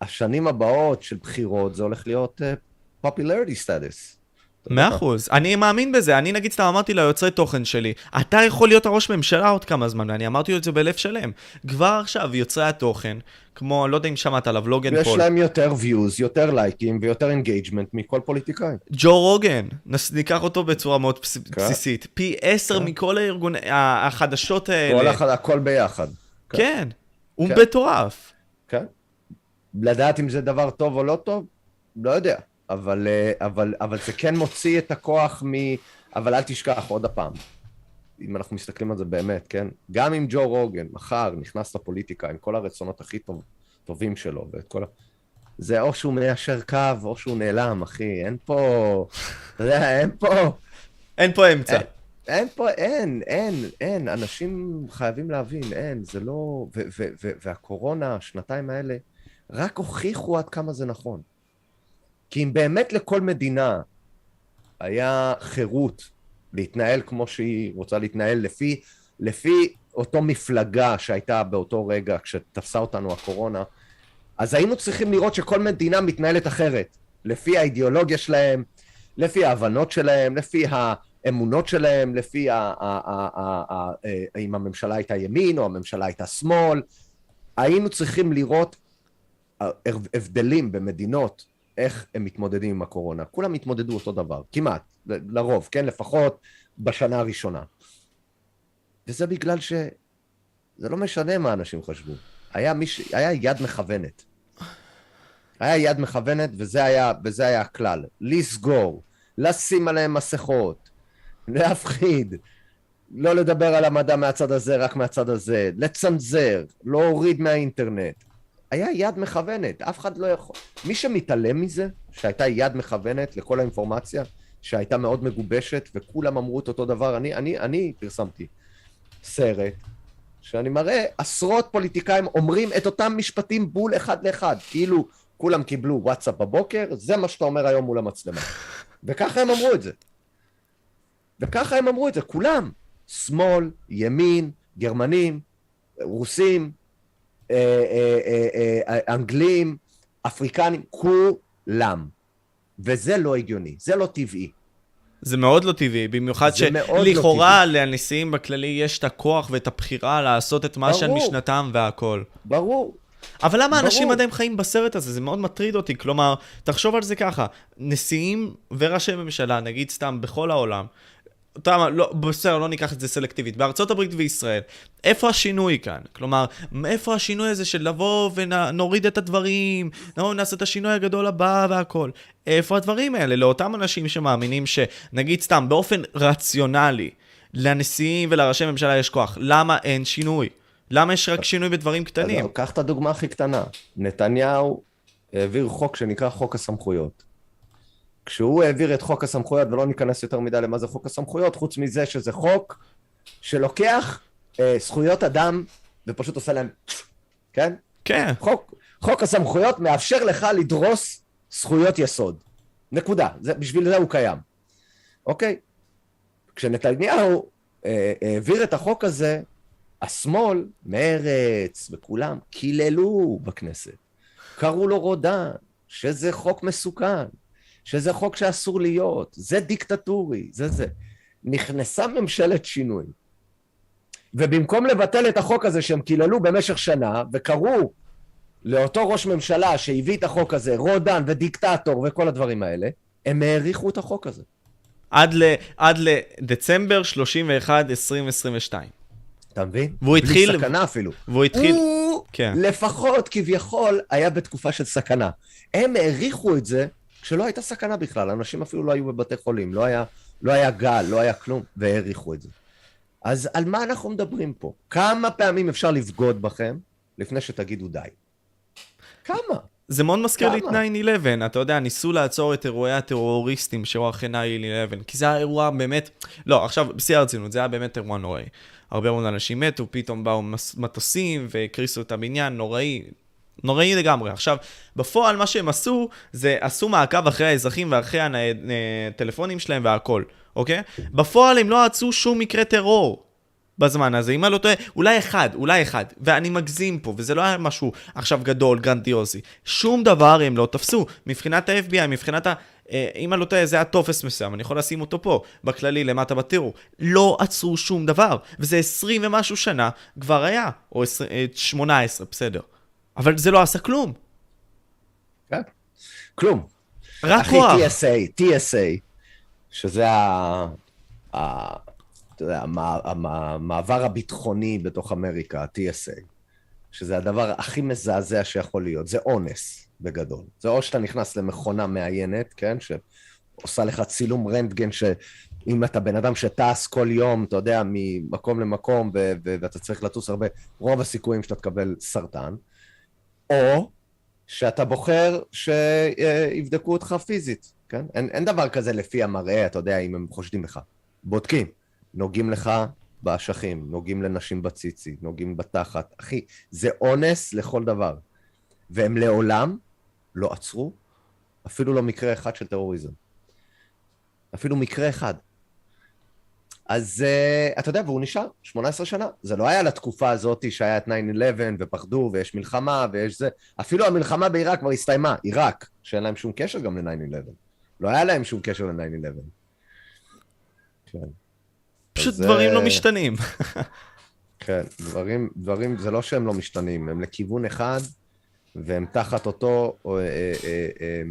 השנים הבאות של בחירות זה הולך להיות uh, popularity status. מאה אחוז, אני מאמין בזה, אני נגיד סתם אמרתי ליוצרי תוכן שלי, אתה יכול להיות הראש ממשלה עוד כמה זמן, ואני אמרתי את זה בלב שלם. כבר עכשיו יוצרי התוכן, כמו, לא יודע אם שמעת עליו, לוגן פול. יש להם יותר views, יותר לייקים ויותר engagement מכל פוליטיקאי. ג'ו רוגן, ניקח אותו בצורה מאוד כן. בסיסית. פי עשר כן. מכל הארגוני, החדשות האלה. כל הכל ביחד. כן, כן. הוא מטורף. כן. לדעת אם זה דבר טוב או לא טוב, לא יודע. אבל, אה, אבל, אבל זה כן מוציא את הכוח מ... אבל אל תשכח עוד הפעם, אם אנחנו מסתכלים על זה באמת, כן? גם אם ג'ו רוגן מחר נכנס לפוליטיקה עם כל הרצונות הכי טוב, טובים שלו ואת כל ה... זה או שהוא מיישר קו או שהוא נעלם, אחי. אין פה... אתה יודע, אין פה... אין פה אמצע. אין, אין פה, אין, אין, אין. אנשים חייבים להבין, אין, זה לא... ו- ו- ו- והקורונה, השנתיים האלה, רק הוכיחו עד כמה זה נכון. כי אם באמת לכל מדינה היה חירות להתנהל כמו שהיא רוצה להתנהל לפי, לפי אותו מפלגה שהייתה באותו רגע כשתפסה אותנו הקורונה, אז היינו צריכים לראות שכל מדינה מתנהלת אחרת, לפי האידיאולוגיה שלהם, לפי ההבנות שלהם, לפי האמונות שלהם, לפי ה- ה- ה- ה- אם הממשלה הייתה ימין או הממשלה הייתה שמאל. היינו צריכים לראות הבדלים במדינות איך הם מתמודדים עם הקורונה. כולם התמודדו אותו דבר, כמעט, לרוב, כן? לפחות בשנה הראשונה. וזה בגלל ש... זה לא משנה מה אנשים חשבו. היה, מיש... היה יד מכוונת. היה יד מכוונת, וזה היה, וזה היה הכלל. לסגור, לשים עליהם מסכות, להפחיד, לא לדבר על המדע מהצד הזה, רק מהצד הזה, לצנזר, להוריד מהאינטרנט. היה יד מכוונת, אף אחד לא יכול... מי שמתעלם מזה, שהייתה יד מכוונת לכל האינפורמציה, שהייתה מאוד מגובשת, וכולם אמרו את אותו דבר, אני, אני, אני פרסמתי סרט, שאני מראה עשרות פוליטיקאים אומרים את אותם משפטים בול אחד לאחד, כאילו כולם קיבלו וואטסאפ בבוקר, זה מה שאתה אומר היום מול המצלמה. וככה הם אמרו את זה. וככה הם אמרו את זה, כולם. שמאל, ימין, גרמנים, רוסים, אנגלים, אפריקנים, כולם. וזה לא הגיוני, זה לא טבעי. זה מאוד לא טבעי, במיוחד שלכאורה לא לנשיאים בכללי יש את הכוח ואת הבחירה לעשות את מה. שעל משנתם והכל. ברור. אבל למה ברור. אנשים עדיין חיים בסרט הזה? זה מאוד מטריד אותי. כלומר, תחשוב על זה ככה, נשיאים וראשי ממשלה, נגיד סתם בכל העולם, אותם, לא, בסדר, לא ניקח את זה סלקטיבית. בארצות הברית וישראל, איפה השינוי כאן? כלומר, איפה השינוי הזה של לבוא ונוריד את הדברים, נבוא נעשה את השינוי הגדול הבא והכל? איפה הדברים האלה? לאותם אנשים שמאמינים שנגיד סתם, באופן רציונלי, לנשיאים ולראשי ממשלה יש כוח, למה אין שינוי? למה יש רק שינוי בדברים קטנים? אז קח את הדוגמה הכי קטנה. נתניהו העביר חוק שנקרא חוק הסמכויות. כשהוא העביר את חוק הסמכויות, ולא ניכנס יותר מדי למה זה חוק הסמכויות, חוץ מזה שזה חוק שלוקח אה, זכויות אדם ופשוט עושה להם, כן? כן. חוק, חוק הסמכויות מאפשר לך לדרוס זכויות יסוד. נקודה. זה, בשביל זה הוא קיים. אוקיי? כשנתניהו אה, העביר את החוק הזה, השמאל, מרץ וכולם, קיללו בכנסת. קראו לו רודן, שזה חוק מסוכן. שזה חוק שאסור להיות, זה דיקטטורי, זה זה. נכנסה ממשלת שינוי, ובמקום לבטל את החוק הזה שהם קיללו במשך שנה, וקראו לאותו ראש ממשלה שהביא את החוק הזה, רודן ודיקטטור וכל הדברים האלה, הם האריכו את החוק הזה. עד, ל, עד לדצמבר 31, 2022. אתה מבין? והוא התחיל... בלי סכנה אפילו. והוא התחיל... הוא כן. לפחות כביכול היה בתקופה של סכנה. הם העריכו את זה כשלא הייתה סכנה בכלל, אנשים אפילו לא היו בבתי חולים, לא היה, לא היה גל, לא היה כלום, והעריכו את זה. אז על מה אנחנו מדברים פה? כמה פעמים אפשר לבגוד בכם לפני שתגידו די? כמה? זה מאוד מזכיר לי את 9-11, אתה יודע, ניסו לעצור את אירועי הטרוריסטים שהיו אחרי 9-11, כי זה היה אירוע באמת, לא, עכשיו, בשיא הרצינות, זה היה באמת אירוע נוראי. הרבה מאוד אנשים מתו, פתאום באו מטוסים והקריסו את הבניין, נוראי, נוראי לגמרי. עכשיו, בפועל מה שהם עשו, זה עשו מעקב אחרי האזרחים ואחרי הטלפונים שלהם והכל, אוקיי? בפועל הם לא עצרו שום מקרה טרור. בזמן הזה, אם אני לא טועה, אולי אחד, אולי אחד, ואני מגזים פה, וזה לא היה משהו עכשיו גדול, גרנדיוזי. שום דבר הם לא תפסו. מבחינת ה-FBI, מבחינת ה... אה, אם אני לא טועה, זה היה טופס מסוים, אני יכול לשים אותו פה, בכללי, למטה בתיאור. לא עצרו שום דבר, וזה 20 ומשהו שנה כבר היה, או 20, 18, אה, בסדר. אבל זה לא עשה כלום. כן, כלום. רק כוח. אחי, TSA, TSA, שזה ה... ה... אתה יודע, המעבר הביטחוני בתוך אמריקה, ה-TSA, שזה הדבר הכי מזעזע שיכול להיות, זה אונס בגדול. זה או שאתה נכנס למכונה מעיינת, כן, שעושה לך צילום רנטגן, שאם אתה בן אדם שטס כל יום, אתה יודע, ממקום למקום, ו- ו- ואתה צריך לטוס הרבה, רוב הסיכויים שאתה תקבל סרטן. או שאתה בוחר שיבדקו אותך פיזית, כן? אין, אין דבר כזה לפי המראה, אתה יודע, אם הם חושדים לך. בודקים. נוגעים לך באשכים, נוגעים לנשים בציצי, נוגעים בתחת. אחי, זה אונס לכל דבר. והם לעולם לא עצרו אפילו לא מקרה אחד של טרוריזם. אפילו מקרה אחד. אז uh, אתה יודע, והוא נשאר 18 שנה. זה לא היה לתקופה הזאת שהיה את 9-11 ופחדו ויש מלחמה ויש זה. אפילו המלחמה בעיראק כבר הסתיימה, עיראק, שאין להם שום קשר גם ל-9-11. לא היה להם שום קשר ל-9-11. כן. פשוט דברים uh, לא משתנים. כן, דברים, דברים, זה לא שהם לא משתנים, הם לכיוון אחד, והם תחת אותו, או, אה, אה, אה,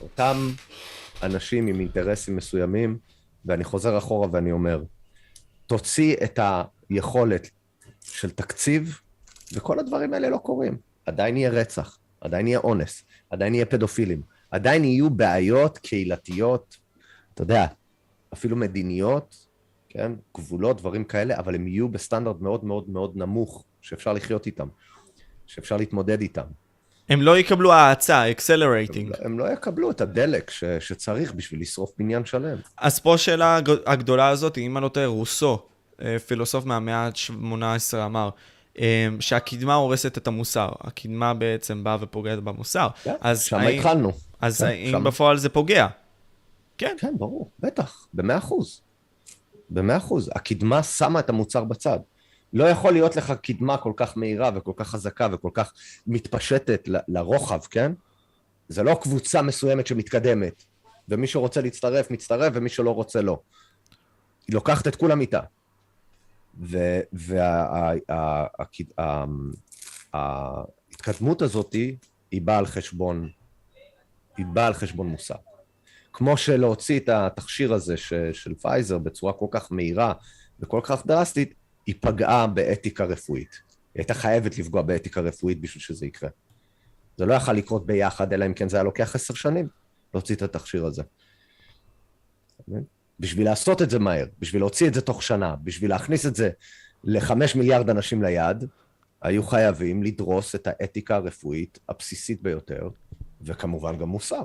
אותם אנשים עם אינטרסים מסוימים, ואני חוזר אחורה ואני אומר, תוציא את היכולת של תקציב, וכל הדברים האלה לא קורים. עדיין יהיה רצח, עדיין יהיה אונס, עדיין יהיה פדופילים, עדיין יהיו בעיות קהילתיות, אתה יודע, אפילו מדיניות, כן, גבולות, דברים כאלה, אבל הם יהיו בסטנדרט מאוד מאוד מאוד נמוך, שאפשר לחיות איתם. שאפשר להתמודד איתם. הם לא יקבלו האצה, accelerating. הם לא יקבלו את הדלק ש, שצריך בשביל לשרוף בניין שלם. אז פה השאלה הג- הגדולה הזאת, אם אני לא טועה, רוסו, אה, פילוסוף מהמאה ה-18 אמר, אה, שהקדמה הורסת את המוסר. הקדמה בעצם באה ופוגעת במוסר. אז שם האם- התחלנו. אז כן, האם שם. בפועל זה פוגע? כן. כן, ברור, בטח, במאה אחוז. במאה אחוז. הקדמה שמה את המוסר בצד. לא יכול להיות לך קדמה כל כך מהירה וכל כך חזקה וכל כך מתפשטת ל- לרוחב, כן? זה לא קבוצה מסוימת שמתקדמת, ומי שרוצה להצטרף, מצטרף, ומי שלא רוצה, לא. היא לוקחת את כולם איתה. וההתקדמות הזאת היא באה על חשבון, היא באה על חשבון מוסר. כמו שלהוציא את התכשיר הזה ש, של פייזר בצורה כל כך מהירה וכל כך דרסטית, היא פגעה באתיקה רפואית. היא הייתה חייבת לפגוע באתיקה רפואית בשביל שזה יקרה. זה לא יכל לקרות ביחד, אלא אם כן זה היה לוקח עשר שנים להוציא את התכשיר הזה. בשביל לעשות את זה מהר, בשביל להוציא את זה תוך שנה, בשביל להכניס את זה לחמש מיליארד אנשים ליד, היו חייבים לדרוס את האתיקה הרפואית הבסיסית ביותר, וכמובן גם מוסר.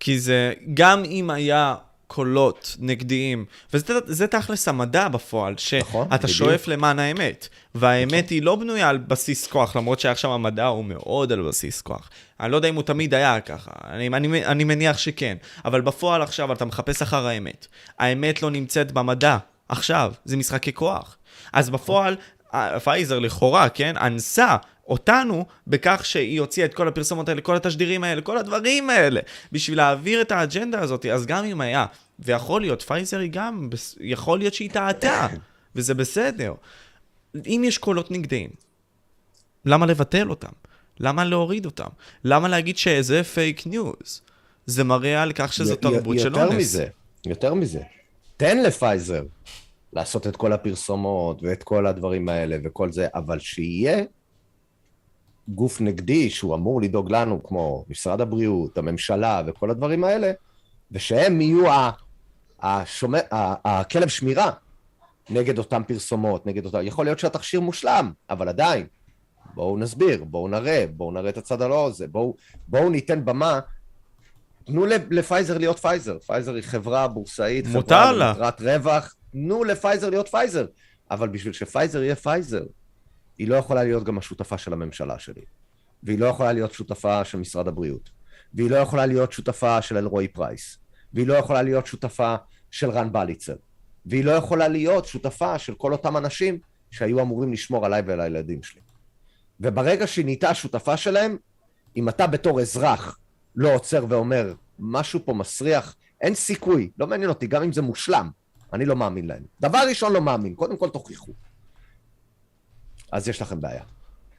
כי זה, גם אם היה קולות נגדיים, וזה זה תכלס המדע בפועל, נכון, שאתה בדיוק. שואף למען האמת, והאמת היא לא בנויה על בסיס כוח, למרות שעכשיו המדע הוא מאוד על בסיס כוח. אני לא יודע אם הוא תמיד היה ככה, אני, אני, אני מניח שכן, אבל בפועל עכשיו אתה מחפש אחר האמת. האמת לא נמצאת במדע, עכשיו, זה משחקי כוח. אז בפועל, ה- פייזר לכאורה, כן, אנסה אותנו בכך שהיא הוציאה את כל הפרסומות האלה, כל התשדירים האלה, כל הדברים האלה, בשביל להעביר את האג'נדה הזאת. אז גם אם היה, ויכול להיות, פייזר היא גם, יכול להיות שהיא טעתה, וזה בסדר. אם יש קולות נגדיים, למה לבטל אותם? למה להוריד אותם? למה להגיד שזה פייק ניוז? זה מראה על כך שזו תרבות של יותר אונס. מזה, יותר מזה. תן לפייזר לעשות את כל הפרסומות ואת כל הדברים האלה וכל זה, אבל שיהיה גוף נגדי שהוא אמור לדאוג לנו, כמו משרד הבריאות, הממשלה וכל הדברים האלה, ושהם יהיו ה- השומר, ה- הכלב שמירה נגד אותם פרסומות, נגד אותם... יכול להיות שהתכשיר מושלם, אבל עדיין, בואו נסביר, בואו נראה, בואו נראה את הצד הלא הזה, בואו, בואו ניתן במה. תנו לפייזר להיות פייזר. פייזר היא חברה בורסאית, חברה. למטרת רווח. תנו לפייזר להיות פייזר. אבל בשביל שפייזר יהיה פייזר, היא לא יכולה להיות גם השותפה של הממשלה שלי. והיא לא יכולה להיות שותפה של משרד הבריאות. והיא לא יכולה להיות שותפה של אלרעי פרייס. והיא לא יכולה להיות שותפה של רן בליצר. והיא לא יכולה להיות שותפה של כל אותם אנשים שהיו אמורים לשמור עליי ועל הילדים שלי. וברגע שהיא נהייתה השותפה שלהם, אם אתה בתור אזרח לא עוצר ואומר, משהו פה מסריח, אין סיכוי, לא מעניין אותי, גם אם זה מושלם, אני לא מאמין להם. דבר ראשון לא מאמין, קודם כל תוכיחו. אז יש לכם בעיה.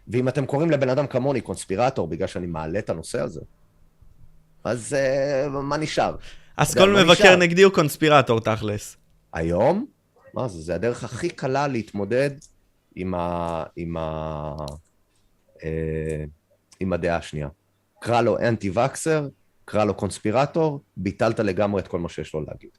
ואם אתם קוראים לבן אדם כמוני קונספירטור בגלל שאני מעלה את הנושא הזה, אז uh, מה נשאר? אז כל מה מבקר נשאר? נגדי הוא קונספירטור תכלס. היום, מה זה, זה הדרך הכי קלה להתמודד עם, ה, עם, ה, אה, עם הדעה השנייה. קרא לו אנטי-וקסר, קרא לו קונספירטור, ביטלת לגמרי את כל מה שיש לו להגיד.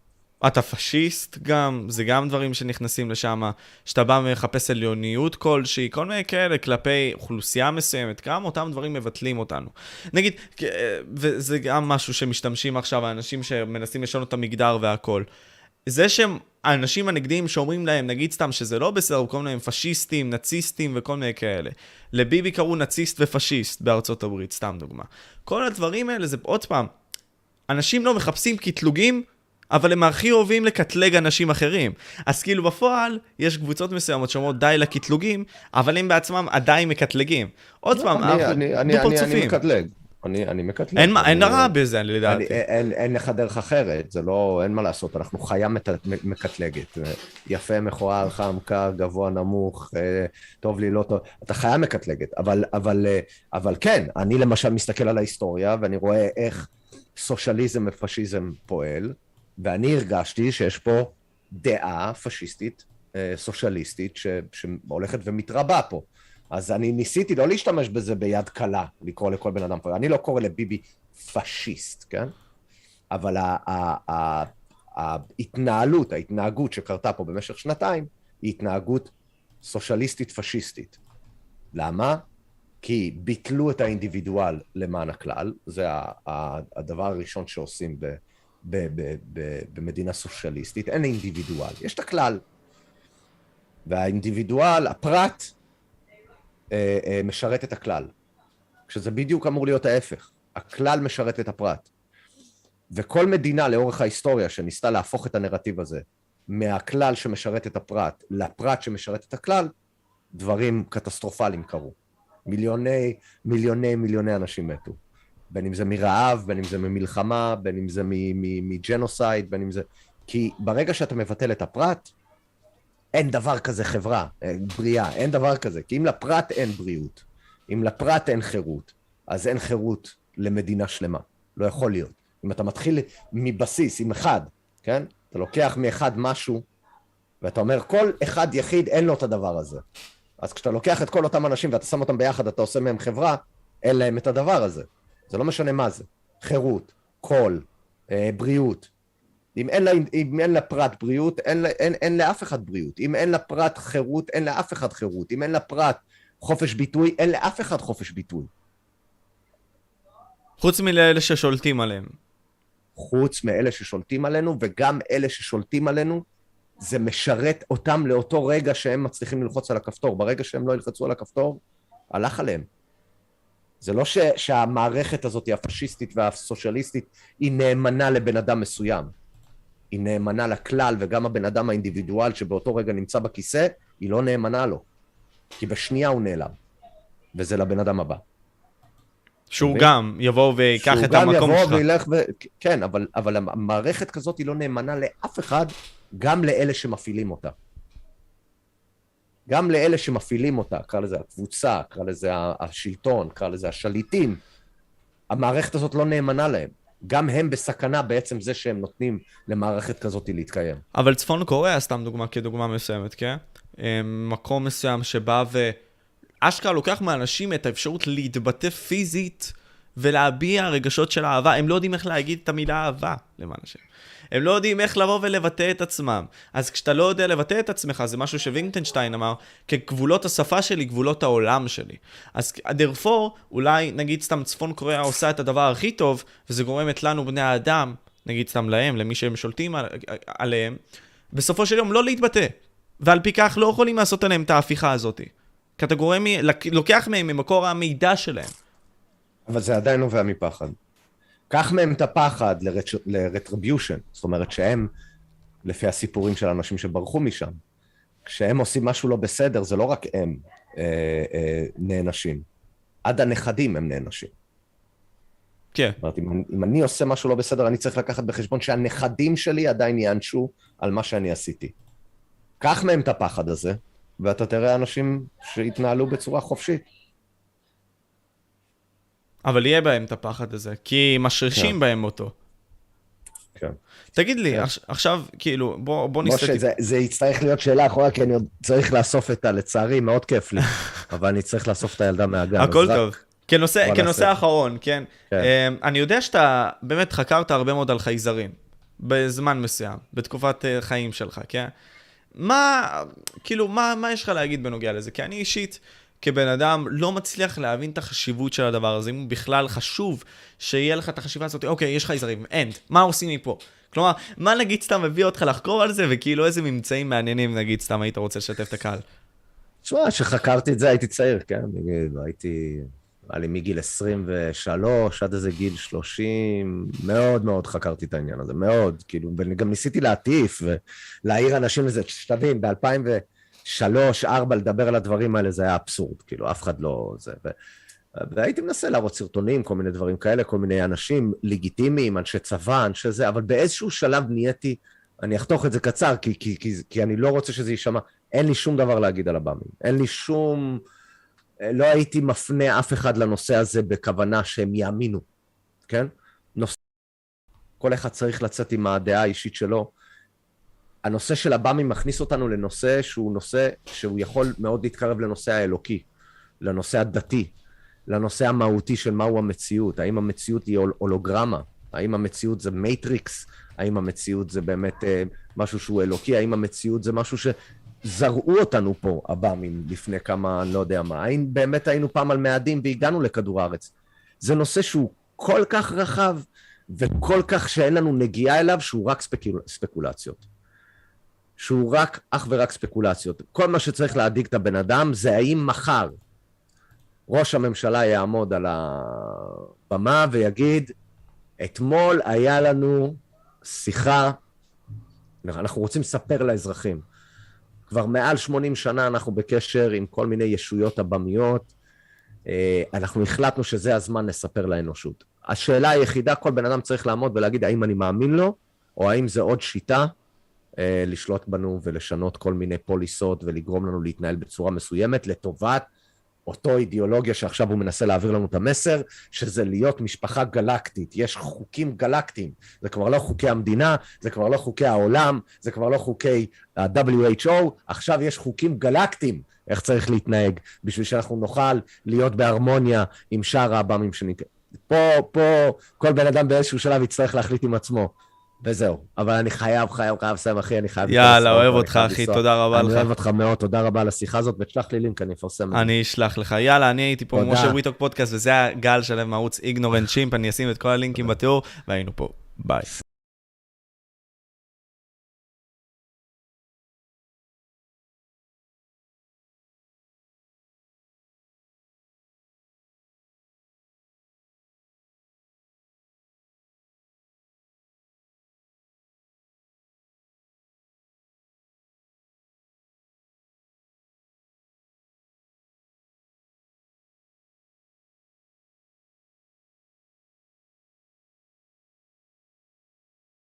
אתה פשיסט גם, זה גם דברים שנכנסים לשם, שאתה בא ומחפש עליוניות כלשהי, כל מיני כאלה כלפי אוכלוסייה מסוימת, גם אותם דברים מבטלים אותנו. נגיד, אה, וזה גם משהו שמשתמשים עכשיו, האנשים שמנסים לשנות את המגדר והכל. זה שהם, האנשים הנגדיים שאומרים להם, נגיד סתם שזה לא בסדר, קוראים להם פשיסטים, נאציסטים וכל מיני כאלה. לביבי קראו נאציסט ופשיסט בארצות הברית, סתם דוגמה. כל הדברים האלה זה, עוד פעם, אנשים לא מחפשים קטלוגים, אבל הם הכי אוהבים לקטלג אנשים אחרים. אז כאילו בפועל, יש קבוצות מסוימות שאומרות די לקטלוגים, אבל הם בעצמם עדיין מקטלגים. עוד פעם, לא, אני, אנחנו אני, אני, אני, אני דו-פרצופים. מקטלג. אני, אני מקטלג. אין מה- אין אני- הרע בזה, אני, לדעתי. אין, אין לך דרך אחרת, זה לא, אין מה לעשות, אנחנו חיה מת, מקטלגת. יפה, מכוער, חם, קר, גבוה, נמוך, אה, טוב לי, לא טוב, אתה חיה מקטלגת, אבל, אבל, אה, אבל כן, אני למשל מסתכל על ההיסטוריה ואני רואה איך סוציאליזם ופשיזם פועל, ואני הרגשתי שיש פה דעה פשיסטית, אה, סוציאליסטית, ש, שהולכת ומתרבה פה. אז אני ניסיתי לא להשתמש בזה ביד קלה, לקרוא לכל בן אדם, אני לא קורא לביבי פשיסט, כן? אבל ה- ה- ה- ההתנהלות, ההתנהגות שקרתה פה במשך שנתיים, היא התנהגות סוציאליסטית פשיסטית. למה? כי ביטלו את האינדיבידואל למען הכלל, זה הדבר הראשון שעושים ב, ב, ב, ב, במדינה סוציאליסטית, אין אינדיבידואל, יש את הכלל. והאינדיבידואל, הפרט, אה, אה, משרת את הכלל. כשזה בדיוק אמור להיות ההפך. הכלל משרת את הפרט. וכל מדינה לאורך ההיסטוריה שניסתה להפוך את הנרטיב הזה מהכלל שמשרת את הפרט לפרט שמשרת את הכלל, דברים קטסטרופליים קרו. מיליוני, מיליוני, מיליוני אנשים מתו. בין אם זה מרעב, בין אם זה ממלחמה, בין אם זה מ genocide, בין אם זה... כי ברגע שאתה מבטל את הפרט, אין דבר כזה חברה, אה, בריאה, אין דבר כזה. כי אם לפרט אין בריאות, אם לפרט אין חירות, אז אין חירות למדינה שלמה. לא יכול להיות. אם אתה מתחיל מבסיס, עם אחד, כן? אתה לוקח מאחד משהו, ואתה אומר, כל אחד יחיד אין לו את הדבר הזה. אז כשאתה לוקח את כל אותם אנשים ואתה שם אותם ביחד, אתה עושה מהם חברה, אין להם את הדבר הזה. זה לא משנה מה זה. חירות, קול, אה, בריאות. אם אין, לה, אם אין לפרט בריאות, אין, אין, אין לאף אחד בריאות. אם אין לפרט חירות, אין לאף אחד חירות. אם אין לפרט חופש ביטוי, אין לאף אחד חופש ביטוי. חוץ מלאלה ששולטים עליהם. חוץ מאלה ששולטים עלינו, וגם אלה ששולטים עלינו, זה משרת אותם לאותו רגע שהם מצליחים ללחוץ על הכפתור. ברגע שהם לא ילחצו על הכפתור, הלך עליהם. זה לא ש, שהמערכת הזאת, הפשיסטית והסוציאליסטית, היא נאמנה לבן אדם מסוים. היא נאמנה לכלל, וגם הבן אדם האינדיבידואל שבאותו רגע נמצא בכיסא, היא לא נאמנה לו. כי בשנייה הוא נעלם. וזה לבן אדם הבא. שהוא גם יבוא ויקח את המקום שלך. שהוא גם יבוא וילך ו... כן, אבל, אבל המערכת כזאת היא לא נאמנה לאף אחד, גם לאלה שמפעילים אותה. גם לאלה שמפעילים אותה, קרא לזה הקבוצה, קרא לזה השלטון, קרא לזה השליטים, המערכת הזאת לא נאמנה להם. גם הם בסכנה בעצם זה שהם נותנים למערכת כזאת להתקיים. אבל צפון קוריאה, סתם דוגמה כדוגמה מסוימת, כן? מקום מסוים שבא ו... אשכרה לוקח מאנשים את האפשרות להתבטא פיזית ולהביע רגשות של אהבה. הם לא יודעים איך להגיד את המילה אהבה, למען השם. הם לא יודעים איך לבוא ולבטא את עצמם. אז כשאתה לא יודע לבטא את עצמך, זה משהו שווינקטנשטיין אמר, כגבולות השפה שלי, גבולות העולם שלי. אז דרפור, אולי נגיד סתם צפון קוריאה עושה את הדבר הכי טוב, וזה גורמת לנו, בני האדם, נגיד סתם להם, למי שהם שולטים על, עליהם, בסופו של יום לא להתבטא. ועל פי כך לא יכולים לעשות עליהם את ההפיכה הזאת. כי אתה גורם, לוקח מהם ממקור המידע שלהם. אבל זה עדיין נובע מפחד. קח מהם את הפחד לרטריביושן, זאת אומרת שהם, לפי הסיפורים של האנשים שברחו משם, כשהם עושים משהו לא בסדר, זה לא רק הם אה, אה, נענשים, עד הנכדים הם נענשים. כן. זאת אומרת, אם, אם אני עושה משהו לא בסדר, אני צריך לקחת בחשבון שהנכדים שלי עדיין יענשו על מה שאני עשיתי. קח מהם את הפחד הזה, ואתה תראה אנשים שהתנהלו בצורה חופשית. אבל יהיה בהם את הפחד הזה, כי משרישים כן. בהם אותו. כן. תגיד לי, כן. עכשיו, כאילו, בוא, בוא נסתכל. משה, זה, זה יצטרך להיות שאלה אחרונה, כי אני עוד צריך לאסוף את ה... לצערי, מאוד כיף לי, אבל אני צריך לאסוף את הילדה מהגן. הכל טוב. רק... כנושא, כנושא אחרון, כן. כן. Um, אני יודע שאתה באמת חקרת הרבה מאוד על חייזרים, בזמן מסוים, בתקופת uh, חיים שלך, כן? מה, כאילו, מה, מה יש לך להגיד בנוגע לזה? כי אני אישית, כבן אדם, לא מצליח להבין את החשיבות של הדבר הזה, אם הוא בכלל חשוב שיהיה לך את החשיבה הזאת, אוקיי, יש חייזרים, אין, מה עושים מפה? כלומר, מה נגיד סתם מביא אותך לחקור על זה, וכאילו איזה ממצאים מעניינים, נגיד, סתם היית רוצה לשתף את הקהל? תשמע, כשחקרתי את זה הייתי צעיר, כן? הייתי... היה לי מגיל 23 עד איזה גיל 30, מאוד מאוד חקרתי את העניין הזה, מאוד, כאילו, וגם ניסיתי להטיף ולהעיר אנשים לזה, שתבין, ב-2003-2004 לדבר על הדברים האלה זה היה אבסורד, כאילו, אף אחד לא... זה, ו... והייתי מנסה להראות סרטונים, כל מיני דברים כאלה, כל מיני אנשים לגיטימיים, אנשי צבא, אנשי זה, אבל באיזשהו שלב נהייתי, אני אחתוך את זה קצר, כי, כי, כי, כי אני לא רוצה שזה יישמע, אין לי שום דבר להגיד על הבאמים, אין לי שום... לא הייתי מפנה אף אחד לנושא הזה בכוונה שהם יאמינו, כן? נושא... כל אחד צריך לצאת עם הדעה האישית שלו. הנושא של הבאמי מכניס אותנו לנושא שהוא נושא שהוא יכול מאוד להתקרב לנושא האלוקי, לנושא הדתי, לנושא המהותי של מהו המציאות. האם המציאות היא הולוגרמה? האם המציאות זה matrix? האם המציאות זה באמת אה, משהו שהוא אלוקי? האם המציאות זה משהו ש... זרעו אותנו פה, עב"מים, לפני כמה, אני לא יודע מה. האם באמת היינו פעם על מאדים והגענו לכדור הארץ? זה נושא שהוא כל כך רחב, וכל כך שאין לנו נגיעה אליו, שהוא רק ספקול... ספקולציות. שהוא רק, אך ורק ספקולציות. כל מה שצריך להדאיג את הבן אדם זה האם מחר ראש הממשלה יעמוד על הבמה ויגיד, אתמול היה לנו שיחה, אנחנו רוצים לספר לאזרחים. כבר מעל 80 שנה אנחנו בקשר עם כל מיני ישויות עבמיות, אה, אנחנו החלטנו שזה הזמן לספר לאנושות. השאלה היחידה, כל בן אדם צריך לעמוד ולהגיד האם אני מאמין לו, או האם זה עוד שיטה לשלוט בנו ולשנות כל מיני פוליסות ולגרום לנו להתנהל בצורה מסוימת לטובת אותו אידיאולוגיה שעכשיו הוא מנסה להעביר לנו את המסר, שזה להיות משפחה גלקטית. יש חוקים גלקטיים. זה כבר לא חוקי המדינה, זה כבר לא חוקי העולם, זה כבר לא חוקי ה-WHO, עכשיו יש חוקים גלקטיים איך צריך להתנהג, בשביל שאנחנו נוכל להיות בהרמוניה עם שאר העב"מים שנקרא. פה, פה, כל בן אדם באיזשהו שלב יצטרך להחליט עם עצמו. וזהו, אבל אני חייב, חייב, חייב לסיים, אחי, אני חייב... יאללה, אוהב אותך, אחי, תודה רבה לך. אני אוהב אותך מאוד, תודה רבה על השיחה הזאת, ותשלח לי לינק, אני אפרסם. אני אשלח לך. יאללה, אני הייתי פה משה וויטוק פודקאסט, וזה הגל שלם מערוץ איגנורנט שימפ, אני אשים את כל הלינקים בתיאור, והיינו פה. ביי.